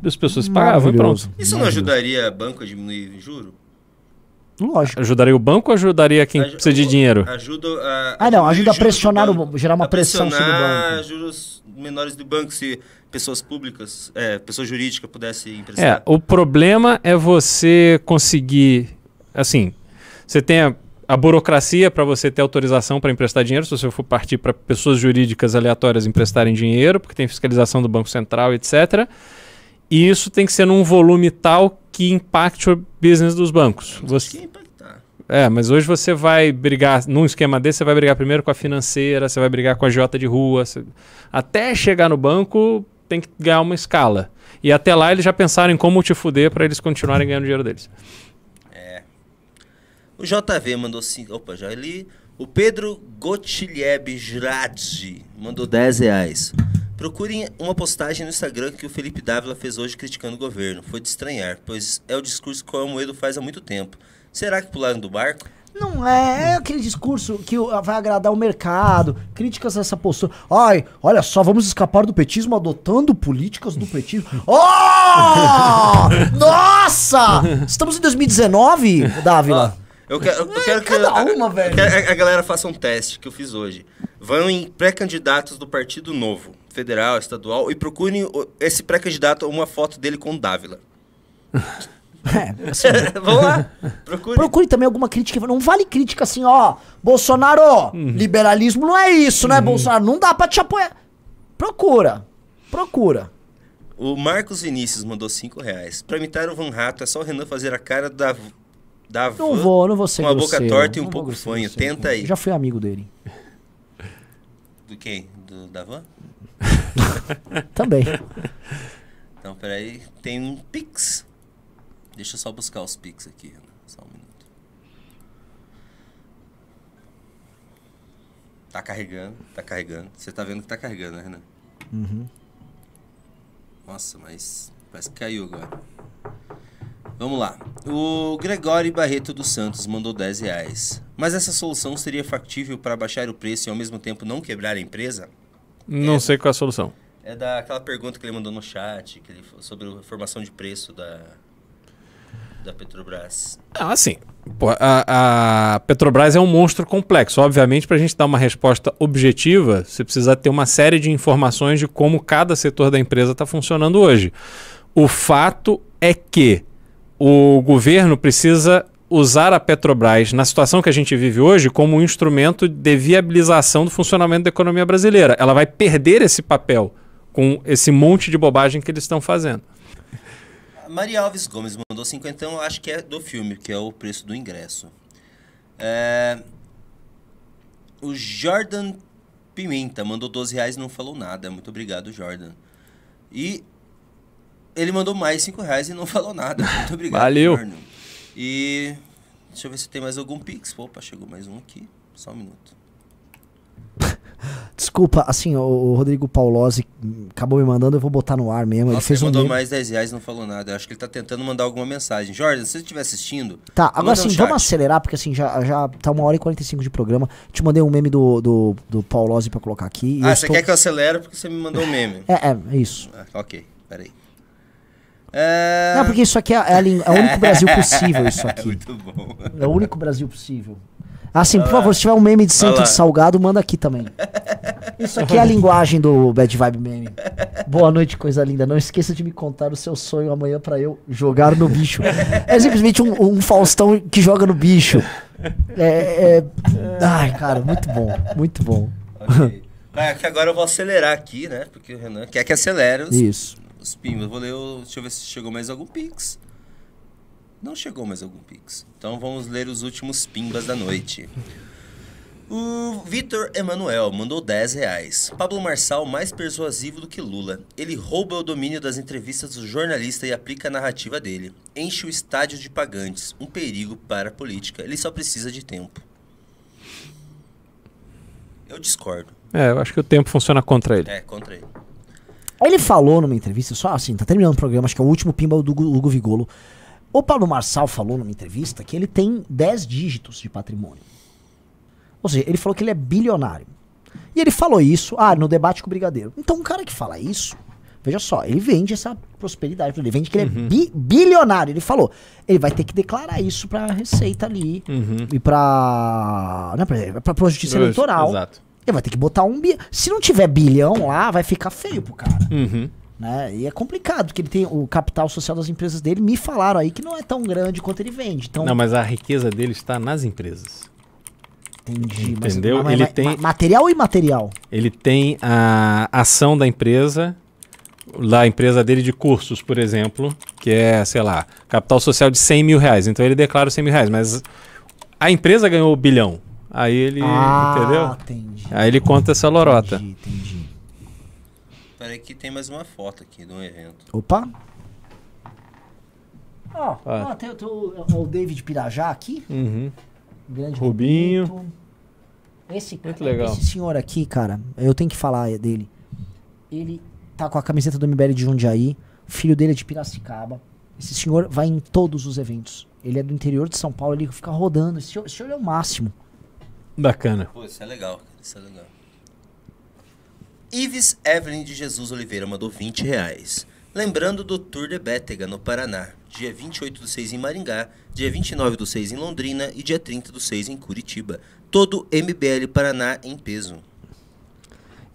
as pessoas pagavam e pronto. Isso não ajudaria o banco a diminuir juro? Lógico. Ajudaria o banco ou ajudaria quem Aj precisa de dinheiro? Ajuda a. Ah, não, ajuda a pressionar, o, gerar uma pressão sobre o banco. juros menores do banco, se pessoas públicas, é, pessoa jurídica pudesse emprestar. É, o problema é você conseguir. Assim, você tem a, a burocracia para você ter autorização para emprestar dinheiro, se você for partir para pessoas jurídicas aleatórias emprestarem dinheiro, porque tem fiscalização do Banco Central, etc. E isso tem que ser num volume tal que impacte o business dos bancos. Você... É, mas hoje você vai brigar, num esquema desse, você vai brigar primeiro com a financeira, você vai brigar com a Jota de rua. Você... Até chegar no banco, tem que ganhar uma escala. E até lá eles já pensaram em como te fuder para eles continuarem ganhando dinheiro deles. O JV mandou cinco. Opa, já li. O Pedro Gotilheb Jradzi mandou 10 reais. Procurem uma postagem no Instagram que o Felipe Dávila fez hoje criticando o governo. Foi de estranhar, pois é o discurso que o Almoedo faz há muito tempo. Será que pularam do barco? Não é, é aquele discurso que vai agradar o mercado, críticas a essa postura. Ai, olha só, vamos escapar do petismo adotando políticas do petismo. Oh! Nossa! Estamos em 2019, Dávila. Eu quero, eu é, quero que cada uma, a, velho. a, a galera faça um teste que eu fiz hoje. Vão em pré-candidatos do Partido Novo, federal, estadual, e procurem esse pré-candidato, uma foto dele com Dávila. É, assim, Vamos lá. Procure. Procure também alguma crítica. Não vale crítica assim, ó. Bolsonaro, uhum. liberalismo não é isso, né, uhum. Bolsonaro? Não dá pra te apoiar. Procura. Procura. O Marcos Vinícius mandou 5 reais. Pra imitar o Van Rato, é só o Renan fazer a cara da da van, não vou, não vou ser com a boca torta e um pouco fanho. Tenta aí. Já fui amigo dele. Do quem? Do, da van? Também. Então, peraí. Tem um Pix. Deixa eu só buscar os Pix aqui. Só um minuto. Tá carregando, tá carregando. Você tá vendo que tá carregando, né, Renan? Uhum. Nossa, mas parece que caiu agora. Vamos lá. O Gregório Barreto dos Santos mandou 10 reais. Mas essa solução seria factível para baixar o preço e ao mesmo tempo não quebrar a empresa? Não é, sei qual é a solução. É daquela pergunta que ele mandou no chat, que ele, sobre a formação de preço da, da Petrobras. Ah, assim, a, a, Petrobras é um monstro complexo. Obviamente, para a gente dar uma resposta objetiva, você precisa ter uma série de informações de como cada setor da empresa está funcionando hoje. O fato é que o governo precisa usar a Petrobras, na situação que a gente vive hoje, como um instrumento de viabilização do funcionamento da economia brasileira. Ela vai perder esse papel com esse monte de bobagem que eles estão fazendo. Maria Alves Gomes mandou 50, eu acho que é do filme, que é o preço do ingresso. É... O Jordan Pimenta mandou 12 reais e não falou nada. Muito obrigado, Jordan. E ele mandou mais 5 reais e não falou nada. Muito obrigado. Valeu. Arno. E deixa eu ver se tem mais algum Pix. Opa, chegou mais um aqui. Só um minuto. Desculpa, assim, o Rodrigo Paulosi acabou me mandando, eu vou botar no ar mesmo. Nossa, ele fez ele mandou um mais 10 reais e não falou nada. Eu acho que ele tá tentando mandar alguma mensagem. Jorge, se você estiver assistindo. Tá, agora sim, vamos acelerar, porque assim, já, já tá uma hora e 45 de programa. Te mandei um meme do, do, do Paulosi pra colocar aqui. Ah, você estou... quer que eu acelere porque você me mandou um meme? é, é, é isso. Ah, ok, peraí. É... Não, porque isso aqui é, é, é o único Brasil possível, isso aqui. Muito bom. É o único Brasil possível. Assim, por favor, se tiver um meme de centro de salgado, manda aqui também. Isso aqui é a linguagem do Bad Vibe Meme. Boa noite, coisa linda. Não esqueça de me contar o seu sonho amanhã para eu jogar no bicho. É simplesmente um, um, Faustão que joga no bicho. É, é... Ai, cara, muito bom. Muito bom. Okay. É agora eu vou acelerar aqui, né? Porque o Renan quer que acelere os, Isso os pimbas. Vou ler o, Deixa eu ver se chegou mais algum pix. Não chegou mais algum pix. Então vamos ler os últimos pimbas da noite. O Vitor Emanuel mandou 10 reais. Pablo Marçal mais persuasivo do que Lula. Ele rouba o domínio das entrevistas do jornalista e aplica a narrativa dele. Enche o estádio de pagantes. Um perigo para a política. Ele só precisa de tempo. Eu discordo. É, eu acho que o tempo funciona contra ele. É, contra ele. Ele falou numa entrevista, só assim, tá terminando o programa, acho que é o último pimba do Hugo Vigolo. O Pablo Marçal falou numa entrevista que ele tem 10 dígitos de patrimônio. Ou seja, ele falou que ele é bilionário. E ele falou isso, ah, no debate com o Brigadeiro. Então, um cara que fala isso, veja só, ele vende essa prosperidade, ele vende que ele é uhum. é bi bilionário. Ele falou, ele vai ter que declarar isso pra Receita ali uhum. e pra, né, pra, pra, pra Justiça Eleitoral. Exato. Ele vai ter que botar um bi. Se não tiver bilhão lá, vai ficar feio pro cara. Uhum. Né? E é complicado, porque ele tem o capital social das empresas dele. Me falaram aí que não é tão grande quanto ele vende. Então... Não, mas a riqueza dele está nas empresas. Entendi. Entendeu? Mas, mas, ele mas, tem material ou imaterial? Ele tem a ação da empresa, lá a empresa dele de cursos, por exemplo, que é, sei lá, capital social de 100 mil reais. Então ele declara os 100 mil reais, mas a empresa ganhou o bilhão. Aí ele, ah, entendeu? Entendi. Aí ele conta essa lorota. Entendi, entendi. Peraí que tem mais uma foto aqui de um evento. Opa! Ó, oh, ah. tem, tem o, o David Pirajá aqui. Uhum. Grande Rubinho. Rubinho. Esse, Muito legal. esse senhor aqui, cara, eu tenho que falar dele. Ele tá com a camiseta do MBL de Jundiaí, filho dele é de Piracicaba. Esse senhor vai em todos os eventos. Ele é do interior de São Paulo, ele fica rodando. Esse senhor, esse senhor é o máximo. Bacana. Pô, isso é legal, isso é legal. Ives Evelyn de Jesus Oliveira mandou 20 reais. Lembrando do Tour de Bétega, no Paraná, dia 28 do 6 em Maringá, dia 29 do 6 em Londrina e dia 30 do 6 em Curitiba. Todo MBL Paraná em peso.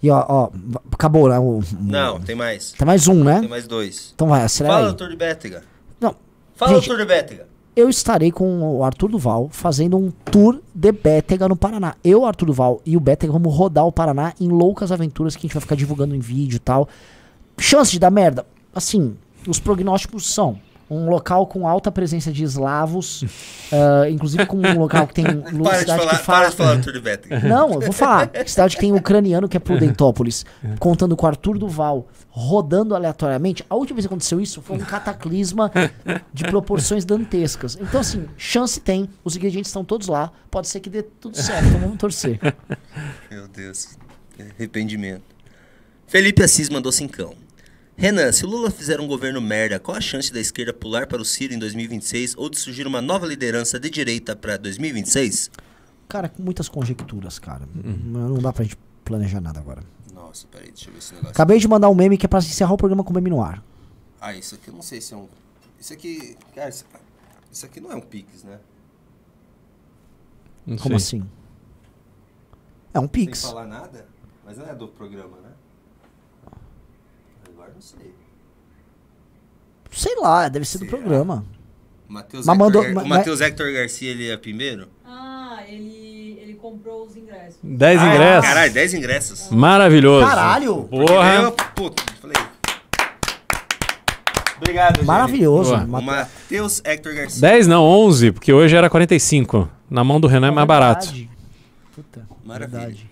E ó, ó acabou, né? O, Não, tem mais. Tem mais um, né? Tem mais dois. Então vai, acelera Fala aí. do Tour de Bétega. Não. Fala Gente, do Tour de Bétega. Eu estarei com o Arthur Duval fazendo um tour de Bétega no Paraná. Eu, Arthur Duval e o Bétega vamos rodar o Paraná em loucas aventuras que a gente vai ficar divulgando em vídeo e tal. Chance de dar merda? assim, os prognósticos são um local com alta presença de eslavos, uh, inclusive com um local que tem para de falar, que fala... Para de falar Arthur de Não, eu vou falar. Cidade que tem ucraniano que é Prudentópolis, contando com Arthur Duval, rodando aleatoriamente. A última vez que aconteceu isso foi um cataclisma de proporções dantescas. Então, assim, chance tem, os ingredientes estão todos lá, pode ser que dê tudo certo, então vamos torcer. Meu Deus, arrependimento. Felipe Assis mandou cincão. Renan, se o Lula fizer um governo merda, qual a chance da esquerda pular para o Ciro em 2026 ou de surgir uma nova liderança de direita para 2026? Cara, com muitas conjecturas, cara. Uhum. Não dá pra gente planejar nada agora. Nossa, peraí, deixa eu ver esse negócio. Acabei de mandar um meme que é pra encerrar o programa com o meme no ar. Ah, isso aqui eu não sei se é um. Isso aqui. Cara, isso, isso aqui não é um Pix, né? Não Como sei. assim? É um Pix. Sem falar nada? Mas não é do programa, né? Não sei. Sei lá, deve ser do programa. Matheus Hector, mandou, Gar... o Matheus Hector Garcia, ele é primeiro? Ah, ele, ele comprou os ingressos. 10 ah, ingressos? Caralho, 10 ingressos. Maravilhoso. Caralho. Porra. Eu, puta, falei. Obrigado, Maravilhoso. Matheus Hector Garcia. 10 não, 11, porque hoje era 45. Na mão do Renan é, mais barato. Puta, Maravilha. Verdade.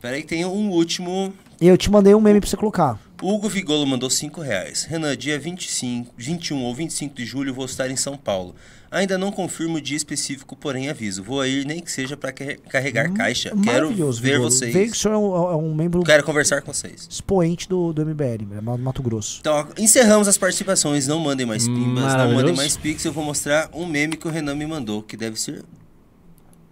Peraí que tem um último... Eu te mandei um meme pra você colocar. Hugo Vigolo mandou 5 reais. Renan, dia 25, 21 ou 25 de julho vou estar em São Paulo. Ainda não confirmo o dia específico, porém aviso. Vou ir nem que seja para carregar hum, caixa. Quero ver Vigolo. vocês. Vê que o senhor é um, é um, membro. Quero conversar com vocês. Expoente do, do MBL, Mato Grosso. Então, encerramos as participações. Não mandem mais pimbas, não mandem mais pix. Eu vou mostrar um meme que o Renan me mandou, que deve ser.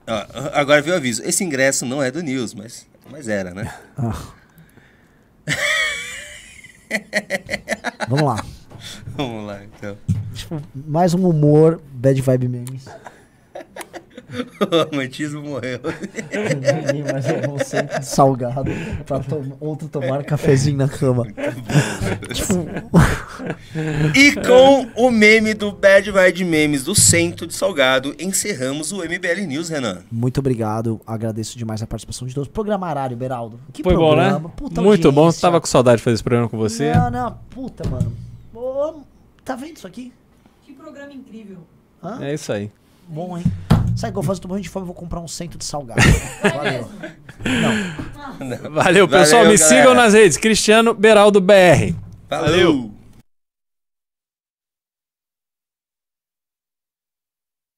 Ah, agora veio o aviso. Esse ingresso não é do News, mas, mas era, né? Ah. Vamos lá. Vamos lá, então. Tipo, mais um humor, bad vibe memes. o romantismo morreu. Mas é um centro de salgado pra to outro tomar cafezinho na cama. e com o meme do Bad Vibe Memes do centro de salgado, encerramos o MBL News, Renan. Muito obrigado. Agradeço demais a participação de todos. Programarário, Beraldo. Que Foi programa. bom, né? Puta Muito audiência. bom. Tava com saudade de fazer esse programa com você. Não, não. Puta, mano. tá vendo isso aqui? Que programa incrível. Hã? É isso aí. Bom, hein? Sabe o que eu fazer? Tô morrendo de fome, eu vou comprar um cento de salgado. Valeu. Valeu, pessoal. Valeu, me galera. sigam nas redes. Cristiano Beraldo BR. Valeu.